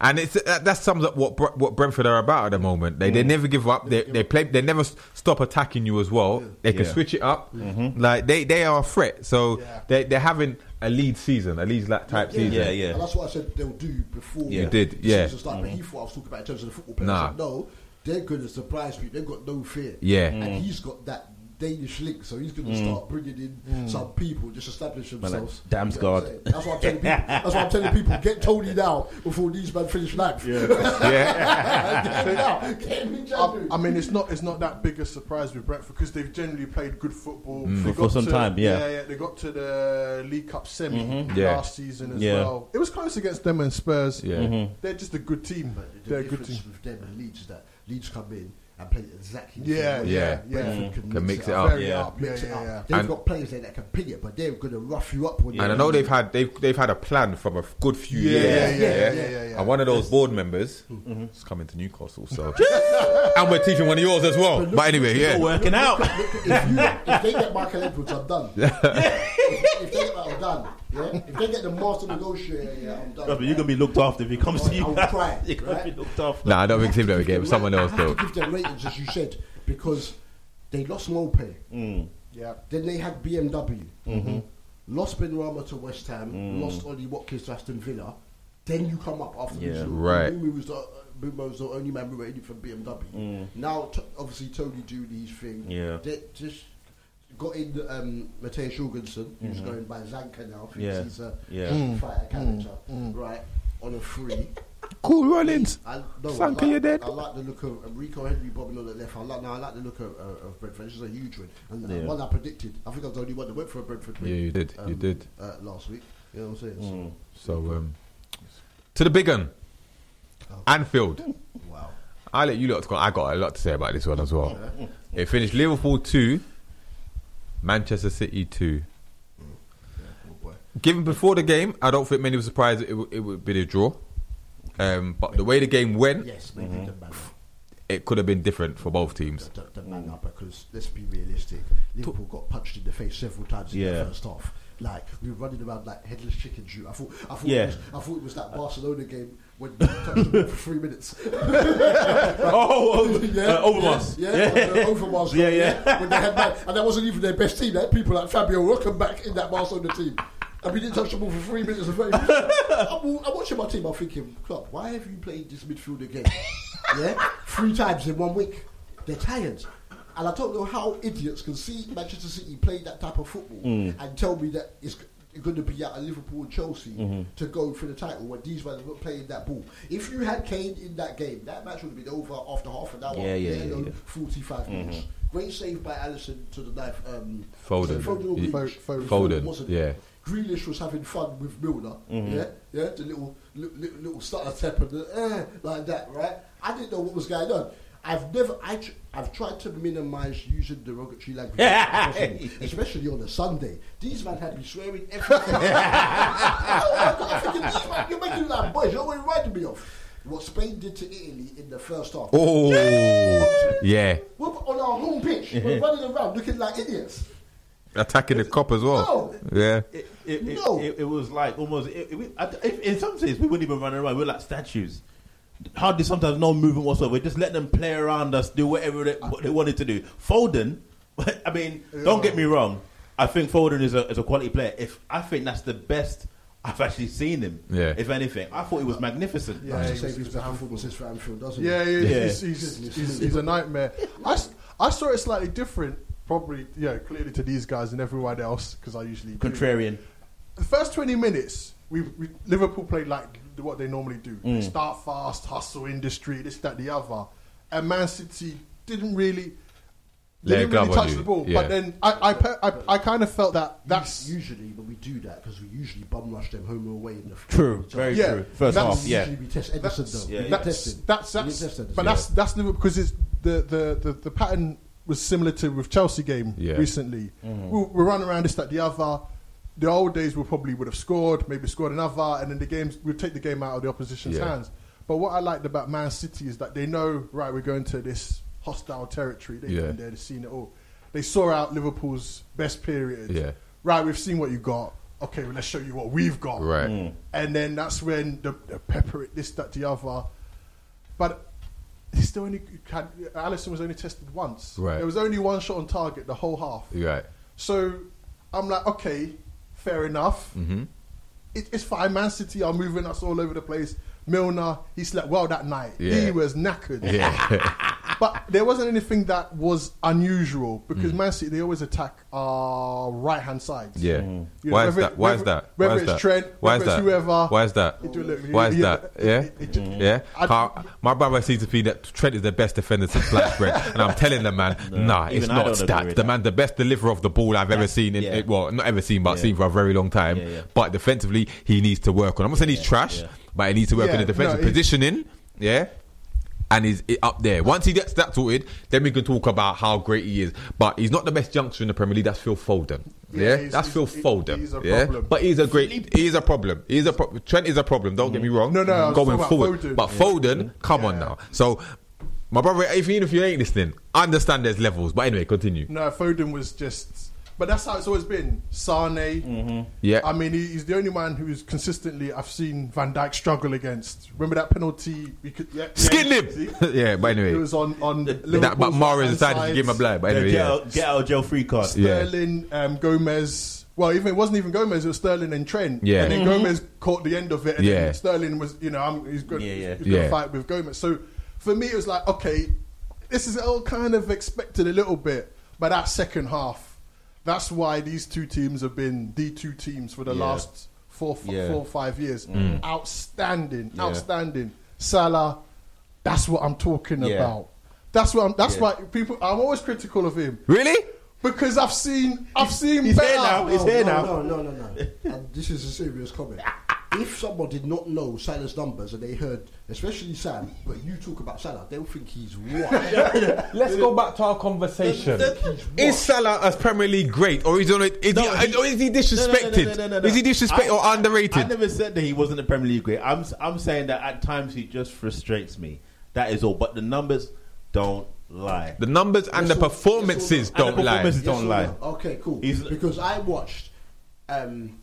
[SPEAKER 1] And it's uh, that, that sums up what Bre- what Brentford are about at the moment. They they mm. never give up. They they play. They never s- stop attacking you as well. They can
[SPEAKER 2] Yeah.
[SPEAKER 1] switch it up. Mm-hmm. Like they they are a threat. So
[SPEAKER 3] Yeah.
[SPEAKER 1] they they're having a lead season, a lead la- type season.
[SPEAKER 2] Yeah, yeah.
[SPEAKER 4] And that's what I said they'll do before
[SPEAKER 2] You
[SPEAKER 1] did,
[SPEAKER 4] the
[SPEAKER 1] yeah.
[SPEAKER 4] season started. But he thought I was talking about in terms of the football players.
[SPEAKER 1] Nah.
[SPEAKER 4] I said, no, they're going to surprise people. They've got no fear.
[SPEAKER 1] Yeah.
[SPEAKER 4] And he's got that Danish link, so he's going to start bringing in some people, just establish
[SPEAKER 2] like
[SPEAKER 4] themselves.
[SPEAKER 2] Damsgaard.
[SPEAKER 4] You know what That's what I'm telling people. That's what I'm telling people. Get Toney now before these men finish life.
[SPEAKER 1] Yeah. [LAUGHS]
[SPEAKER 4] Get him now. Get him in
[SPEAKER 3] I,
[SPEAKER 4] January.
[SPEAKER 3] I mean, it's not it's not that big a surprise with Brentford because they've generally played good football
[SPEAKER 1] Mm.
[SPEAKER 2] For- for some
[SPEAKER 3] to-
[SPEAKER 2] time, yeah.
[SPEAKER 3] yeah, They got to the League Cup semi
[SPEAKER 1] Yeah.
[SPEAKER 3] last season as
[SPEAKER 2] Yeah.
[SPEAKER 3] well. It was close against them and Spurs.
[SPEAKER 1] Yeah.
[SPEAKER 2] Mm-hmm.
[SPEAKER 3] They're just a good team.
[SPEAKER 4] But the
[SPEAKER 3] They're a good
[SPEAKER 4] difference
[SPEAKER 3] team.
[SPEAKER 4] with them and Leeds that Leeds come in and play exactly the
[SPEAKER 3] Yeah,
[SPEAKER 4] same way.
[SPEAKER 3] yeah,
[SPEAKER 1] Yeah.
[SPEAKER 3] yeah.
[SPEAKER 4] Brentford
[SPEAKER 1] Can mix it up.
[SPEAKER 3] Very
[SPEAKER 2] Yeah.
[SPEAKER 3] up. Yeah,
[SPEAKER 4] Mix it up.
[SPEAKER 3] yeah.
[SPEAKER 4] They've
[SPEAKER 1] And-
[SPEAKER 4] got players there that can ping it, but they're going to rough you up when
[SPEAKER 2] Yeah.
[SPEAKER 1] And I know they've had they've they've had a plan from a good few
[SPEAKER 3] Yeah,
[SPEAKER 1] years.
[SPEAKER 3] yeah, yeah, yeah, yeah, yeah.
[SPEAKER 1] And one of those board members mm-hmm. is coming to Newcastle, so [LAUGHS] and we're teaching one of yours as well. But anyway, yeah.
[SPEAKER 2] Working out.
[SPEAKER 4] if, you, if they get Michael Edwards, I'm done. if, [LAUGHS] if they get that, I'm done. Yeah? [LAUGHS] If they get the master negotiator, yeah, I'm done.
[SPEAKER 2] Brother, you're gonna be looked after if he comes to you.
[SPEAKER 4] I
[SPEAKER 2] you.
[SPEAKER 4] will try, [LAUGHS]
[SPEAKER 2] You're gonna
[SPEAKER 4] right?
[SPEAKER 2] be looked after.
[SPEAKER 1] Nah, I don't think him though again. Someone else
[SPEAKER 4] I
[SPEAKER 1] though.
[SPEAKER 4] give them ratings, as you said, because they lost Maupay.
[SPEAKER 2] Mm.
[SPEAKER 3] Yeah.
[SPEAKER 4] Then they had BMW. Mm. Lost Benrahma to West Ham.
[SPEAKER 2] Mm.
[SPEAKER 4] Lost Ollie Watkins to Aston Villa. Then you come up after
[SPEAKER 2] Yeah.
[SPEAKER 4] losing.
[SPEAKER 1] Right.
[SPEAKER 4] Boomy was the, uh, Boomer was the only man rated from BMW.
[SPEAKER 2] Mm.
[SPEAKER 4] Now, t- obviously, Tony Dooley's thing.
[SPEAKER 2] Yeah.
[SPEAKER 4] They just got in um, Mathias Jørgensen, who's going by Zanka now. Thinks
[SPEAKER 2] Yeah.
[SPEAKER 4] he's a
[SPEAKER 2] Yeah.
[SPEAKER 3] Mm.
[SPEAKER 4] fighter character, right? On a free.
[SPEAKER 1] Cool runnings.
[SPEAKER 4] I, no,
[SPEAKER 1] Zanka,
[SPEAKER 4] I like,
[SPEAKER 1] you're dead.
[SPEAKER 4] I like the look of um, Rico Henry bobbing on the left. I like, no, I like the look of, uh, of Brentford. This is a huge win. And uh,
[SPEAKER 2] Yeah.
[SPEAKER 4] one I predicted. I think I was the only one that went for a Brentford
[SPEAKER 1] Yeah, you did. You
[SPEAKER 4] Um,
[SPEAKER 1] did.
[SPEAKER 4] uh, last week. You know what I'm saying?
[SPEAKER 2] Mm.
[SPEAKER 1] So um, to the big one, Anfield.
[SPEAKER 4] Wow.
[SPEAKER 1] I let you lot go. I got a lot to say about this one as well. It finished Liverpool two, Manchester City two. Given before the game, I don't think many were surprised it, would- it would be a draw. Um, but the way the game went,
[SPEAKER 4] Yes, maybe
[SPEAKER 2] Mm-hmm.
[SPEAKER 4] the man.
[SPEAKER 1] it could have been different for both teams.
[SPEAKER 4] The, the man up because let's be realistic. Liverpool got punched in the face several times in
[SPEAKER 2] Yeah.
[SPEAKER 4] the first half. Like we were running around like headless chicken shoot. I thought, I thought,
[SPEAKER 2] Yeah.
[SPEAKER 4] it was, I thought it was that Barcelona game when they touched the ball for three minutes. [LAUGHS]
[SPEAKER 2] Oh, oh, [LAUGHS] uh, Overmars.
[SPEAKER 4] Yeah, yeah,
[SPEAKER 2] Yeah.
[SPEAKER 4] Overmars.
[SPEAKER 2] Yeah,
[SPEAKER 4] goal,
[SPEAKER 2] yeah.
[SPEAKER 4] When they had that, and that wasn't even their best team. They had people like Fabio Rochemback in that Barcelona team. And we didn't touch the ball for three minutes. and 30. [LAUGHS] I'm, I'm watching my team. I'm thinking, club, why have you played this midfield again? Yeah, three times in one week. They're tired. And I don't know how idiots can see Manchester City play that type of football and tell me that it's going to be at Liverpool and Chelsea to go for the title when these guys were playing that ball. If you had Kane in that game, that match would have been over after half an hour.
[SPEAKER 2] Yeah, yeah,
[SPEAKER 4] let
[SPEAKER 2] yeah,
[SPEAKER 4] alone
[SPEAKER 2] yeah.
[SPEAKER 4] 45 minutes. Great save by Alisson to the knife. Um,
[SPEAKER 1] Foden.
[SPEAKER 4] so or
[SPEAKER 1] Ye-
[SPEAKER 4] Grealish?
[SPEAKER 1] Foden,
[SPEAKER 4] wasn't
[SPEAKER 1] yeah.
[SPEAKER 4] it? Grealish was having fun with Milner. Yeah, yeah, the little little, little, little stutter step and the eh, like that, right? I didn't know what was going on. I've never, I, tr- I've tried to minimise using derogatory language, as possible, [LAUGHS] especially on a Sunday. These men had me swearing everything. I'm [LAUGHS] thinking, these man, you're making like boys. You're already reminding me of what Spain did to Italy in the first half.
[SPEAKER 1] Oh, yeah.
[SPEAKER 4] We're on our home pitch. We're running around looking like idiots.
[SPEAKER 1] Attacking the Kop as well.
[SPEAKER 4] No.
[SPEAKER 1] Yeah.
[SPEAKER 2] It, it, it,
[SPEAKER 4] No.
[SPEAKER 2] it, it was like almost. It, it, I- if, in some sense, we wouldn't even run around. We were like statues. Hardly sometimes no movement whatsoever. Just let them play around us, do whatever they, what they wanted to do. Foden, [LAUGHS] I mean, don't get me wrong. I think Foden is a, is a quality player. If I think that's the best I've actually seen him.
[SPEAKER 1] Yeah.
[SPEAKER 2] If anything, I thought he was magnificent.
[SPEAKER 3] Yeah,
[SPEAKER 4] Nice
[SPEAKER 3] he
[SPEAKER 4] to
[SPEAKER 3] was-
[SPEAKER 4] save his performances for Anfield, doesn't
[SPEAKER 3] Yeah,
[SPEAKER 4] he?
[SPEAKER 3] yeah,
[SPEAKER 2] Yeah.
[SPEAKER 3] He's, he's, he's, he's a nightmare. I, I saw it slightly different, probably, yeah, clearly to these guys and everyone else, because I usually do.
[SPEAKER 2] Contrarian.
[SPEAKER 3] The first 20 minutes, we, we Liverpool played like what they normally do. They mm. start fast, hustle industry, this, that, the other. And Man City didn't really. They
[SPEAKER 1] Let
[SPEAKER 3] didn't really touch
[SPEAKER 1] you,
[SPEAKER 3] the ball,
[SPEAKER 1] yeah.
[SPEAKER 3] but then I, I, pe- I, I kind of felt that that's
[SPEAKER 4] usually, but we do that because we usually bum rush them home or away in the
[SPEAKER 2] True. Very
[SPEAKER 3] Yeah,
[SPEAKER 2] true. First
[SPEAKER 3] that's-
[SPEAKER 2] half. Yeah.
[SPEAKER 4] Usually we test Ederson
[SPEAKER 3] That's-
[SPEAKER 4] though.
[SPEAKER 2] yeah, yeah.
[SPEAKER 4] didn't
[SPEAKER 3] that's that's that's,
[SPEAKER 4] didn't test Ederson.
[SPEAKER 3] but that's that's Liverpool because it's the, the the the pattern was similar to with Chelsea game
[SPEAKER 1] Yeah.
[SPEAKER 3] recently. Mm-hmm. We, we run around this that the other. The old days we probably would have scored, maybe scored another, and then the games we'd take the game out of the opposition's
[SPEAKER 1] Yeah.
[SPEAKER 3] hands. But what I liked about Man City is that they know right we're going to this hostile territory. They've
[SPEAKER 1] Yeah.
[SPEAKER 3] been there, they've seen it all. They saw out Liverpool's best period.
[SPEAKER 1] Yeah.
[SPEAKER 3] Right, we've seen what you got. Okay, well, let's show you what we've got.
[SPEAKER 1] Right. Mm.
[SPEAKER 3] And then that's when the, the pepper it, this, that, the other. But he still only had, Alisson was only tested once.
[SPEAKER 1] Right.
[SPEAKER 3] There was only one shot on target the whole half.
[SPEAKER 1] Right.
[SPEAKER 3] So I'm like, okay, fair enough.
[SPEAKER 1] Mm-hmm.
[SPEAKER 3] It, it's fine. Man City are moving us all over the place. Milner, he slept well that night.
[SPEAKER 1] Yeah.
[SPEAKER 3] He was knackered.
[SPEAKER 1] Yeah. [LAUGHS]
[SPEAKER 3] But there wasn't anything that was unusual because
[SPEAKER 1] Mm.
[SPEAKER 3] Man City they always attack our right hand side.
[SPEAKER 1] yeah.
[SPEAKER 3] You know,
[SPEAKER 1] Why is
[SPEAKER 3] whether-
[SPEAKER 1] that? Why is that?
[SPEAKER 3] Whether
[SPEAKER 1] Why is
[SPEAKER 3] it's
[SPEAKER 1] that?
[SPEAKER 3] Trent,
[SPEAKER 1] Why
[SPEAKER 3] whether
[SPEAKER 1] is
[SPEAKER 3] it's
[SPEAKER 1] that?
[SPEAKER 3] whoever.
[SPEAKER 1] Why is that?
[SPEAKER 3] Look-
[SPEAKER 1] Why is
[SPEAKER 3] yeah,
[SPEAKER 1] that? Yeah.
[SPEAKER 3] it- it just-
[SPEAKER 1] Yeah,
[SPEAKER 3] I-
[SPEAKER 1] my brother seems to be that Trent is the best defender since Black Brent, [LAUGHS] and I'm telling the man, nah, it's
[SPEAKER 2] I
[SPEAKER 1] not that. The
[SPEAKER 2] that.
[SPEAKER 1] man, the best deliverer of the ball I've ever seen. In,
[SPEAKER 2] yeah.
[SPEAKER 1] in- well, not ever seen, but
[SPEAKER 2] Yeah.
[SPEAKER 1] seen for a very long time.
[SPEAKER 2] Yeah, yeah.
[SPEAKER 1] But defensively, he needs to work on. I'm not saying he's trash, but he needs to work on the defensive
[SPEAKER 3] no,
[SPEAKER 1] positioning. Yeah. And he's up there. Once he gets that sorted, then we can talk about how great he is. But he's not the best youngster in the Premier League. That's Phil Foden.
[SPEAKER 3] Yeah,
[SPEAKER 1] Yeah, that's Phil Foden.
[SPEAKER 3] he's a
[SPEAKER 1] yeah,
[SPEAKER 3] problem.
[SPEAKER 1] but he's a great. He's a problem. He's a pro- Trent is a problem. Don't get me wrong.
[SPEAKER 3] No, no,
[SPEAKER 1] going forward.
[SPEAKER 3] Foden.
[SPEAKER 1] But
[SPEAKER 3] Yeah.
[SPEAKER 1] Foden, come on now. So, my brother, if even if you ain't listening, I understand there's levels. But anyway, continue.
[SPEAKER 3] No, Foden was just. But that's how it's always been. Sane.
[SPEAKER 1] Yeah,
[SPEAKER 3] I mean, he, he's the only man who's consistently I've seen Van Dijk struggle against. Remember that penalty? We could yeah,
[SPEAKER 1] skin
[SPEAKER 3] yeah,
[SPEAKER 1] him.
[SPEAKER 3] see? [LAUGHS]
[SPEAKER 1] yeah, but
[SPEAKER 3] It
[SPEAKER 1] anyway,
[SPEAKER 3] was on on
[SPEAKER 1] that,
[SPEAKER 3] Liverpool's
[SPEAKER 1] but Mahrez
[SPEAKER 3] right-hand
[SPEAKER 1] decided to
[SPEAKER 3] side.
[SPEAKER 1] give him a blind. But
[SPEAKER 2] Yeah,
[SPEAKER 1] anyway,
[SPEAKER 2] get,
[SPEAKER 1] yeah,
[SPEAKER 2] out, get out of jail free card.
[SPEAKER 1] Yeah.
[SPEAKER 3] Sterling, um, Gomez. Well, even it wasn't even Gomez. It was Sterling and Trent.
[SPEAKER 1] Yeah.
[SPEAKER 3] and then Gomez caught the end of it. And
[SPEAKER 1] Yeah.
[SPEAKER 3] then Sterling was, you know, I'm, he's going
[SPEAKER 2] Yeah, yeah.
[SPEAKER 3] to
[SPEAKER 1] Yeah.
[SPEAKER 3] fight with Gomez. So for me, it was like, okay, this is all kind of expected a little bit, but that second half, that's why these two teams have been the two teams for the
[SPEAKER 2] Yeah.
[SPEAKER 3] last four, f-
[SPEAKER 2] Yeah.
[SPEAKER 3] four or five years.
[SPEAKER 1] Mm.
[SPEAKER 3] Outstanding,
[SPEAKER 2] Yeah.
[SPEAKER 3] outstanding. Salah, that's what I'm talking
[SPEAKER 2] Yeah.
[SPEAKER 3] about. That's what I'm. That's
[SPEAKER 2] Yeah.
[SPEAKER 3] why people. I'm always critical of him
[SPEAKER 1] really.
[SPEAKER 3] because I've seen. I've seen
[SPEAKER 2] he's
[SPEAKER 3] better.
[SPEAKER 2] here now. He's
[SPEAKER 4] no,
[SPEAKER 2] here
[SPEAKER 4] no,
[SPEAKER 2] now.
[SPEAKER 4] No, no, no, no. and this is a serious comment. [LAUGHS] If someone did not know Salah's numbers and they heard, especially Sam, but you talk about Salah, they'll think he's what? [LAUGHS]
[SPEAKER 1] Let's go back to our conversation. Is Salah as Premier League great, or is, he, is, he,
[SPEAKER 2] No, he-
[SPEAKER 1] or is he disrespected?
[SPEAKER 2] No, no, no, no, no, no.
[SPEAKER 1] Is he disrespected
[SPEAKER 2] I-
[SPEAKER 1] or underrated?
[SPEAKER 2] I never said that he wasn't a Premier League great. I'm I'm saying that at times he just frustrates me. That is all. But the numbers don't lie.
[SPEAKER 1] the numbers and
[SPEAKER 4] Yes
[SPEAKER 1] the
[SPEAKER 4] or-
[SPEAKER 1] performances
[SPEAKER 2] And the
[SPEAKER 1] don't lie.
[SPEAKER 2] performances
[SPEAKER 4] Yes
[SPEAKER 2] don't lie.
[SPEAKER 4] no? Okay, cool.
[SPEAKER 2] He's-
[SPEAKER 4] because I watched um,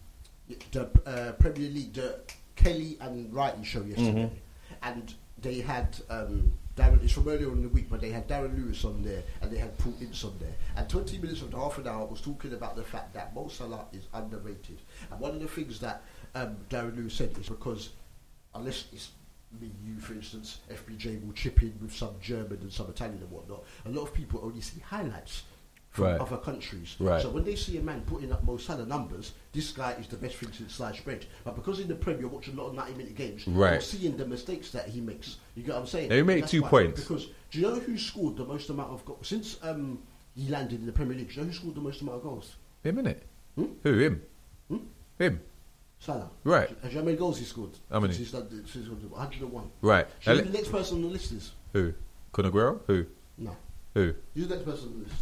[SPEAKER 4] the uh, Premier League, the Kelly and Wrighty show yesterday,
[SPEAKER 2] Mm-hmm.
[SPEAKER 4] and they had um, Darren, it's from earlier in the week, but they had Darren Lewis on there and they had Paul Ince on there. And 20 minutes of the half an hour was talking about the fact that Mo Salah is underrated. And one of the things that um, Darren Lewis said is because, unless it's me, you, for instance, FBJ will chip in with some German and some Italian and whatnot, a lot of people only see highlights from
[SPEAKER 1] Right.
[SPEAKER 4] other countries.
[SPEAKER 1] Right.
[SPEAKER 4] So when they see a man putting up Mo Salah numbers, this guy is the best thing since sliced bread. But because in the Premier you're watching a lot of 90 minute games,
[SPEAKER 1] Right.
[SPEAKER 4] you're seeing the mistakes that he makes. You get what I'm saying?
[SPEAKER 1] Me make two
[SPEAKER 4] why.
[SPEAKER 1] points.
[SPEAKER 4] Because do you know who scored the most amount of goals since um, he landed in the Premier League? Do you know who scored the most amount of goals?
[SPEAKER 1] Him, innit?
[SPEAKER 4] Hmm?
[SPEAKER 1] Who, him?
[SPEAKER 4] Hmm?
[SPEAKER 1] Him.
[SPEAKER 4] Salah.
[SPEAKER 1] Right.
[SPEAKER 4] Have you know how many goals he scored?
[SPEAKER 1] How many?
[SPEAKER 4] Since since he's 101.
[SPEAKER 1] Right.
[SPEAKER 4] Do you know who the next person on the list is?
[SPEAKER 1] who? Kun Aguero? Who?
[SPEAKER 4] No.
[SPEAKER 1] Who?
[SPEAKER 4] Who's the next person on the list?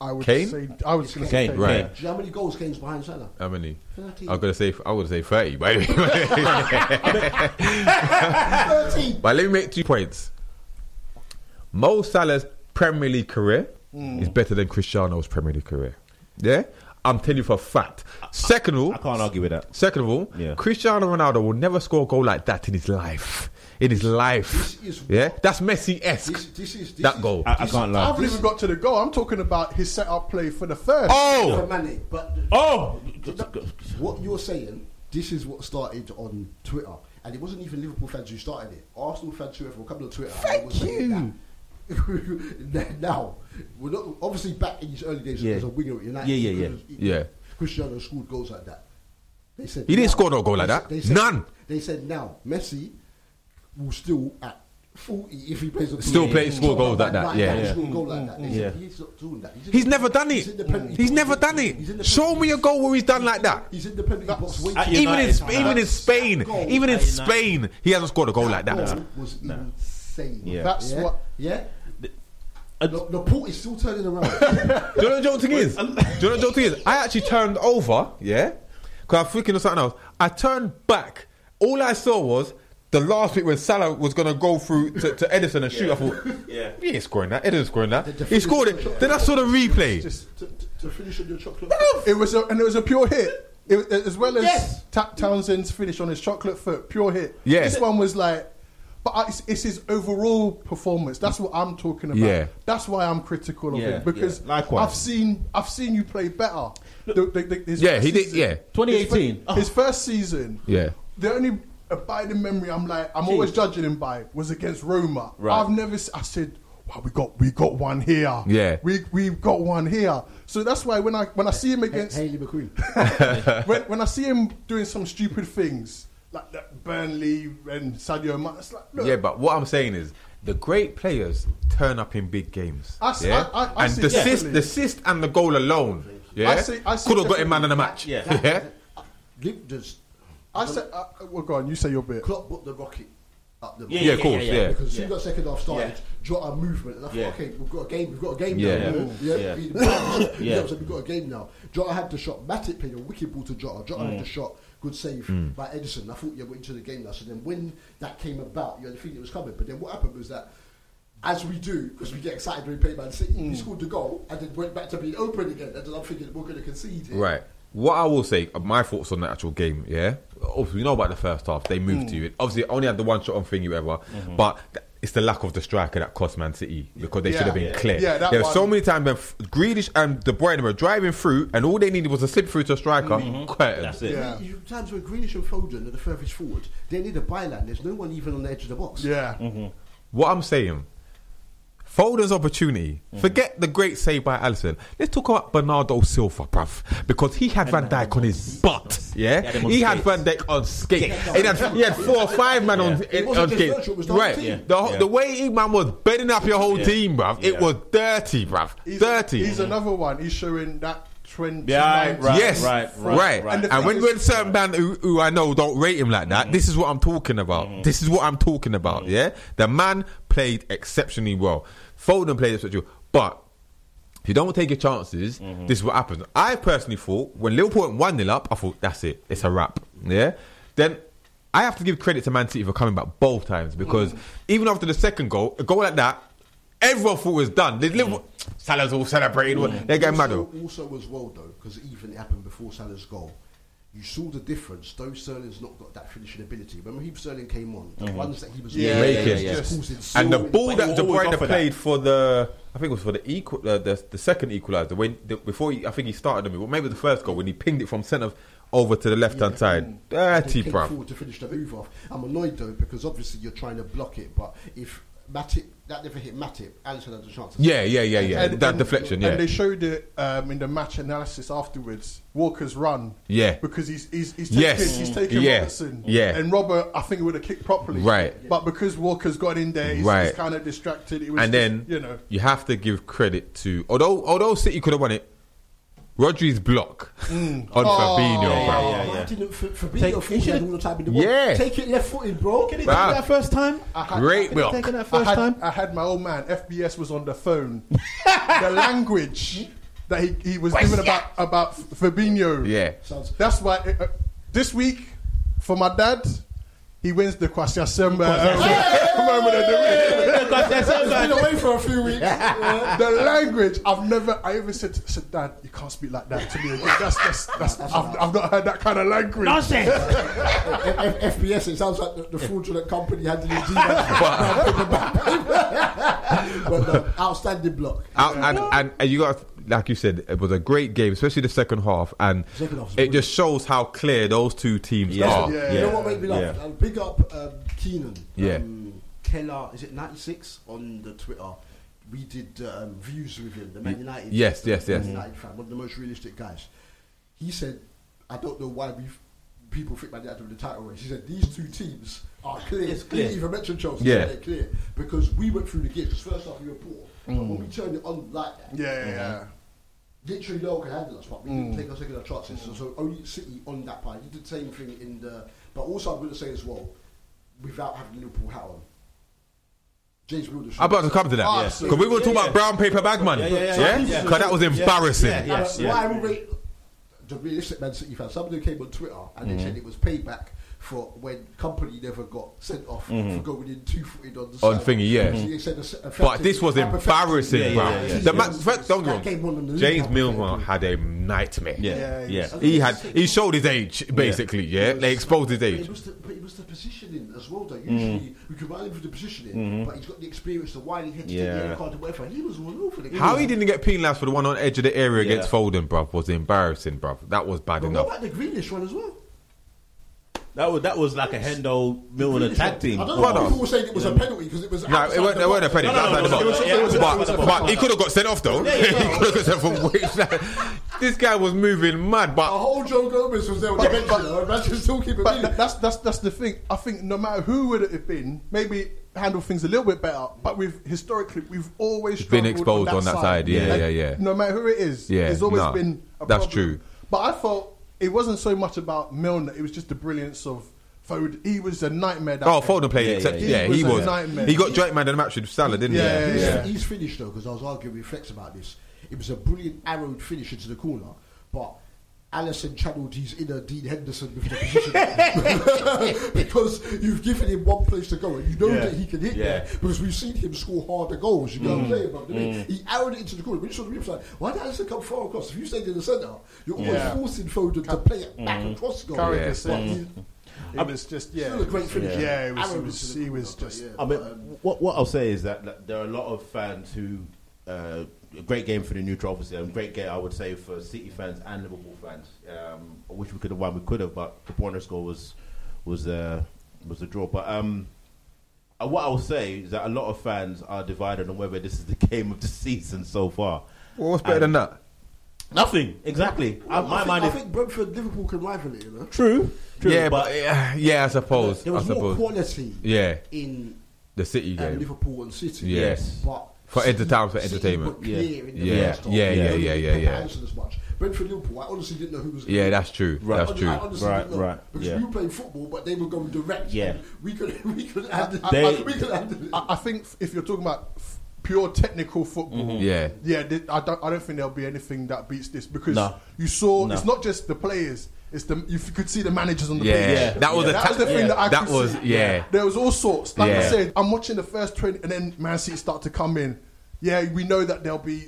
[SPEAKER 3] I would
[SPEAKER 1] Kane?
[SPEAKER 3] say I was going to say
[SPEAKER 2] Kane,
[SPEAKER 3] Kane.
[SPEAKER 1] Right.
[SPEAKER 4] Do you know how many goals Kane's behind Salah?
[SPEAKER 1] How many?
[SPEAKER 4] 13.
[SPEAKER 1] I'm gonna say I would say thirty, by the way. but let me make two points. Mo Salah's Premier League career hmm. is better than Cristiano's Premier League career. Yeah, I'm telling you for a fact. Second of all,
[SPEAKER 2] I can't argue with that.
[SPEAKER 1] second of all,
[SPEAKER 2] Yeah.
[SPEAKER 1] Cristiano Ronaldo will never score a goal like that in his life. In his life,
[SPEAKER 4] This is
[SPEAKER 1] yeah, that's Messi esque.
[SPEAKER 4] This, this is this
[SPEAKER 1] That
[SPEAKER 4] is,
[SPEAKER 1] goal.
[SPEAKER 2] I, I can't lie.
[SPEAKER 3] I've not even got to the goal. I'm talking about his set-up play for the first.
[SPEAKER 1] Oh,
[SPEAKER 4] for Mane, but
[SPEAKER 2] Oh,
[SPEAKER 4] what you're saying, this is what started on Twitter, and it wasn't even Liverpool fans who started it. Arsenal fans who were coming on Twitter. and
[SPEAKER 1] Thank
[SPEAKER 4] were
[SPEAKER 1] you. [LAUGHS]
[SPEAKER 4] now, we're not obviously back in his early days
[SPEAKER 2] Yeah.
[SPEAKER 4] as a winger at United.
[SPEAKER 2] Yeah, yeah, yeah.
[SPEAKER 4] because he-
[SPEAKER 1] Yeah.
[SPEAKER 4] Cristiano scored goals like that. They said
[SPEAKER 1] He didn't
[SPEAKER 4] now-
[SPEAKER 1] score no goal like
[SPEAKER 4] they
[SPEAKER 1] that.
[SPEAKER 4] said- they said-
[SPEAKER 1] None.
[SPEAKER 4] They said now Messi will still at. 40 if he plays on
[SPEAKER 1] Still play-
[SPEAKER 4] he'll
[SPEAKER 1] score
[SPEAKER 4] talk
[SPEAKER 1] goals like that, yeah.
[SPEAKER 4] he'll
[SPEAKER 2] Yeah.
[SPEAKER 4] score a goal like mm, that. Mm, they said
[SPEAKER 2] Yeah.
[SPEAKER 4] he's not doing that. in
[SPEAKER 1] he's
[SPEAKER 4] the-
[SPEAKER 1] never done
[SPEAKER 4] he's
[SPEAKER 1] it.
[SPEAKER 4] in the penalty
[SPEAKER 1] He's
[SPEAKER 4] box.
[SPEAKER 1] never done it.
[SPEAKER 4] He's in the
[SPEAKER 1] Show
[SPEAKER 4] penalty
[SPEAKER 1] me a goal where he's done like that.
[SPEAKER 4] He's in the penalty box waiting.
[SPEAKER 2] At
[SPEAKER 1] Even in
[SPEAKER 2] United,
[SPEAKER 1] Sp- even in
[SPEAKER 4] that
[SPEAKER 1] Spain,
[SPEAKER 4] goal-
[SPEAKER 1] even in
[SPEAKER 2] At United.
[SPEAKER 1] Spain, he hasn't scored a goal like that.
[SPEAKER 4] goal was insane.
[SPEAKER 2] Yeah.
[SPEAKER 3] That's
[SPEAKER 4] yeah?
[SPEAKER 3] what-
[SPEAKER 4] Yeah. The, the port is still turning around. [LAUGHS]
[SPEAKER 1] Do you know what the joke thing is? Do you know what the joke thing is? I actually turned over, yeah, because I'm thinking of something else. I turned back. All I saw was the last bit when Salah was going to go through to, to Ederson and shoot. I thought, [LAUGHS]
[SPEAKER 2] Yeah.
[SPEAKER 1] he ain't scoring that. Ederson's scoring that.
[SPEAKER 4] The- the
[SPEAKER 1] He scored it. Then I saw the replay.
[SPEAKER 3] Just-
[SPEAKER 4] to, to, to finish on your chocolate.
[SPEAKER 3] It was a, and it was a pure hit. It, as well as
[SPEAKER 4] Yes.
[SPEAKER 3] Ta- Townsend's finish on his chocolate foot, pure hit.
[SPEAKER 1] Yeah.
[SPEAKER 3] This one was like, but I- it's, it's his overall performance. That's what I'm talking about.
[SPEAKER 1] Yeah.
[SPEAKER 3] That's why I'm critical of
[SPEAKER 2] Yeah,
[SPEAKER 3] him because
[SPEAKER 2] yeah. Likewise.
[SPEAKER 3] I've seen I've seen you play better. The- the- the- his
[SPEAKER 1] Yeah,
[SPEAKER 3] first
[SPEAKER 1] he did. Yeah,
[SPEAKER 2] 2018.
[SPEAKER 3] His, his first season.
[SPEAKER 1] yeah.
[SPEAKER 3] The only abiding memory I'm like I'm always judging him by was against Roma.
[SPEAKER 2] Right.
[SPEAKER 3] I've never s- I said, "Wow, we got we got one here.
[SPEAKER 1] Yeah.
[SPEAKER 3] we we've got one here." So that's why when I when I see him against
[SPEAKER 4] Haley McQueen. [LAUGHS] [LAUGHS]
[SPEAKER 3] when, when I see him doing some stupid things like that Burnley and Sadio Mane, it's like, look,
[SPEAKER 1] Yeah, but what I'm saying is the great players turn up in big games.
[SPEAKER 3] I see-
[SPEAKER 1] yeah?
[SPEAKER 3] I- I- I
[SPEAKER 1] and
[SPEAKER 3] see
[SPEAKER 1] the assist, the assist and the goal alone, yeah,
[SPEAKER 3] I see- I see
[SPEAKER 1] could have got him man of the
[SPEAKER 3] that-
[SPEAKER 1] match.
[SPEAKER 2] yeah.
[SPEAKER 1] yeah.
[SPEAKER 4] Liv- Does
[SPEAKER 3] I said, uh, well, go on, you say your bit.
[SPEAKER 4] Klopp put the rocket up the
[SPEAKER 2] Yeah,
[SPEAKER 1] Yeah, of course, yeah.
[SPEAKER 4] Because soon as that second half started,
[SPEAKER 2] Yeah.
[SPEAKER 4] Jota movement, and I thought,
[SPEAKER 2] Yeah.
[SPEAKER 4] okay, we've got a game, we've got a game
[SPEAKER 1] Yeah.
[SPEAKER 4] now.
[SPEAKER 2] Yeah.
[SPEAKER 4] Yeah,
[SPEAKER 2] Yeah.
[SPEAKER 4] We-
[SPEAKER 2] Yeah.
[SPEAKER 4] yeah. So we've got a game now. Jota had the shot. Matip played a wicked ball to Jota. Jota
[SPEAKER 2] Mm.
[SPEAKER 4] had the shot. Good save by Ederson. I thought, yeah, we're into the game now. So then when that came about, you had the feeling it was coming. But then what happened was that, as we do, because we get excited when we play Man City,
[SPEAKER 2] Mm.
[SPEAKER 4] we scored the goal and then went back to being open again. And then I'm thinking, we're going to concede here.
[SPEAKER 1] Right. What I will say, uh, my thoughts on the actual game, yeah. Obviously, we know about the first half. They moved hmm. to you. Obviously, only had the one shot on thingy, whatever. Mm-hmm. But th- it's the lack of the striker that cost Man City because they should have been
[SPEAKER 3] Yeah.
[SPEAKER 1] clear.
[SPEAKER 3] Yeah, that
[SPEAKER 1] there were so many times when F- Grealish and De Bruyne were driving through, and all they needed was a slip through to a striker. Mm-hmm. [LAUGHS] Curtain.
[SPEAKER 2] That's it.
[SPEAKER 3] Yeah.
[SPEAKER 4] You, times when Grealish and Foden are the furthest forward, they need a byline. There's no one even on the edge of the box.
[SPEAKER 3] Yeah, mm-hmm.
[SPEAKER 1] What I'm saying, Foden's opportunity. Mm-hmm. Forget the great save by Alisson. Let's talk about Bernardo Silva, bruv, because he had Van Dijk on his butt. Yeah,
[SPEAKER 2] He had him on
[SPEAKER 1] he had
[SPEAKER 2] skates.
[SPEAKER 1] Van Dijk on skate. He had, he had four or five men on,
[SPEAKER 4] It
[SPEAKER 1] on skate.
[SPEAKER 4] virtual, it was the
[SPEAKER 1] Right,
[SPEAKER 4] team.
[SPEAKER 1] the,
[SPEAKER 2] Yeah.
[SPEAKER 1] the way he man was bedding up your whole
[SPEAKER 2] Yeah.
[SPEAKER 1] team, bruv. It was dirty, bruv.
[SPEAKER 3] he's,
[SPEAKER 1] dirty.
[SPEAKER 3] He's another one. He's showing that twenty.
[SPEAKER 2] Yeah, right,
[SPEAKER 1] yes,
[SPEAKER 2] right,
[SPEAKER 1] right,
[SPEAKER 2] right, right.
[SPEAKER 3] And
[SPEAKER 1] And, when
[SPEAKER 3] thing
[SPEAKER 1] when
[SPEAKER 3] is-
[SPEAKER 1] certain band who, who I know don't rate him like that, mm-hmm. this is what I'm talking about.
[SPEAKER 2] Mm-hmm.
[SPEAKER 1] This is what I'm talking about. Mm-hmm. Yeah, the man played exceptionally well. Foden played with you, but if you don't take your chances,
[SPEAKER 2] Mm-hmm.
[SPEAKER 1] this is what happens. I personally thought when Liverpool went one 0 up, I thought that's it, it's a wrap. Yeah, then. I have to give credit to Man City for coming back both times because
[SPEAKER 2] Mm.
[SPEAKER 1] even after the second goal, a goal like that, everyone thought it was done. The Liverpool, Salah's all celebrating.
[SPEAKER 2] Mm.
[SPEAKER 1] They're getting mad.
[SPEAKER 4] also,
[SPEAKER 1] though.
[SPEAKER 4] also as well though, because even it happened before Salah's goal. You saw the difference. Though Sterling's not got that finishing ability. When Raheem Sterling came on, the
[SPEAKER 2] Mm-hmm.
[SPEAKER 4] runs that he was
[SPEAKER 3] Yeah,
[SPEAKER 1] yeah,
[SPEAKER 4] making,
[SPEAKER 1] yeah,
[SPEAKER 4] was
[SPEAKER 3] yeah.
[SPEAKER 4] causing
[SPEAKER 1] And the ball that De Bruyne
[SPEAKER 2] offered
[SPEAKER 1] played for the, I think it was for the equal, uh, the the second equaliser. When the, before he, I think he started them, or maybe the first goal when he pinged it from centre over to the left hand side.
[SPEAKER 4] They
[SPEAKER 1] Dirty,
[SPEAKER 4] came
[SPEAKER 1] bruv.
[SPEAKER 4] forward to finish the move off. I'm annoyed though because obviously you're trying to block it, but if Matip that never hit Matip, Alisson had a chance.
[SPEAKER 1] Yeah, yeah, yeah, yeah.
[SPEAKER 3] And-
[SPEAKER 1] that
[SPEAKER 3] and-
[SPEAKER 1] deflection,
[SPEAKER 3] And
[SPEAKER 1] yeah,
[SPEAKER 3] they showed it um, in the match analysis afterwards. Walker's run
[SPEAKER 1] yeah.
[SPEAKER 3] because he's he's he's taking,
[SPEAKER 1] Yes.
[SPEAKER 3] he's taking
[SPEAKER 1] Yeah.
[SPEAKER 3] Robertson.
[SPEAKER 1] Yeah.
[SPEAKER 3] And Robert, I think, would have kicked properly.
[SPEAKER 1] Right.
[SPEAKER 3] But because Walker's got in there, he's,
[SPEAKER 1] Right.
[SPEAKER 3] kind of distracted. It was
[SPEAKER 1] And
[SPEAKER 3] just,
[SPEAKER 1] then
[SPEAKER 3] you know.
[SPEAKER 1] you have to give credit to although although City could have won it. Rodri's block on
[SPEAKER 3] Oh,
[SPEAKER 1] Fabinho,
[SPEAKER 2] yeah,
[SPEAKER 1] bruv.
[SPEAKER 2] yeah,
[SPEAKER 4] Why
[SPEAKER 2] yeah.
[SPEAKER 4] didn't Fabinho
[SPEAKER 2] Take-
[SPEAKER 4] thought
[SPEAKER 2] he
[SPEAKER 4] he
[SPEAKER 2] should've-
[SPEAKER 4] all the time in the world?
[SPEAKER 1] Yeah.
[SPEAKER 4] Take it left footed, bro.
[SPEAKER 2] Can he
[SPEAKER 1] Bruh.
[SPEAKER 2] take that first time?
[SPEAKER 3] I had,
[SPEAKER 1] Great
[SPEAKER 2] Can he
[SPEAKER 1] block.
[SPEAKER 2] take it that
[SPEAKER 3] I had,
[SPEAKER 2] time?
[SPEAKER 3] I had my old man FBS was on the phone. [LAUGHS] the language that he, he was giving about about Fabinho.
[SPEAKER 1] Yeah,
[SPEAKER 4] Sounds
[SPEAKER 3] That's why uh, this week for my dad, he wins the Kwasi Semba moment of the week.
[SPEAKER 4] Been away for a few weeks. Yeah.
[SPEAKER 3] the language I've never I even said to, said Dad you can't speak like that to me again that's that's, that's I've, I've not heard that kind of language
[SPEAKER 2] Nonsense. [LAUGHS]
[SPEAKER 4] F- F- FPS, it sounds like the, the fraudulent company handling [LAUGHS] But uh, outstanding block.
[SPEAKER 1] Out, and, and and you got like you said, it was a great game, especially the second half, and
[SPEAKER 4] Second half was
[SPEAKER 1] it just shows how clear those two teams
[SPEAKER 2] Yeah.
[SPEAKER 1] are.
[SPEAKER 3] Yeah.
[SPEAKER 4] You know what made me laugh?
[SPEAKER 2] Yeah.
[SPEAKER 4] Uh, big up um, Keenan.
[SPEAKER 1] Yeah.
[SPEAKER 4] Um, Keller, is it 96 on the Twitter? We did um, views with him, the Man United.
[SPEAKER 1] Yes,
[SPEAKER 4] the
[SPEAKER 1] yes,
[SPEAKER 4] Man
[SPEAKER 1] yes.
[SPEAKER 4] United fan, one of the most realistic guys. He said, I don't know why we people think Man United win the title race. He said these two teams are clear.
[SPEAKER 2] It's clear.
[SPEAKER 4] He didn't even mention Chelsea.
[SPEAKER 1] Yeah.
[SPEAKER 4] Yeah. They're clear because we went through the games. Because first half we were poor, but
[SPEAKER 1] Mm.
[SPEAKER 4] when we turned it on like that,
[SPEAKER 3] yeah yeah, yeah.
[SPEAKER 4] Literally no one can handle us, but we
[SPEAKER 3] Mm.
[SPEAKER 4] didn't take our second chances. So, so only City on that part. He did the same thing in the. But also, I'm going to say as well, without having Liverpool hat on, James Wilder.
[SPEAKER 1] I'm about to come to that
[SPEAKER 3] Ah,
[SPEAKER 1] because
[SPEAKER 3] so-
[SPEAKER 1] we were talking
[SPEAKER 2] yeah,
[SPEAKER 1] about brown paper bag money,
[SPEAKER 2] Yeah,
[SPEAKER 1] yeah,
[SPEAKER 2] yeah, yeah, yeah.
[SPEAKER 1] because that was embarrassing.
[SPEAKER 2] Yeah, yeah.
[SPEAKER 4] Now, Why I will rate the realistic Man City fans? Some of them came on Twitter and
[SPEAKER 1] Mm-hmm.
[SPEAKER 4] they said it was payback for when Kompany never got sent off
[SPEAKER 2] Mm-hmm.
[SPEAKER 4] for going in two footed on the
[SPEAKER 1] On
[SPEAKER 4] side.
[SPEAKER 1] thingy, yeah.
[SPEAKER 4] So they said a- a
[SPEAKER 1] But this was embarrassing, bro.
[SPEAKER 2] yeah, yeah, yeah.
[SPEAKER 1] The man,
[SPEAKER 4] That
[SPEAKER 1] don't get me
[SPEAKER 4] game
[SPEAKER 1] wrong.
[SPEAKER 4] on the
[SPEAKER 1] James
[SPEAKER 4] league,
[SPEAKER 1] Milner had a nightmare.
[SPEAKER 2] Yeah,
[SPEAKER 3] Yeah,
[SPEAKER 2] yeah.
[SPEAKER 1] He had he showed his age basically. Yeah, they exposed his
[SPEAKER 4] But
[SPEAKER 1] age.
[SPEAKER 4] It was the, but it was the positioning as well, though. Usually we could ride him for the positioning, but he's got the experience, the winding head to take the
[SPEAKER 2] Yeah.
[SPEAKER 4] yellow card or whatever. He was all over the game.
[SPEAKER 1] How he didn't get penalised for the one on edge of the area against Foden, bruv, was embarrassing, bruv. That was bad
[SPEAKER 4] But
[SPEAKER 1] enough.
[SPEAKER 4] what about the Grealish one as well?
[SPEAKER 2] That was that was like a Hendo Milner
[SPEAKER 4] Grealish
[SPEAKER 2] tag team.
[SPEAKER 4] I don't know
[SPEAKER 1] What
[SPEAKER 4] why people were saying it was a penalty because it was.
[SPEAKER 1] No, it wasn't,
[SPEAKER 4] the
[SPEAKER 1] it wasn't a
[SPEAKER 4] penalty.
[SPEAKER 1] penny.
[SPEAKER 2] No, no,
[SPEAKER 1] outside
[SPEAKER 2] no,
[SPEAKER 1] the
[SPEAKER 2] no,
[SPEAKER 1] box.
[SPEAKER 2] it was- it was- it
[SPEAKER 1] But,
[SPEAKER 2] it
[SPEAKER 1] but he could have got sent off though. [LAUGHS] he could have got sent from [LAUGHS] way. This guy was moving mad, But
[SPEAKER 4] A
[SPEAKER 1] but
[SPEAKER 4] whole Joe Gomez was there on the bench, you know, and still keeping
[SPEAKER 3] but that's that's that's the thing I think no matter who would it have been maybe handle things a little bit better but we've historically we've always
[SPEAKER 1] Been exposed on that side, yeah,
[SPEAKER 3] And
[SPEAKER 1] yeah, yeah.
[SPEAKER 3] no matter who it is
[SPEAKER 1] Yeah,
[SPEAKER 3] there's always
[SPEAKER 1] nah,
[SPEAKER 3] been
[SPEAKER 1] that's
[SPEAKER 3] problem.
[SPEAKER 1] true.
[SPEAKER 3] but I felt it wasn't so much about Milner it was just the brilliance of Foden he was a nightmare that
[SPEAKER 1] oh,
[SPEAKER 3] day.
[SPEAKER 1] Foden played
[SPEAKER 2] Yeah,
[SPEAKER 1] except
[SPEAKER 2] yeah,
[SPEAKER 1] yeah,
[SPEAKER 3] yeah.
[SPEAKER 1] he
[SPEAKER 3] He was
[SPEAKER 1] was.
[SPEAKER 3] a nightmare.
[SPEAKER 1] He got joint man in the match with Salah, didn't
[SPEAKER 3] Yeah,
[SPEAKER 1] he?
[SPEAKER 4] he's,
[SPEAKER 3] yeah.
[SPEAKER 4] he's finished though because I was arguing with Flex about this. It was a brilliant arrowed finish into the corner, but Alisson channeled his inner Dean Henderson with the position [LAUGHS] because you've given him one place to go and you know
[SPEAKER 2] Yeah.
[SPEAKER 4] that he can hit
[SPEAKER 2] Yeah.
[SPEAKER 4] there because we've seen him score harder goals. You know what I'm saying? Bro?
[SPEAKER 2] Mm.
[SPEAKER 4] He arrowed it into the corner. When you saw the replay, like, why did Alisson come far across? If you stayed in the centre, you're always
[SPEAKER 3] Yeah.
[SPEAKER 4] forcing Foden to play it back across goal.
[SPEAKER 3] Carrick
[SPEAKER 1] Yeah.
[SPEAKER 3] has said
[SPEAKER 4] But
[SPEAKER 3] he-
[SPEAKER 4] he-
[SPEAKER 3] it was just yeah
[SPEAKER 4] Still a great finish.
[SPEAKER 3] yeah, it was, it was,
[SPEAKER 4] into the
[SPEAKER 3] he was just
[SPEAKER 4] but
[SPEAKER 2] I mean,
[SPEAKER 4] um,
[SPEAKER 2] what what I'll say is that, that there are a lot of fans who uh, a great game for the neutral, obviously, and great game I would say for City fans and Liverpool fans. Um, I wish we could have won. We could have, but the corner score was was uh, was a draw. But um, uh, what I'll say is that a lot of fans are divided on whether this is the [LAUGHS] game of the season so far.
[SPEAKER 1] Well, what's better than that?
[SPEAKER 2] Nothing exactly. Uh,
[SPEAKER 4] I,
[SPEAKER 2] my
[SPEAKER 4] think,
[SPEAKER 2] mind
[SPEAKER 4] I
[SPEAKER 2] is
[SPEAKER 4] think Brentford Liverpool can rival it. You know,
[SPEAKER 2] true. True,
[SPEAKER 1] Yeah,
[SPEAKER 2] but
[SPEAKER 1] but yeah, yeah, I suppose.
[SPEAKER 4] there
[SPEAKER 1] I
[SPEAKER 4] was more quality
[SPEAKER 1] Yeah,
[SPEAKER 4] in
[SPEAKER 1] the City game.
[SPEAKER 4] Liverpool and City.
[SPEAKER 1] Yeah.
[SPEAKER 2] yes.
[SPEAKER 4] But
[SPEAKER 1] For
[SPEAKER 4] City-
[SPEAKER 1] entertainment, for
[SPEAKER 4] City
[SPEAKER 1] entertainment.
[SPEAKER 4] were clear
[SPEAKER 2] Yeah.
[SPEAKER 4] in the
[SPEAKER 1] Yeah,
[SPEAKER 4] first half.
[SPEAKER 1] yeah,
[SPEAKER 2] yeah,
[SPEAKER 1] yeah, yeah, yeah.
[SPEAKER 4] Anderson as much. Brentford Liverpool, I honestly didn't know who was. gonna
[SPEAKER 1] Yeah, that's true.
[SPEAKER 2] Right.
[SPEAKER 1] That's
[SPEAKER 4] I,
[SPEAKER 1] true.
[SPEAKER 4] I honestly
[SPEAKER 2] Right,
[SPEAKER 4] didn't know
[SPEAKER 2] right,
[SPEAKER 4] because
[SPEAKER 2] yeah.
[SPEAKER 4] we were playing football, but they were going direct.
[SPEAKER 2] Yeah.
[SPEAKER 4] we could [LAUGHS] we could handle
[SPEAKER 3] I-
[SPEAKER 2] They-
[SPEAKER 4] we could handle it.
[SPEAKER 3] I, I think if you're talking about pure technical football,
[SPEAKER 2] Mm-hmm.
[SPEAKER 1] Yeah.
[SPEAKER 3] yeah, th- I don't, I don't think there'll be anything that beats this because
[SPEAKER 2] No.
[SPEAKER 3] you saw
[SPEAKER 2] No.
[SPEAKER 3] it's not just the players, it's the you could see the managers on the
[SPEAKER 1] Yeah,
[SPEAKER 3] pitch.
[SPEAKER 2] Yeah.
[SPEAKER 1] that was
[SPEAKER 2] Yeah.
[SPEAKER 1] a
[SPEAKER 3] That was the thing
[SPEAKER 2] yeah.
[SPEAKER 3] that I
[SPEAKER 1] that
[SPEAKER 3] could
[SPEAKER 1] was
[SPEAKER 3] see.
[SPEAKER 1] yeah.
[SPEAKER 3] There was all sorts. Like I said, I'm watching the first 20, and then Man City start to come in. Yeah, we know that they'll be,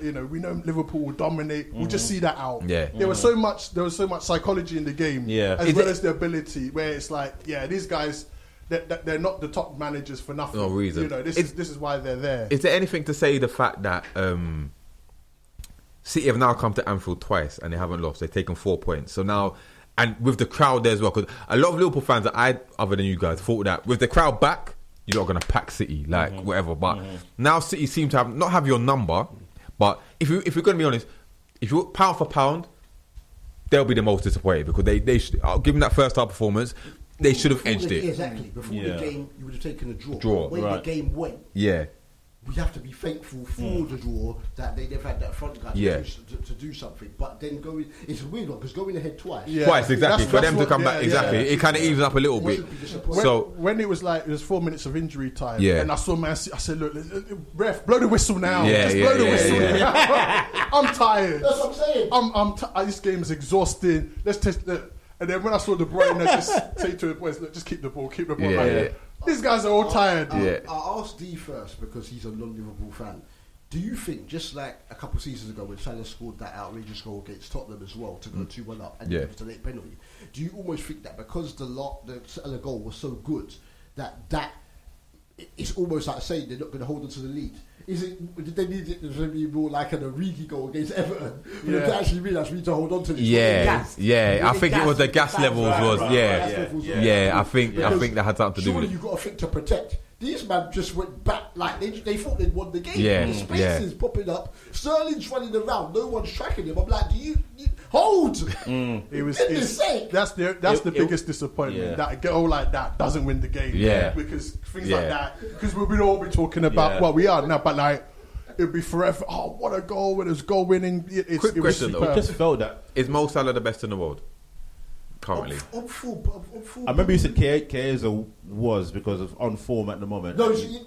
[SPEAKER 3] you know, we know Liverpool will dominate. We'll just see that out.
[SPEAKER 1] Yeah.
[SPEAKER 3] There was so much, there was so much psychology in the game,
[SPEAKER 2] Yeah.
[SPEAKER 3] as
[SPEAKER 1] Is
[SPEAKER 3] well
[SPEAKER 1] it-
[SPEAKER 3] as the ability. Where it's like, yeah, these guys, they're, they're not the top managers for nothing.
[SPEAKER 1] No reason.
[SPEAKER 3] You know, this
[SPEAKER 1] It's-
[SPEAKER 3] is this is why they're there.
[SPEAKER 1] Is there anything to say the fact that um, City have now come to Anfield twice and they haven't lost? They've taken four points. So now, and with the crowd there as well, because a lot of Liverpool fans that I, other than you guys, thought that with the crowd back, you're not going to pack City, like whatever. But now City seem to have not have your number. But if you if you're going to be honest, if you pound for pound, they'll be the most disappointed because they they should, uh, given that first half performance, they should have
[SPEAKER 4] Before
[SPEAKER 1] edged
[SPEAKER 4] the-
[SPEAKER 1] it.
[SPEAKER 4] Exactly. Before
[SPEAKER 2] Yeah.
[SPEAKER 4] the game, you would have taken a draw.
[SPEAKER 1] Draw.
[SPEAKER 4] When
[SPEAKER 2] Right.
[SPEAKER 4] the game went,
[SPEAKER 1] Yeah,
[SPEAKER 4] we have to be thankful for the draw that they, they've had that front guy to,
[SPEAKER 1] Yeah.
[SPEAKER 4] do, to, to do something. But then going, it's a weird one because going ahead twice.
[SPEAKER 3] Yeah.
[SPEAKER 1] twice exactly
[SPEAKER 3] That's-
[SPEAKER 1] for
[SPEAKER 3] that's
[SPEAKER 1] them to come
[SPEAKER 3] yeah,
[SPEAKER 1] back
[SPEAKER 3] yeah.
[SPEAKER 1] exactly. It kind of evens up a little bit.
[SPEAKER 4] Wasn't be disappointed.
[SPEAKER 3] When,
[SPEAKER 1] So
[SPEAKER 3] when it was like it was four minutes of injury time,
[SPEAKER 1] Yeah.
[SPEAKER 3] and I saw Man City, I said, "Look, ref, blow the whistle now.
[SPEAKER 1] Yeah,
[SPEAKER 3] Just
[SPEAKER 1] yeah,
[SPEAKER 3] blow the whistle.
[SPEAKER 1] yeah. [LAUGHS]
[SPEAKER 3] I'm tired.
[SPEAKER 4] That's what I'm saying.
[SPEAKER 3] I'm, I'm t- uh, this game is exhausting. Let's test it. And then when I saw De Bruyne, I just [LAUGHS] say to the boys, "Look, just keep the ball, keep the ball."
[SPEAKER 1] Yeah,
[SPEAKER 3] right
[SPEAKER 1] yeah.
[SPEAKER 3] there. These guys are all tired.
[SPEAKER 4] I'll,
[SPEAKER 1] Yeah.
[SPEAKER 4] I'll ask D first because he's a non-Liverpool fan. Do you think, just like a couple of seasons ago when Salah scored that outrageous goal against Tottenham as well to go two one up and
[SPEAKER 1] Mm. Yeah.
[SPEAKER 4] it was a late penalty, do you almost think that because the lot the Salah goal was so good that that it's almost like saying they're not going to hold on to the lead? Is it? Did they need it to be more like an Origi goal against Everton? For them to
[SPEAKER 3] Yeah.
[SPEAKER 4] actually realize we need to hold on to this.
[SPEAKER 1] Yeah,
[SPEAKER 4] Gas.
[SPEAKER 1] yeah. I
[SPEAKER 4] Really
[SPEAKER 1] think it was the
[SPEAKER 4] the
[SPEAKER 1] gas levels
[SPEAKER 2] Right,
[SPEAKER 1] was
[SPEAKER 2] right,
[SPEAKER 1] yeah,
[SPEAKER 4] Gas
[SPEAKER 2] yeah,
[SPEAKER 4] levels
[SPEAKER 2] yeah.
[SPEAKER 1] yeah. I think I think that had something to do with it.
[SPEAKER 4] you
[SPEAKER 1] it.
[SPEAKER 4] got a thing to protect. These man just went back like they, they thought they'd won the game.
[SPEAKER 1] Yeah,
[SPEAKER 4] the
[SPEAKER 1] yeah.
[SPEAKER 4] spaces popping up. Sterling's running around. No one's tracking him. I'm like, do you, you hold? Mm.
[SPEAKER 3] It was.
[SPEAKER 4] Goodness
[SPEAKER 3] It's,
[SPEAKER 4] sake.
[SPEAKER 3] that's the that's
[SPEAKER 2] It-
[SPEAKER 3] the
[SPEAKER 2] it-
[SPEAKER 3] biggest disappointment.
[SPEAKER 2] yeah.
[SPEAKER 3] That a goal like that doesn't win the game.
[SPEAKER 1] Yeah.
[SPEAKER 3] because things
[SPEAKER 1] Yeah.
[SPEAKER 3] like that. Because we've been all been talking about
[SPEAKER 2] Yeah.
[SPEAKER 3] what we are now, but like. It'd be forever. Oh, what a goal! When it's goal winning, it, it's,
[SPEAKER 1] Quick
[SPEAKER 3] it
[SPEAKER 1] question, though.
[SPEAKER 2] I just felt that.
[SPEAKER 1] Is Mo Salah the best in the world currently?
[SPEAKER 4] On, on full, on, on full
[SPEAKER 2] I remember you said Ke- Chiesa was because of on form at the moment.
[SPEAKER 4] No, see,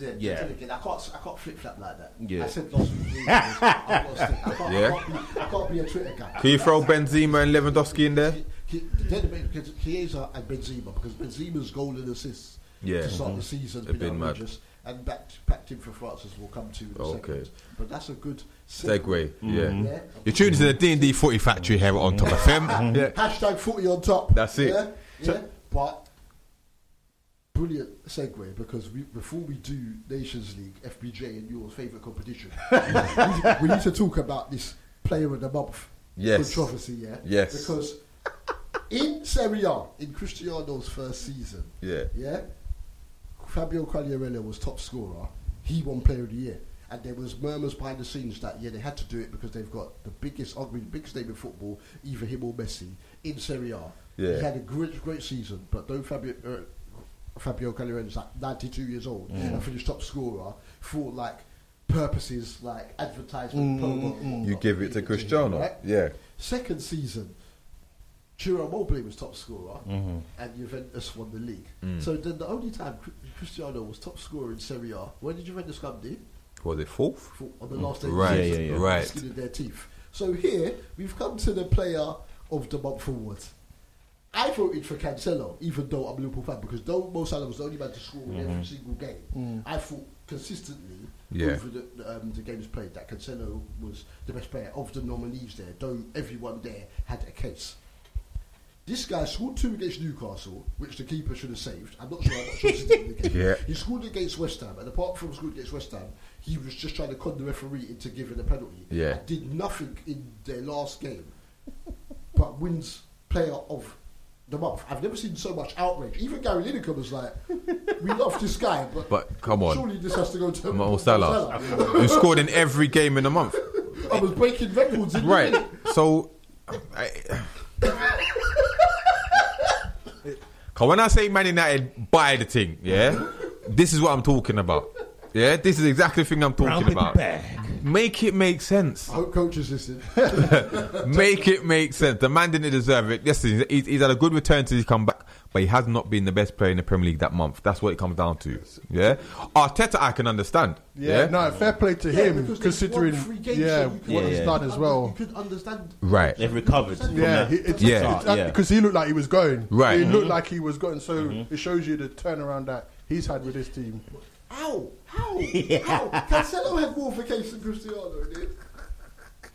[SPEAKER 4] yeah,
[SPEAKER 2] Yeah.
[SPEAKER 4] again, I can't, I can't flip flop like that.
[SPEAKER 2] Yeah.
[SPEAKER 4] I said week. [LAUGHS] I, can't, I, can't
[SPEAKER 1] Yeah.
[SPEAKER 4] be, I can't be a Twitter guy.
[SPEAKER 1] Can you throw Benzema and Lewandowski in there?
[SPEAKER 4] He- Then because Chiesa and Benzema because Benzema's goal and assists
[SPEAKER 1] Yeah.
[SPEAKER 4] to start the mm-hmm. season
[SPEAKER 1] They've
[SPEAKER 4] been outrageous, and backed backed him for France as we'll come to in a
[SPEAKER 1] Okay.
[SPEAKER 4] second. But that's a good
[SPEAKER 1] Segue. Yeah.
[SPEAKER 4] Yeah.
[SPEAKER 1] You're tuned to the D and D Footy Factory here on Top [LAUGHS] FM. Yeah.
[SPEAKER 4] Hashtag footy on top.
[SPEAKER 1] That's it.
[SPEAKER 4] Yeah,
[SPEAKER 1] So-
[SPEAKER 4] yeah. But brilliant segue because we, before we do Nations League, FBJ, and your favourite competition, [LAUGHS] we, need to talk about this Player of the Month
[SPEAKER 1] Yes.
[SPEAKER 4] controversy. Yeah.
[SPEAKER 1] Yes.
[SPEAKER 4] Because in Serie A, in Cristiano's first season,
[SPEAKER 1] Yeah.
[SPEAKER 4] yeah, Fabio Quagliarella was top scorer. He won Player of the Year. And there was murmurs behind the scenes that yeah they had to do it because they've got the biggest, arguably the biggest name in football, either him or Messi in Serie A.
[SPEAKER 1] Yeah.
[SPEAKER 4] He had a great, great season, but though Fabio uh, Fabio Calderone is like 92 years old mm. and finished top scorer for like purposes like advertisement. Mm, promo, mm,
[SPEAKER 1] You give it to Cristiano.
[SPEAKER 4] right?
[SPEAKER 1] Yeah.
[SPEAKER 4] Second season, Ciro Immobile was top scorer, mm-hmm. and Juventus won the league.
[SPEAKER 1] Mm.
[SPEAKER 4] So then the only time Cristiano was top scorer in Serie A, where did Juventus come? Did
[SPEAKER 1] Was it fourth?
[SPEAKER 4] for, on the last day of the
[SPEAKER 1] Right.
[SPEAKER 4] season,
[SPEAKER 2] Yeah, yeah, yeah.
[SPEAKER 1] Right.
[SPEAKER 4] skin their teeth. So here we've come to the player of the month award. I voted for Cancelo, even though I'm a Liverpool fan, because though Mo Salah was the only man to score in every single game, I thought consistently
[SPEAKER 1] Yeah.
[SPEAKER 4] over the, the, um, the games played that Cancelo was the best player of the nominees there, though everyone there had a case. This guy scored two against Newcastle, which the keeper should have saved. I'm not sure how much was in the [LAUGHS] game.
[SPEAKER 1] Yeah.
[SPEAKER 4] He scored against West Ham, and apart from scoring against West Ham, he was just trying to con the referee into giving a penalty.
[SPEAKER 1] Yeah.
[SPEAKER 4] And did nothing in their last game, but wins player of the month. I've never seen so much outrage. Even Gary Lineker was like, "We love this guy, but, [LAUGHS]
[SPEAKER 1] But come on.
[SPEAKER 4] surely this has to go to
[SPEAKER 1] Mo Salah. Who scored in every game in the month?
[SPEAKER 4] I was breaking records in
[SPEAKER 1] Right.
[SPEAKER 4] the
[SPEAKER 1] So, I, Cause when I say Man United buy the thing, yeah, this is what I'm talking about. Yeah, this is exactly the thing I'm talking about. Make it make sense.
[SPEAKER 4] I hope coaches listen. [LAUGHS] [LAUGHS]
[SPEAKER 1] Make it make sense. The man didn't deserve it. Yes, he's, he's he's had a good return since he's come back, but he has not been the best player in the Premier League that month. That's what it comes down to. Yeah, Arteta, I can understand.
[SPEAKER 3] Yeah,
[SPEAKER 1] Yeah,
[SPEAKER 3] no, fair play to
[SPEAKER 4] Yeah,
[SPEAKER 3] him, considering
[SPEAKER 4] won three games,
[SPEAKER 3] yeah
[SPEAKER 4] so you could
[SPEAKER 3] what he's
[SPEAKER 2] Yeah,
[SPEAKER 3] done as well.
[SPEAKER 4] You could understand.
[SPEAKER 1] Right.
[SPEAKER 2] They've recovered.
[SPEAKER 3] Yeah, he, it's,
[SPEAKER 1] Yeah.
[SPEAKER 3] it's, uh,
[SPEAKER 2] Yeah.
[SPEAKER 3] because he looked like he was going.
[SPEAKER 1] Right.
[SPEAKER 3] he mm-hmm. looked like he was going. So mm-hmm. it shows you the turnaround that he's had with his team.
[SPEAKER 4] How How? [LAUGHS] How? How? Cancelo had more for case than Cristiano did.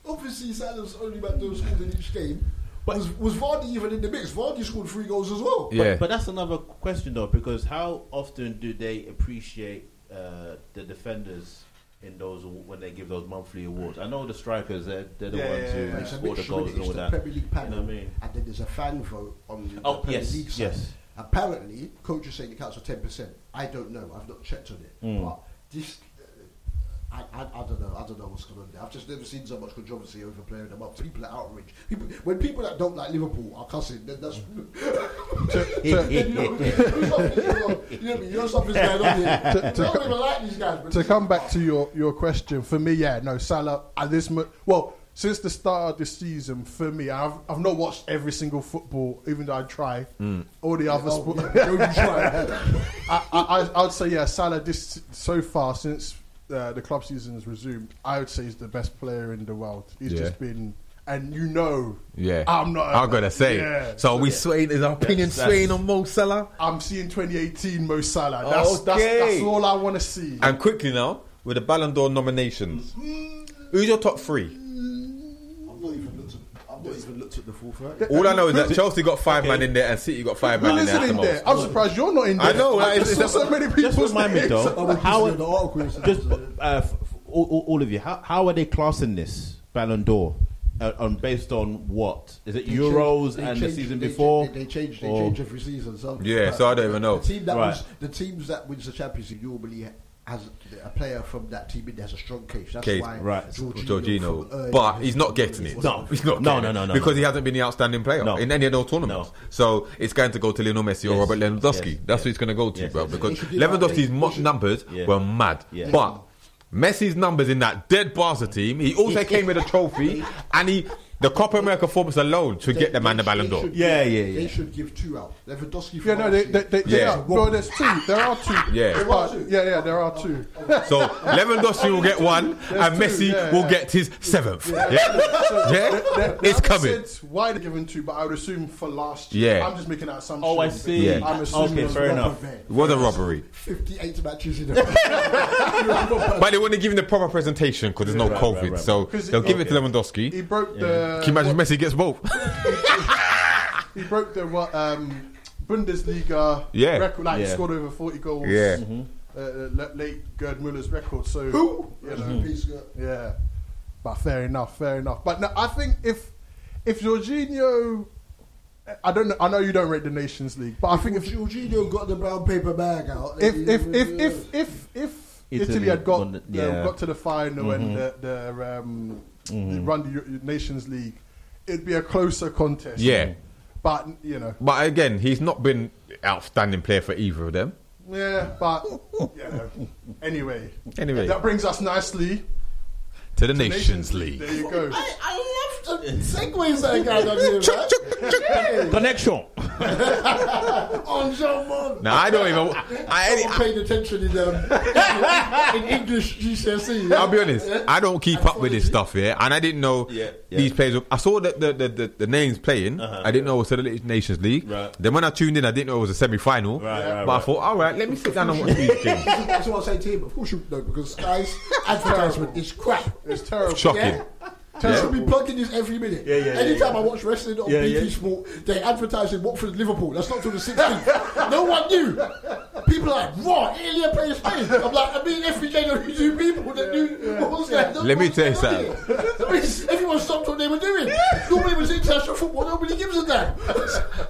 [SPEAKER 4] Obviously, Salah's only about those scored in each game.
[SPEAKER 2] But-
[SPEAKER 4] was was Vardy even in the mix? Vardy scored three goals as well.
[SPEAKER 2] But,
[SPEAKER 5] Yeah.
[SPEAKER 2] but that's another question though, because how often do they appreciate uh, the defenders in those when they give those monthly awards? I know the strikers they're, they're the
[SPEAKER 3] Yeah,
[SPEAKER 2] ones
[SPEAKER 3] yeah,
[SPEAKER 2] who
[SPEAKER 3] yeah.
[SPEAKER 4] It's a
[SPEAKER 2] score the
[SPEAKER 4] mixture,
[SPEAKER 2] goals and
[SPEAKER 4] It's
[SPEAKER 2] all
[SPEAKER 4] the
[SPEAKER 2] that.
[SPEAKER 4] Premier League panel,
[SPEAKER 2] You know what I mean?
[SPEAKER 4] and then there's a fan vote on the
[SPEAKER 2] Oh
[SPEAKER 4] Premier
[SPEAKER 2] yes,
[SPEAKER 4] League side.
[SPEAKER 2] yes.
[SPEAKER 4] Apparently, coaches say it counts for ten percent. I don't know. I've not checked on it.
[SPEAKER 2] Mm.
[SPEAKER 4] But this, uh, I, I, I don't know. I don't know what's going on there. I've just never seen so much controversy over player of the month. People are outraged. People, when people that don't like Liverpool are cussing, then that's. Hmm. [LAUGHS]
[SPEAKER 3] To,
[SPEAKER 4] then you know, you know, you know, you know something's going on here. [LAUGHS] I don't even like these guys. But
[SPEAKER 3] to come back to your, your question, for me, yeah, no, Salah at this mo- well, since the start of the season, for me, I've I've not watched every single football, even though I try. All the other
[SPEAKER 4] Oh,
[SPEAKER 3] sports.
[SPEAKER 4] yeah. [LAUGHS]
[SPEAKER 3] I, I, I- I would say yeah, Salah this so far since uh, the club season has resumed, I would say he's the best player in the world. He's
[SPEAKER 1] Yeah.
[SPEAKER 3] just been, and you know,
[SPEAKER 1] Yeah.
[SPEAKER 3] I'm not.
[SPEAKER 1] I'm gonna say.
[SPEAKER 3] Yeah.
[SPEAKER 1] So are we swaying? Is our opinion
[SPEAKER 2] that's-
[SPEAKER 1] swaying on Mo Salah?
[SPEAKER 3] I'm seeing 2018 Mo Salah. That's that's,
[SPEAKER 1] Okay.
[SPEAKER 3] that's all I want to see.
[SPEAKER 1] And quickly now with the Ballon d'Or nominations, who's your top three?
[SPEAKER 4] I've not even looked at. I've not even looked at the full thirty.
[SPEAKER 1] All I know is that Chelsea got five man in there and City got five
[SPEAKER 3] Who
[SPEAKER 1] man in
[SPEAKER 3] isn't
[SPEAKER 1] there. at
[SPEAKER 3] in there?
[SPEAKER 1] most.
[SPEAKER 3] I'm surprised you're not in there.
[SPEAKER 1] I know, like, it's- it's-
[SPEAKER 3] so many people.
[SPEAKER 2] Just
[SPEAKER 3] people's
[SPEAKER 2] remind me
[SPEAKER 3] names.
[SPEAKER 2] though, [LAUGHS] how
[SPEAKER 4] the article yesterday.
[SPEAKER 2] just uh, f- all, all, all of you, how, how are they classing this Ballon d'Or? Uh, on based on what is it
[SPEAKER 4] They
[SPEAKER 2] Euros
[SPEAKER 4] change- they
[SPEAKER 2] and the
[SPEAKER 4] change-
[SPEAKER 2] season
[SPEAKER 4] they,
[SPEAKER 2] before?
[SPEAKER 4] They, they change. They
[SPEAKER 2] Or-
[SPEAKER 4] change every season. So
[SPEAKER 1] Yeah, so I don't even know.
[SPEAKER 4] The team that
[SPEAKER 2] Right.
[SPEAKER 4] wins, the teams that wins the Champions League normally has a player from that team in there has a strong case. That's
[SPEAKER 1] Case,
[SPEAKER 4] why
[SPEAKER 2] right.
[SPEAKER 4] Jorginho,
[SPEAKER 1] Georgino,
[SPEAKER 4] from early
[SPEAKER 1] but he's not getting it.
[SPEAKER 2] No.
[SPEAKER 1] he's not.
[SPEAKER 2] No, no, no, no,
[SPEAKER 1] because
[SPEAKER 2] no.
[SPEAKER 1] he hasn't been the outstanding player
[SPEAKER 2] No.
[SPEAKER 1] in any of those tournaments.
[SPEAKER 2] No.
[SPEAKER 1] So it's going to go to Lionel Messi or Robert Lewandowski.
[SPEAKER 2] Yes.
[SPEAKER 1] That's who it's going to go to,
[SPEAKER 2] Yes.
[SPEAKER 1] bro. Because
[SPEAKER 4] They should do.
[SPEAKER 1] Lewandowski's
[SPEAKER 4] They-
[SPEAKER 1] mo-
[SPEAKER 4] they should-
[SPEAKER 1] numbers
[SPEAKER 2] Yeah.
[SPEAKER 1] were mad,
[SPEAKER 2] Yeah.
[SPEAKER 1] but Messi's numbers in that dead Barca team, he also came with a trophy, [LAUGHS] and he the Copa America performance alone should
[SPEAKER 4] They-
[SPEAKER 1] get the man the Ballon d'Or.
[SPEAKER 4] should
[SPEAKER 2] Yeah,
[SPEAKER 4] give-
[SPEAKER 2] yeah,
[SPEAKER 4] They should give two out. Lewandowski. for
[SPEAKER 3] Yeah, no, they,
[SPEAKER 4] Arsenal.
[SPEAKER 3] they, they,
[SPEAKER 1] Yeah.
[SPEAKER 3] yeah. Well, there's two. There are two.
[SPEAKER 1] Yeah.
[SPEAKER 3] There are two. Yeah, yeah, there are two. [LAUGHS]
[SPEAKER 1] So Lewandowski will get one, [LAUGHS] and
[SPEAKER 3] There's two,
[SPEAKER 1] Messi
[SPEAKER 3] yeah,
[SPEAKER 1] will
[SPEAKER 3] yeah.
[SPEAKER 1] get his seventh. Yeah, yeah, [LAUGHS]
[SPEAKER 3] They- they
[SPEAKER 1] it's coming.
[SPEAKER 3] Why they're given two, but I would assume for last year.
[SPEAKER 1] Yeah.
[SPEAKER 3] I'm just making that assumption.
[SPEAKER 2] Oh, I see.
[SPEAKER 1] Yeah.
[SPEAKER 3] I'm assuming
[SPEAKER 2] Okay, fair enough.
[SPEAKER 1] It was a robbery.
[SPEAKER 4] Fifty-eight matches in a
[SPEAKER 1] But they wouldn't give him the proper presentation because there's no COVID.
[SPEAKER 2] right, right.
[SPEAKER 1] So
[SPEAKER 3] 'Cause
[SPEAKER 1] they'll give it to Lewandowski.
[SPEAKER 3] He broke the.
[SPEAKER 1] Can you imagine
[SPEAKER 3] what-
[SPEAKER 1] Messi gets both? [LAUGHS]
[SPEAKER 3] He broke the what? Um, Bundesliga
[SPEAKER 1] Yeah.
[SPEAKER 3] record. Like he scored over 40 goals.
[SPEAKER 1] Yeah.
[SPEAKER 3] Uh, uh, late Gerd Muller's record. So
[SPEAKER 4] Who?
[SPEAKER 3] You
[SPEAKER 4] Rest
[SPEAKER 3] know,
[SPEAKER 4] in peace, uh,
[SPEAKER 3] Yeah, but fair enough, fair enough. But no, I think if if Jorginho, I don't know. I know you don't rate the Nations League, but I think
[SPEAKER 4] If
[SPEAKER 3] if
[SPEAKER 4] Jorginho got the brown paper bag out,
[SPEAKER 3] if if if if if, if Italy,
[SPEAKER 2] Italy
[SPEAKER 3] had got
[SPEAKER 2] won the-
[SPEAKER 3] uh,
[SPEAKER 2] yeah. Mm-hmm.
[SPEAKER 3] got to the final and the, the um the run the Nations League, it'd be a closer contest.
[SPEAKER 1] Yeah.
[SPEAKER 3] but you know,
[SPEAKER 1] But again, he's not been outstanding player for either of them.
[SPEAKER 3] yeah, but [LAUGHS] you know. Anyway,
[SPEAKER 1] Anyway,
[SPEAKER 3] that brings us nicely
[SPEAKER 1] to the
[SPEAKER 3] to
[SPEAKER 1] Nations League.
[SPEAKER 3] There you go.
[SPEAKER 4] I, I love the segues that guy done here, man.
[SPEAKER 2] Connection. [LAUGHS]
[SPEAKER 4] On Jean
[SPEAKER 1] Now I don't even.
[SPEAKER 4] I
[SPEAKER 1] I,
[SPEAKER 4] haven't paid attention in, um, [LAUGHS] in English GCSE.
[SPEAKER 1] I'll be honest. I don't keep up with this stuff here, and I didn't know
[SPEAKER 2] Yeah, yeah.
[SPEAKER 1] these players. Were, I saw the the, the, the, the names playing. I didn't know it was the Nations League.
[SPEAKER 2] Right.
[SPEAKER 1] Then when I tuned in, I didn't know it was a semi-final.
[SPEAKER 2] Right, right,
[SPEAKER 1] but I thought, all right, let me sit down and watch these games.
[SPEAKER 4] That's what I'm saying to him. Of course you know, because Sky's [LAUGHS] advertisement is crap.
[SPEAKER 3] It's terrible.
[SPEAKER 1] Shocking.
[SPEAKER 4] Yeah? I should be plugging this every minute.
[SPEAKER 2] Yeah, yeah, yeah,
[SPEAKER 4] Anytime
[SPEAKER 2] yeah.
[SPEAKER 4] I watch wrestling on
[SPEAKER 2] Yeah,
[SPEAKER 4] BT
[SPEAKER 2] yeah.
[SPEAKER 4] Sport, they advertising Watford Liverpool. That's not till the 16th. [LAUGHS] no one knew. People are like, what? Italy plays Spain. I'm like, I mean, every day there are two people that knew what was going on.
[SPEAKER 1] Let me tell you
[SPEAKER 4] something. on here. I mean, everyone stopped what they were doing. Normally it was international football. Nobody gives a damn.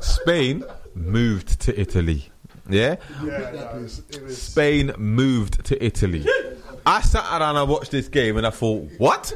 [SPEAKER 1] Spain moved to Italy. Yeah,
[SPEAKER 3] Yeah, no, it's- was.
[SPEAKER 1] Spain moved to Italy. I sat down and I watched this game and I thought, what?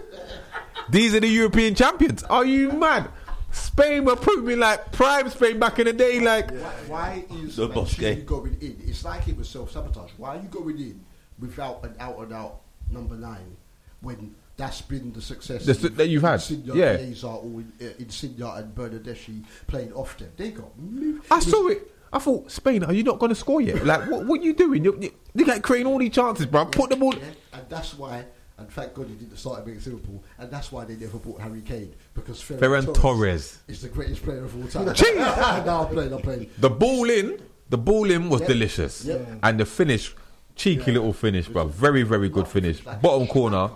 [SPEAKER 1] These are the European champions. Are you mad? Spain were proving like prime Spain back in the day. Like,
[SPEAKER 4] Why is
[SPEAKER 2] The boss
[SPEAKER 4] Mancini going in? It's like it was self sabotage. Why are you going in without an out and out number nine when that's been the success
[SPEAKER 1] The su- that you've had,
[SPEAKER 4] Insigne,
[SPEAKER 1] yeah.
[SPEAKER 4] Chiesa, or uh, Insigne and Bernardeschi playing off them. They got moved.
[SPEAKER 1] I saw it. I thought, Spain, are you not going to score yet? Like, what, what are you doing? You, you, you like creating all these chances, bro. Put them all.
[SPEAKER 4] Yeah, and that's why. And thank God he didn't start against Liverpool, and that's why they never bought Harry Kane because Ferran,
[SPEAKER 1] Ferran Torres.
[SPEAKER 4] is the greatest player of all time. [LAUGHS] Now [LAUGHS] I'm playing, I'm playing.
[SPEAKER 1] The ball in, the ball in was delicious,
[SPEAKER 4] Yeah.
[SPEAKER 1] and the finish. Cheeky little finish, bro. Very, very good finish.
[SPEAKER 4] Like
[SPEAKER 1] Bottom corner.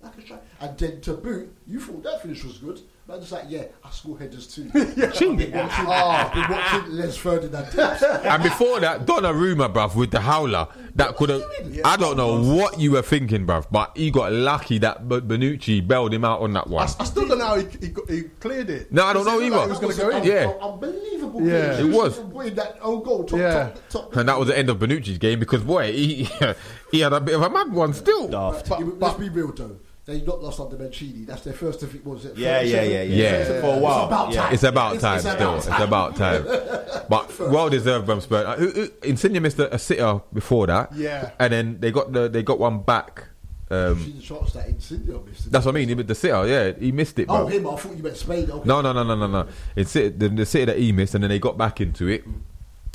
[SPEAKER 4] Like. And then to boot, you thought that finish was good. Man, just like, yeah, I score headers too. [LAUGHS]
[SPEAKER 1] Ching.
[SPEAKER 4] I've been watching, I've been watching [LAUGHS] Les Ferdinand tips.
[SPEAKER 1] And before that, Donnarumma, bruv, with the howler. That could have. I don't know what you were thinking, bruv, but he got lucky that B- Bonucci bailed him out on that one.
[SPEAKER 3] I still don't know how he, he, got, he cleared it.
[SPEAKER 1] No, I don't know either.
[SPEAKER 3] like He was going to go in.
[SPEAKER 1] Yeah.
[SPEAKER 4] Un- Unbelievable.
[SPEAKER 3] Yeah.
[SPEAKER 4] finish.
[SPEAKER 1] It was.
[SPEAKER 4] That own goal. Top,
[SPEAKER 3] Yeah.
[SPEAKER 4] top, top.
[SPEAKER 1] And that was the end of Bonucci's game because, boy, he, [LAUGHS] he had a bit of a mad one still.
[SPEAKER 2] Daft.
[SPEAKER 3] But-
[SPEAKER 4] Let's be real though. They not lost under Mancini. That's their first defeat. Was it?
[SPEAKER 2] Yeah, yeah, yeah, yeah.
[SPEAKER 1] Yeah.
[SPEAKER 2] For a while.
[SPEAKER 4] It's about
[SPEAKER 2] yeah.
[SPEAKER 4] time.
[SPEAKER 1] It's about
[SPEAKER 4] It's-
[SPEAKER 1] time
[SPEAKER 4] it's
[SPEAKER 1] still.
[SPEAKER 4] about
[SPEAKER 1] It's about time. [LAUGHS] But well deserved from Spurs. Who- who- Insigne missed a, a sitter before that.
[SPEAKER 3] Yeah.
[SPEAKER 1] And then they got the they got one back. Um,
[SPEAKER 4] the shots that Insigne missed.
[SPEAKER 1] that's what I mean. He, the sitter, yeah, he missed it.
[SPEAKER 4] Oh, him. I thought you meant Spain. Okay.
[SPEAKER 1] No, no, no, no, no, no. It's it, the, the city that he missed, and then they got back into it.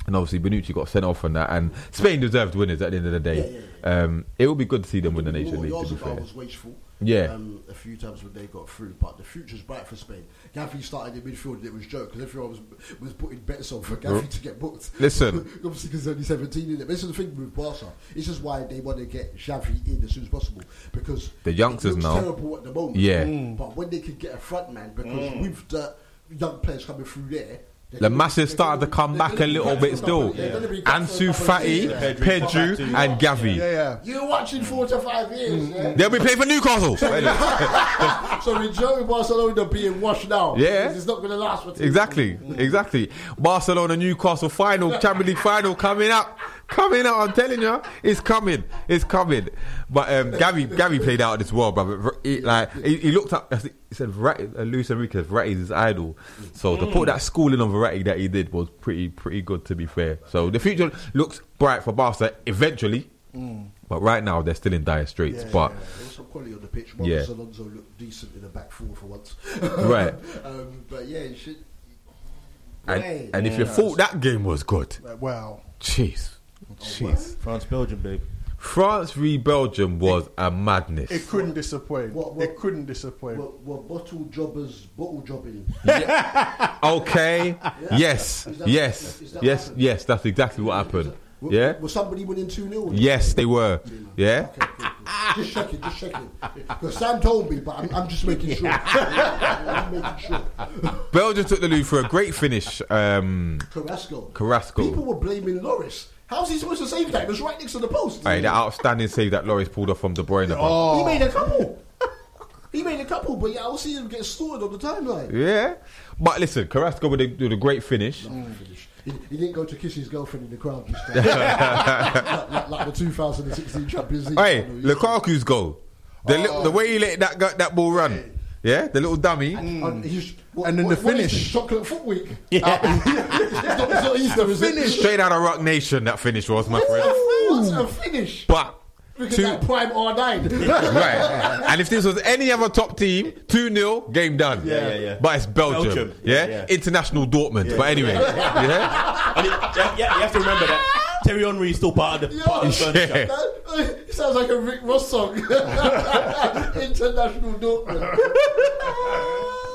[SPEAKER 1] And obviously, Bonucci got sent off on that. And Spain deserved winners at the end of the day. Um, it would be good to see them win the Nation League, to be fair.
[SPEAKER 4] was wasteful.
[SPEAKER 1] Yeah.
[SPEAKER 4] Um, a few times when they got through, but the future's bright for Spain. Gavi started in midfield and it was joke because everyone was was putting bets on for Gavi to get booked.
[SPEAKER 1] Listen. [LAUGHS]
[SPEAKER 4] obviously because he's only seventeen in it. This is the thing with Barca. This is why they want to get Xavi in as soon as possible because
[SPEAKER 1] The youngsters now.
[SPEAKER 4] terrible at the moment.
[SPEAKER 1] Yeah.
[SPEAKER 4] but when they could get a front man because with the young players coming through there. They're
[SPEAKER 1] The
[SPEAKER 4] gonna-
[SPEAKER 1] masses started to come back a little bit still.
[SPEAKER 4] couple- they're gonna be back for a
[SPEAKER 1] Ansu Fati,
[SPEAKER 2] Pedri,
[SPEAKER 1] and Gavi.
[SPEAKER 3] Yeah, yeah.
[SPEAKER 4] You're watching four to five years.
[SPEAKER 1] Mm.
[SPEAKER 4] Yeah?
[SPEAKER 1] They'll be playing for Newcastle. [LAUGHS]
[SPEAKER 4] So enjoy Barcelona being washed now.
[SPEAKER 1] Yeah.
[SPEAKER 4] It's not going to last for too
[SPEAKER 1] Exactly, exactly. Barcelona Newcastle final, Champions League final coming up, coming up. I'm telling you, it's coming, it's coming. But um, Gavi, Gavi played out this world, brother. He, like he, he looked up. I He said Verratti, uh, Luis Enrique, Verratti is his idol. So to put that schooling on Verratti that he did was pretty, pretty good. To be fair, so the future looks bright for Barca eventually. But right now they're still in dire straits.
[SPEAKER 3] Yeah,
[SPEAKER 1] but
[SPEAKER 4] There was some quality on the pitch.
[SPEAKER 1] Yeah.
[SPEAKER 4] Alonso looked decent in the back four for once. [LAUGHS]
[SPEAKER 1] right, [LAUGHS]
[SPEAKER 4] um, but yeah, it should.
[SPEAKER 1] and,
[SPEAKER 4] Right.
[SPEAKER 1] and if you thought that game was good,
[SPEAKER 3] Wow.
[SPEAKER 1] jeez, jeez.
[SPEAKER 2] France, Belgium, babe.
[SPEAKER 1] France v Belgium was a madness.
[SPEAKER 3] It couldn't disappoint.
[SPEAKER 4] What- what-
[SPEAKER 3] it couldn't disappoint.
[SPEAKER 4] Were, were bottle jobbers bottle jobbing?
[SPEAKER 1] Okay. [LAUGHS] Yes.
[SPEAKER 4] That-
[SPEAKER 1] Yes.
[SPEAKER 4] that
[SPEAKER 1] Yes.
[SPEAKER 4] what
[SPEAKER 1] Yes. That's exactly what happened.
[SPEAKER 4] Were-
[SPEAKER 1] Yeah.
[SPEAKER 4] Was somebody winning 2 0?
[SPEAKER 1] Yes, they were. Yeah.
[SPEAKER 4] Okay, cool, cool. Just checking, just checking. Because Sam told me, but I'm, I'm just making sure. [LAUGHS] I'm making sure.
[SPEAKER 1] Belgium took the lead for a great finish. Um,
[SPEAKER 4] Carrasco.
[SPEAKER 1] Carrasco.
[SPEAKER 4] People were blaming Loris. How's he supposed to save that? It was right next to the post.
[SPEAKER 1] Hey, that outstanding save that Loris pulled off from De Bruyne.
[SPEAKER 3] Oh.
[SPEAKER 4] He made a oh. couple. [LAUGHS] he made a couple, but yeah, I will see him get slaughtered on the timeline.
[SPEAKER 1] Yeah. But listen, Carrasco with a, with a great finish.
[SPEAKER 4] Finish. He, he didn't go to kiss his girlfriend in the crowd this time. [LAUGHS] like, like, like the 2016 Champions League.
[SPEAKER 1] Hey. Lukaku's goal. The, li- the oh. way he let that that ball run. Yeah, the little dummy.
[SPEAKER 4] And, he's, what,
[SPEAKER 3] And then
[SPEAKER 4] what,
[SPEAKER 3] the
[SPEAKER 4] what is
[SPEAKER 3] finish.
[SPEAKER 4] this, Chocolate Foot Week. Yeah. [LAUGHS] it's, not, it's not Easter, [LAUGHS] is it?
[SPEAKER 1] Straight out of Rock Nation, that finish was, my friend.
[SPEAKER 4] What a finish.
[SPEAKER 1] But
[SPEAKER 4] Look at
[SPEAKER 1] two,
[SPEAKER 4] that prime R9. [LAUGHS]
[SPEAKER 1] right. And if this was any other top team, 2 0, game done.
[SPEAKER 2] Yeah, yeah, yeah.
[SPEAKER 1] But it's Belgium.
[SPEAKER 2] Belgium.
[SPEAKER 1] Yeah?
[SPEAKER 2] Yeah.
[SPEAKER 1] International Dortmund. But anyway. Yeah?
[SPEAKER 2] And it, yeah, yeah, you have to remember that Thierry Henry is still part of the, part of the furniture.
[SPEAKER 1] Yeah.
[SPEAKER 4] That- it sounds like a Rick Ross song. International Dortmund.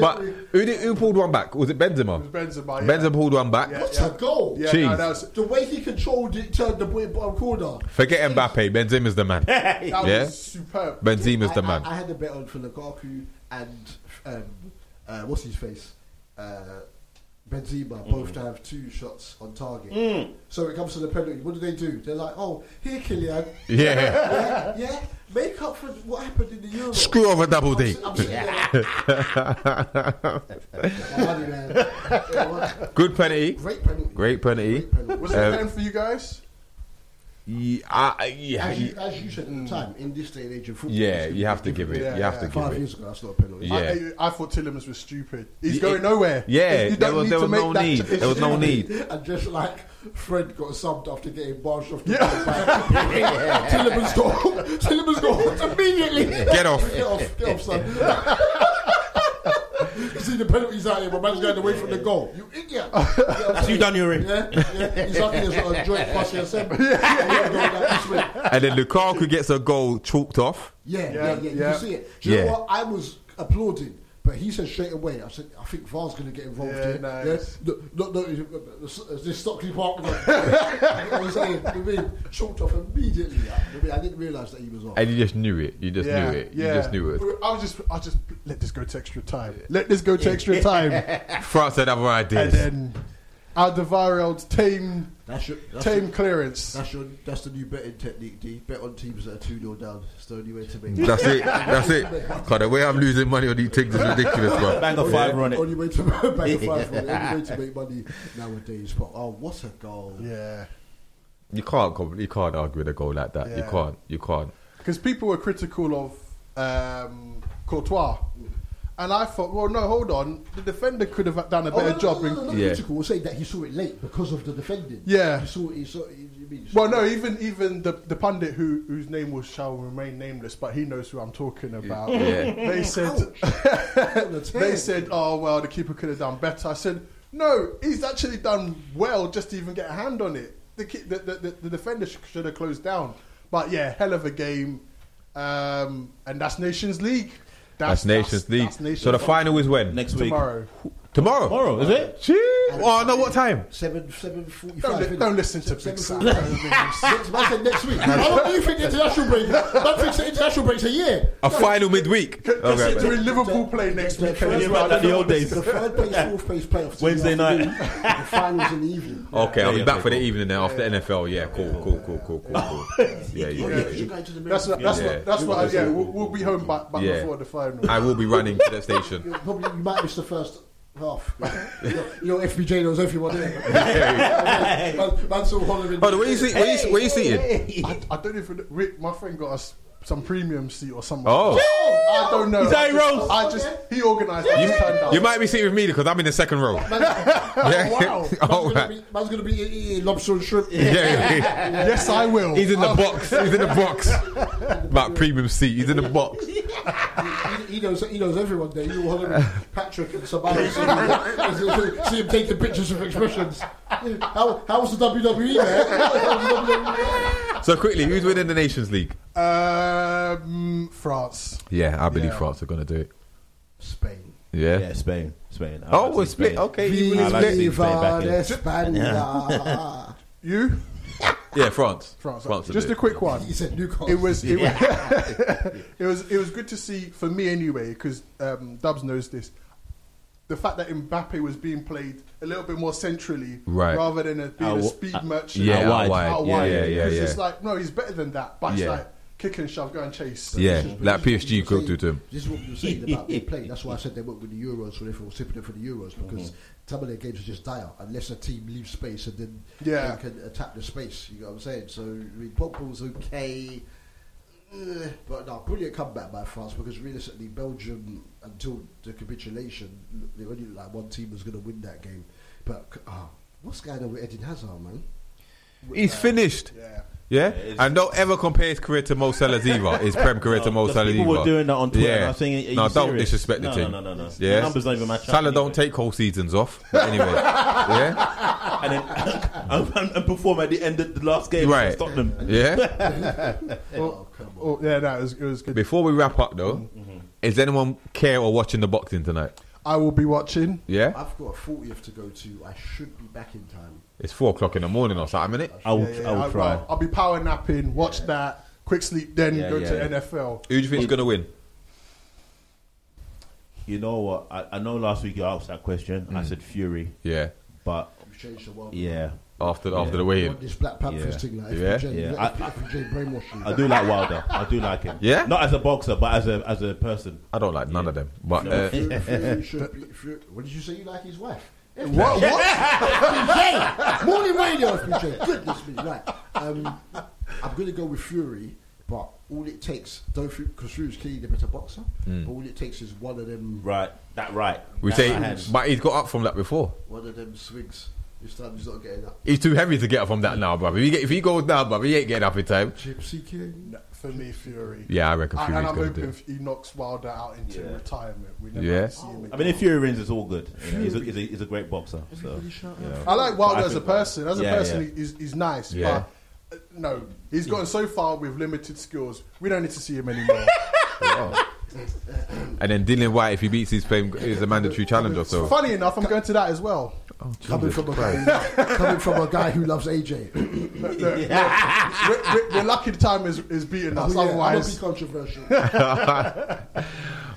[SPEAKER 1] But who, did, who pulled one back? Was it Benzema?
[SPEAKER 3] Benzema. Yeah.
[SPEAKER 1] Benzema pulled one back.
[SPEAKER 3] Yeah.
[SPEAKER 4] What a goal.
[SPEAKER 3] Yeah,
[SPEAKER 1] Cheese.
[SPEAKER 3] no, that was,
[SPEAKER 4] The way he controlled it turned the boy bottom corner.
[SPEAKER 1] Forget Mbappe. Benzema's the man. [LAUGHS]
[SPEAKER 3] that
[SPEAKER 1] Yeah.
[SPEAKER 3] was superb.
[SPEAKER 1] Benzema's the
[SPEAKER 4] I,
[SPEAKER 1] man.
[SPEAKER 4] I, I had a bet on for Lukaku and um, uh, what's his face? Uh, Benzema both to have two shots on target. So it comes to the penalty. What do they do? They're like, oh, here, Kylian.
[SPEAKER 1] Yeah.
[SPEAKER 4] Yeah, yeah. Make up for what happened in the Euro.
[SPEAKER 1] Screw over double D.
[SPEAKER 4] si- I'm sitting there. Money, man. Yeah, what-
[SPEAKER 1] Good penalty.
[SPEAKER 4] Great penalty.
[SPEAKER 1] Great penalty.
[SPEAKER 4] Great penalty.
[SPEAKER 3] Was it
[SPEAKER 1] Um,
[SPEAKER 3] a pen for you guys?
[SPEAKER 1] Yeah, I- yeah,
[SPEAKER 4] As you, as you said at the time, in this day and age of football,
[SPEAKER 1] yeah, you have to give it.
[SPEAKER 3] Yeah,
[SPEAKER 1] You have
[SPEAKER 3] yeah.
[SPEAKER 1] to give
[SPEAKER 4] Five
[SPEAKER 1] it.
[SPEAKER 4] years ago, that's not a penalty.
[SPEAKER 1] Yeah.
[SPEAKER 3] I, I thought Tielemans was stupid. He's going nowhere.
[SPEAKER 1] Yeah, there was there was no need. There was no need.
[SPEAKER 4] And just like Fred got subbed after getting barged off the yeah. Tielemans got Tielemans got hooked immediately.
[SPEAKER 1] Get off. [LAUGHS]
[SPEAKER 4] Get off, get off, son. [LAUGHS] you see the penalties out here, but man's going away from the goal. You idiot.
[SPEAKER 2] That's [LAUGHS] you done, Youri.
[SPEAKER 4] Yeah, yeah. He's lucky there's not a joint passing [LAUGHS] assembly.
[SPEAKER 1] And then Lukaku gets a goal chalked off.
[SPEAKER 4] yeah, yeah,
[SPEAKER 3] Yeah,
[SPEAKER 4] yeah. You
[SPEAKER 3] yeah.
[SPEAKER 4] can see it. Do you
[SPEAKER 1] Yeah.
[SPEAKER 4] know what? I was applauding But he said straight away, I said, I think VAR's going to get involved
[SPEAKER 3] Yeah,
[SPEAKER 4] here.
[SPEAKER 3] nice.
[SPEAKER 4] Yeah? No, no, no, uh, this Stockley Park? I [LAUGHS] was saying, I mean, chalked off immediately. I, mean, I didn't realise that he was off.
[SPEAKER 1] And you just knew it. You just
[SPEAKER 3] yeah,
[SPEAKER 1] knew it.
[SPEAKER 3] yeah.
[SPEAKER 1] You just knew it.
[SPEAKER 3] I was just, I just let this go to extra time. Let this go to extra [LAUGHS] time,
[SPEAKER 1] France had other
[SPEAKER 3] and
[SPEAKER 1] ideas.
[SPEAKER 3] then Alderweireld's tame,
[SPEAKER 4] That's your, that's,
[SPEAKER 3] tame
[SPEAKER 4] your,
[SPEAKER 3] clearance.
[SPEAKER 4] that's, your, that's the new betting technique, D. Bet on teams that are 2 0 down. It's the only way to make Money.
[SPEAKER 1] That's it. That's it. God, the way I'm losing money on these things is ridiculous, bro.
[SPEAKER 2] Bang a fiver on it.
[SPEAKER 4] Only way to [LAUGHS] bang a five on it. Only [LAUGHS] way to make money nowadays. But oh, what a goal!
[SPEAKER 3] Yeah,
[SPEAKER 1] You can't. You can't argue with a goal like that. You can't. You can't.
[SPEAKER 3] because people were critical of um, Courtois, and I thought, well, no, hold on, the defender could have done a
[SPEAKER 4] Oh,
[SPEAKER 3] better
[SPEAKER 4] no, no,
[SPEAKER 3] job.
[SPEAKER 4] No,
[SPEAKER 3] in,
[SPEAKER 4] no, no,
[SPEAKER 1] Yeah.
[SPEAKER 4] critical. We're saying that he saw it late because of the defending.
[SPEAKER 3] Yeah.
[SPEAKER 4] He saw. He saw. He, he saw
[SPEAKER 3] Well, no,
[SPEAKER 4] it.
[SPEAKER 3] even even the the pundit who whose name was shall remain nameless, but he knows who I'm talking about.
[SPEAKER 1] Yeah.
[SPEAKER 3] They said [LAUGHS] they said, oh well, the keeper could have done better. I said, no, he's actually done well just to even get a hand on it. The the, the, the, the defender should have closed down. But yeah, hell of a game, um, and that's Nations League.
[SPEAKER 1] That's, Nations League.
[SPEAKER 3] that's Nations
[SPEAKER 1] so the final is when?
[SPEAKER 2] Next week.
[SPEAKER 3] tomorrow.
[SPEAKER 1] Tomorrow.
[SPEAKER 2] Tomorrow, is it?
[SPEAKER 1] Gee. Oh no! What time?
[SPEAKER 4] Seven, seven
[SPEAKER 3] Don't, li- don't listen to Big Sam. Don't. [LAUGHS]
[SPEAKER 4] Next, said next week. How long do you think international break? Man thinks the international break's a year.
[SPEAKER 1] A final midweek. Okay,
[SPEAKER 3] Considering Liverpool play next
[SPEAKER 4] week.
[SPEAKER 3] weekend as
[SPEAKER 4] first-
[SPEAKER 2] the old days.
[SPEAKER 4] The third place, fourth place playoffs.
[SPEAKER 2] Wednesday night.
[SPEAKER 4] The finals in the evening.
[SPEAKER 1] Okay, I'll be
[SPEAKER 2] yeah,
[SPEAKER 1] back
[SPEAKER 2] okay,
[SPEAKER 1] for the evening then after NFL. Yeah, cool, cool, cool, cool, cool, cool. [LAUGHS] Yeah, yeah, yeah.
[SPEAKER 4] yeah, you're going to the
[SPEAKER 3] That's what, that's
[SPEAKER 1] Yeah.
[SPEAKER 3] what, that's what, I, yeah, we'll, we'll be home back, back before the final.
[SPEAKER 1] I will be running to the station. [LAUGHS]
[SPEAKER 4] Probably you might miss the first half. you, know, you know, FBJ knows everyone there. [LAUGHS] man, man's all hollering.
[SPEAKER 1] Hold on, where you see? Where you, where you seated?
[SPEAKER 3] I, I don't even. Rick, my friend got us some premium seat or something.
[SPEAKER 1] Oh.
[SPEAKER 3] I don't know.
[SPEAKER 2] Is that
[SPEAKER 3] I just,
[SPEAKER 2] Rose?
[SPEAKER 3] I just he organised. I just turned up.
[SPEAKER 1] You might be seated with me because I'm in the second row. [LAUGHS] Yeah.
[SPEAKER 3] Wow. [LAUGHS]
[SPEAKER 1] oh,
[SPEAKER 4] Man's gonna be, man's gonna be eating lobster and shrimp.
[SPEAKER 1] yeah, yeah. [LAUGHS]
[SPEAKER 3] yes, I will.
[SPEAKER 1] He's in the box. He's in the box. About premium seat. He's in the box.
[SPEAKER 4] He, he knows he knows everyone there. You all hollering Patrick and somebody. see, see him taking pictures of expressions. How was the WWE man? How's the WWE?
[SPEAKER 1] So quickly, who's winning the Nations League?
[SPEAKER 3] Uh, Um, France.
[SPEAKER 1] Yeah, I believe
[SPEAKER 3] Yeah.
[SPEAKER 1] France are gonna do it.
[SPEAKER 4] Spain.
[SPEAKER 1] Yeah.
[SPEAKER 2] Yeah, Spain. Spain. I
[SPEAKER 1] Oh,
[SPEAKER 2] like
[SPEAKER 1] we're
[SPEAKER 2] see
[SPEAKER 1] split.
[SPEAKER 2] Spain.
[SPEAKER 1] Okay. you
[SPEAKER 2] I
[SPEAKER 1] will
[SPEAKER 2] like to see
[SPEAKER 1] split.
[SPEAKER 2] Spain back in.
[SPEAKER 4] España. [LAUGHS]
[SPEAKER 3] You?
[SPEAKER 1] Yeah, France.
[SPEAKER 3] France.
[SPEAKER 1] France. will
[SPEAKER 3] Just
[SPEAKER 1] do
[SPEAKER 3] a
[SPEAKER 1] it.
[SPEAKER 3] quick one.
[SPEAKER 4] He said Newcastle.
[SPEAKER 3] It was it, was [LAUGHS] it was it was good to see for me anyway because um, Dubs knows this. The fact that Mbappe was being played a little bit more centrally
[SPEAKER 1] Right.
[SPEAKER 3] rather than a, being
[SPEAKER 2] Out
[SPEAKER 3] a speed
[SPEAKER 2] uh,
[SPEAKER 3] merchant
[SPEAKER 1] Yeah,
[SPEAKER 2] Out
[SPEAKER 1] out
[SPEAKER 2] wide.
[SPEAKER 1] wide.
[SPEAKER 3] out
[SPEAKER 1] Yeah,
[SPEAKER 3] wide.
[SPEAKER 1] yeah, yeah,
[SPEAKER 3] Because
[SPEAKER 1] yeah.
[SPEAKER 3] it's like no, he's better than that. But
[SPEAKER 1] Yeah.
[SPEAKER 3] it's like kick and shove, go and chase.
[SPEAKER 1] Yeah,
[SPEAKER 4] This is-
[SPEAKER 1] like PSG could
[SPEAKER 4] you
[SPEAKER 1] do
[SPEAKER 4] were
[SPEAKER 1] to him.
[SPEAKER 4] This is what we were saying [LAUGHS] about their play. That's why I said they went with the Euros, so they were sipping it for the Euros because mm-hmm. some of their games are just dire unless a team leaves space and then
[SPEAKER 3] Yeah.
[SPEAKER 4] they can attack the space. You know what I'm saying? So I mean, Pogba was okay, eh, but no, brilliant comeback by France because realistically, Belgium until the capitulation, they only looked like one team was going to win that game. But oh, what's going on with Eden Hazard, man?
[SPEAKER 1] He's uh, finished.
[SPEAKER 3] Yeah.
[SPEAKER 1] Yeah,
[SPEAKER 2] it's-
[SPEAKER 1] and don't ever compare his career to Mo Salah's either. His prem [LAUGHS] career to Mo
[SPEAKER 2] Because
[SPEAKER 1] Salah's
[SPEAKER 2] People were doing that on Twitter.
[SPEAKER 1] Yeah.
[SPEAKER 2] and I was thinking, are
[SPEAKER 1] No,
[SPEAKER 2] you
[SPEAKER 1] don't
[SPEAKER 2] serious?
[SPEAKER 1] disrespect the
[SPEAKER 2] no,
[SPEAKER 1] team.
[SPEAKER 2] No, no, no, no.
[SPEAKER 1] Yeah.
[SPEAKER 2] The numbers don't even match up.
[SPEAKER 1] Salah don't take whole seasons off. But [LAUGHS] anyway, yeah,
[SPEAKER 2] and then [LAUGHS] and, and, and perform at the end of the last game
[SPEAKER 1] Right.
[SPEAKER 2] against Tottenham.
[SPEAKER 1] yeah.
[SPEAKER 4] Oh.
[SPEAKER 3] Oh yeah, no, it was, it was good.
[SPEAKER 1] Before we wrap up, though, mm-hmm. is anyone care or watching the boxing tonight?
[SPEAKER 3] I will be watching.
[SPEAKER 1] Yeah,
[SPEAKER 4] I've got a 40th to go to. I should be back in time.
[SPEAKER 1] it's four o'clock in the morning or something, innit?
[SPEAKER 2] I will,
[SPEAKER 3] Yeah, yeah,
[SPEAKER 2] I will
[SPEAKER 3] I'll,
[SPEAKER 2] try.
[SPEAKER 3] I'll, I'll be power napping, watch that, quick sleep, then
[SPEAKER 2] Yeah,
[SPEAKER 3] go
[SPEAKER 2] yeah,
[SPEAKER 3] to
[SPEAKER 2] yeah.
[SPEAKER 3] NFL.
[SPEAKER 1] Who do you think is gonna win?
[SPEAKER 2] You know what? I, I know last week you asked that question. I
[SPEAKER 1] Mm.
[SPEAKER 2] said Fury,
[SPEAKER 1] Yeah,
[SPEAKER 2] but
[SPEAKER 4] We've changed the world.
[SPEAKER 2] yeah,
[SPEAKER 1] after
[SPEAKER 2] Yeah.
[SPEAKER 1] after the weigh-in.
[SPEAKER 4] Want this Black Panthers
[SPEAKER 2] Yeah.
[SPEAKER 4] thing, like
[SPEAKER 1] Yeah.
[SPEAKER 2] Yeah.
[SPEAKER 4] Like
[SPEAKER 2] I-
[SPEAKER 4] FBJ brainwashing.
[SPEAKER 2] I do like Wilder. I do like him.
[SPEAKER 1] Yeah?
[SPEAKER 2] not as a boxer, but as a as a person.
[SPEAKER 1] I don't like none of them, but
[SPEAKER 2] No.
[SPEAKER 1] uh,
[SPEAKER 4] Fury- Fury [LAUGHS] should be- Fury- What did you say? You like his wife?
[SPEAKER 3] What? what? [LAUGHS]
[SPEAKER 4] FBJ! Morning radio, FBJ. Goodness me, right. Um, I'm going to go with Fury, but all it takes, don't because Fury's clearly the better boxer,
[SPEAKER 1] Mm.
[SPEAKER 4] but all it takes is one of them,
[SPEAKER 2] Right, that right.
[SPEAKER 1] we
[SPEAKER 2] That's
[SPEAKER 1] say,
[SPEAKER 2] my
[SPEAKER 1] but he's got up from that before.
[SPEAKER 4] one of them swings. This time he's not getting up.
[SPEAKER 1] He's too heavy to get up from that now, brother. If he, get, if he goes down, brother, he ain't getting up in time.
[SPEAKER 4] Gypsy King.
[SPEAKER 3] For me, Fury.
[SPEAKER 1] Yeah, I reckon Fury's
[SPEAKER 3] and I'm
[SPEAKER 1] gonna do
[SPEAKER 3] hoping
[SPEAKER 1] it.
[SPEAKER 3] he knocks Wilder out into
[SPEAKER 2] Yeah.
[SPEAKER 3] retirement. We never
[SPEAKER 1] Yeah.
[SPEAKER 3] see him again.
[SPEAKER 2] I mean, if Fury wins, it's all good. You know, he's, a, he's, a, he's a great boxer. So,
[SPEAKER 4] Everybody shout out.
[SPEAKER 2] you know.
[SPEAKER 3] I like Wilder
[SPEAKER 2] I
[SPEAKER 3] as a person. As a
[SPEAKER 2] Yeah,
[SPEAKER 3] person,
[SPEAKER 2] yeah.
[SPEAKER 3] He's, he's nice.
[SPEAKER 1] Yeah.
[SPEAKER 3] But uh, no, he's gotten so far with limited skills. We don't need to see him anymore. [LAUGHS]
[SPEAKER 1] And then Dillian Whyte, if he beats his playing, is a mandatory challenger. So
[SPEAKER 3] Funny enough, I'm going to that as well.
[SPEAKER 4] Coming from a guy, coming from a guy who loves AJ.
[SPEAKER 3] we're, [LAUGHS] we're, we're lucky the time is, is beating us.
[SPEAKER 4] Oh, yeah, I'm gonna
[SPEAKER 3] Otherwise,
[SPEAKER 4] be controversial. [LAUGHS]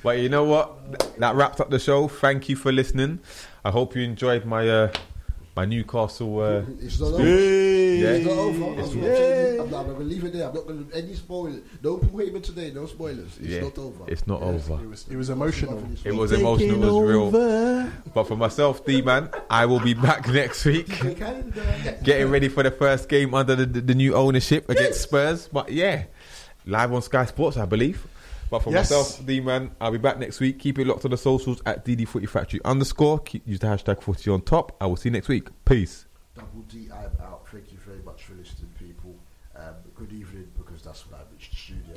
[SPEAKER 1] But you know what? That wraps up the show. Thank you for listening. I hope you enjoyed my uh, my Newcastle. Uh,
[SPEAKER 4] It's not over.
[SPEAKER 1] yeah.
[SPEAKER 4] It's not over. I'm,
[SPEAKER 1] It's-
[SPEAKER 4] not saying- I'm not going to leave it there. I'm not going to any spoilers. No Heyman today. No spoilers. It's
[SPEAKER 1] Yeah.
[SPEAKER 4] not over.
[SPEAKER 1] It's not over.
[SPEAKER 3] it was, it was emotional.
[SPEAKER 1] It was emotional. It was real. But for myself, D man, I will be back next week, getting ready for the first game under the, the, the new ownership against Spurs. But yeah, live on Sky Sports, I believe. But for
[SPEAKER 3] Yes.
[SPEAKER 1] myself, D man, I'll be back next week. Keep it locked on the socials at DD Footy Factory underscore. Keep, use the hashtag footy on top. I will see you next week. Peace.
[SPEAKER 4] Double D, I'm out. Thank you very much for listening, people. Um, good evening, because that's when I reached the studio.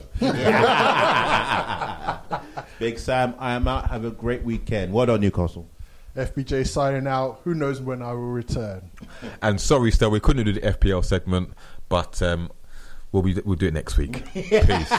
[SPEAKER 4] [LAUGHS]
[SPEAKER 2] Big Sam, I am out. Have a great weekend. Well done, Newcastle.
[SPEAKER 3] FBJ signing out. Who knows when I will return? [LAUGHS]
[SPEAKER 1] And sorry, still we couldn't do the FPL segment, but um, we'll be we'll do it next week. [LAUGHS] Peace.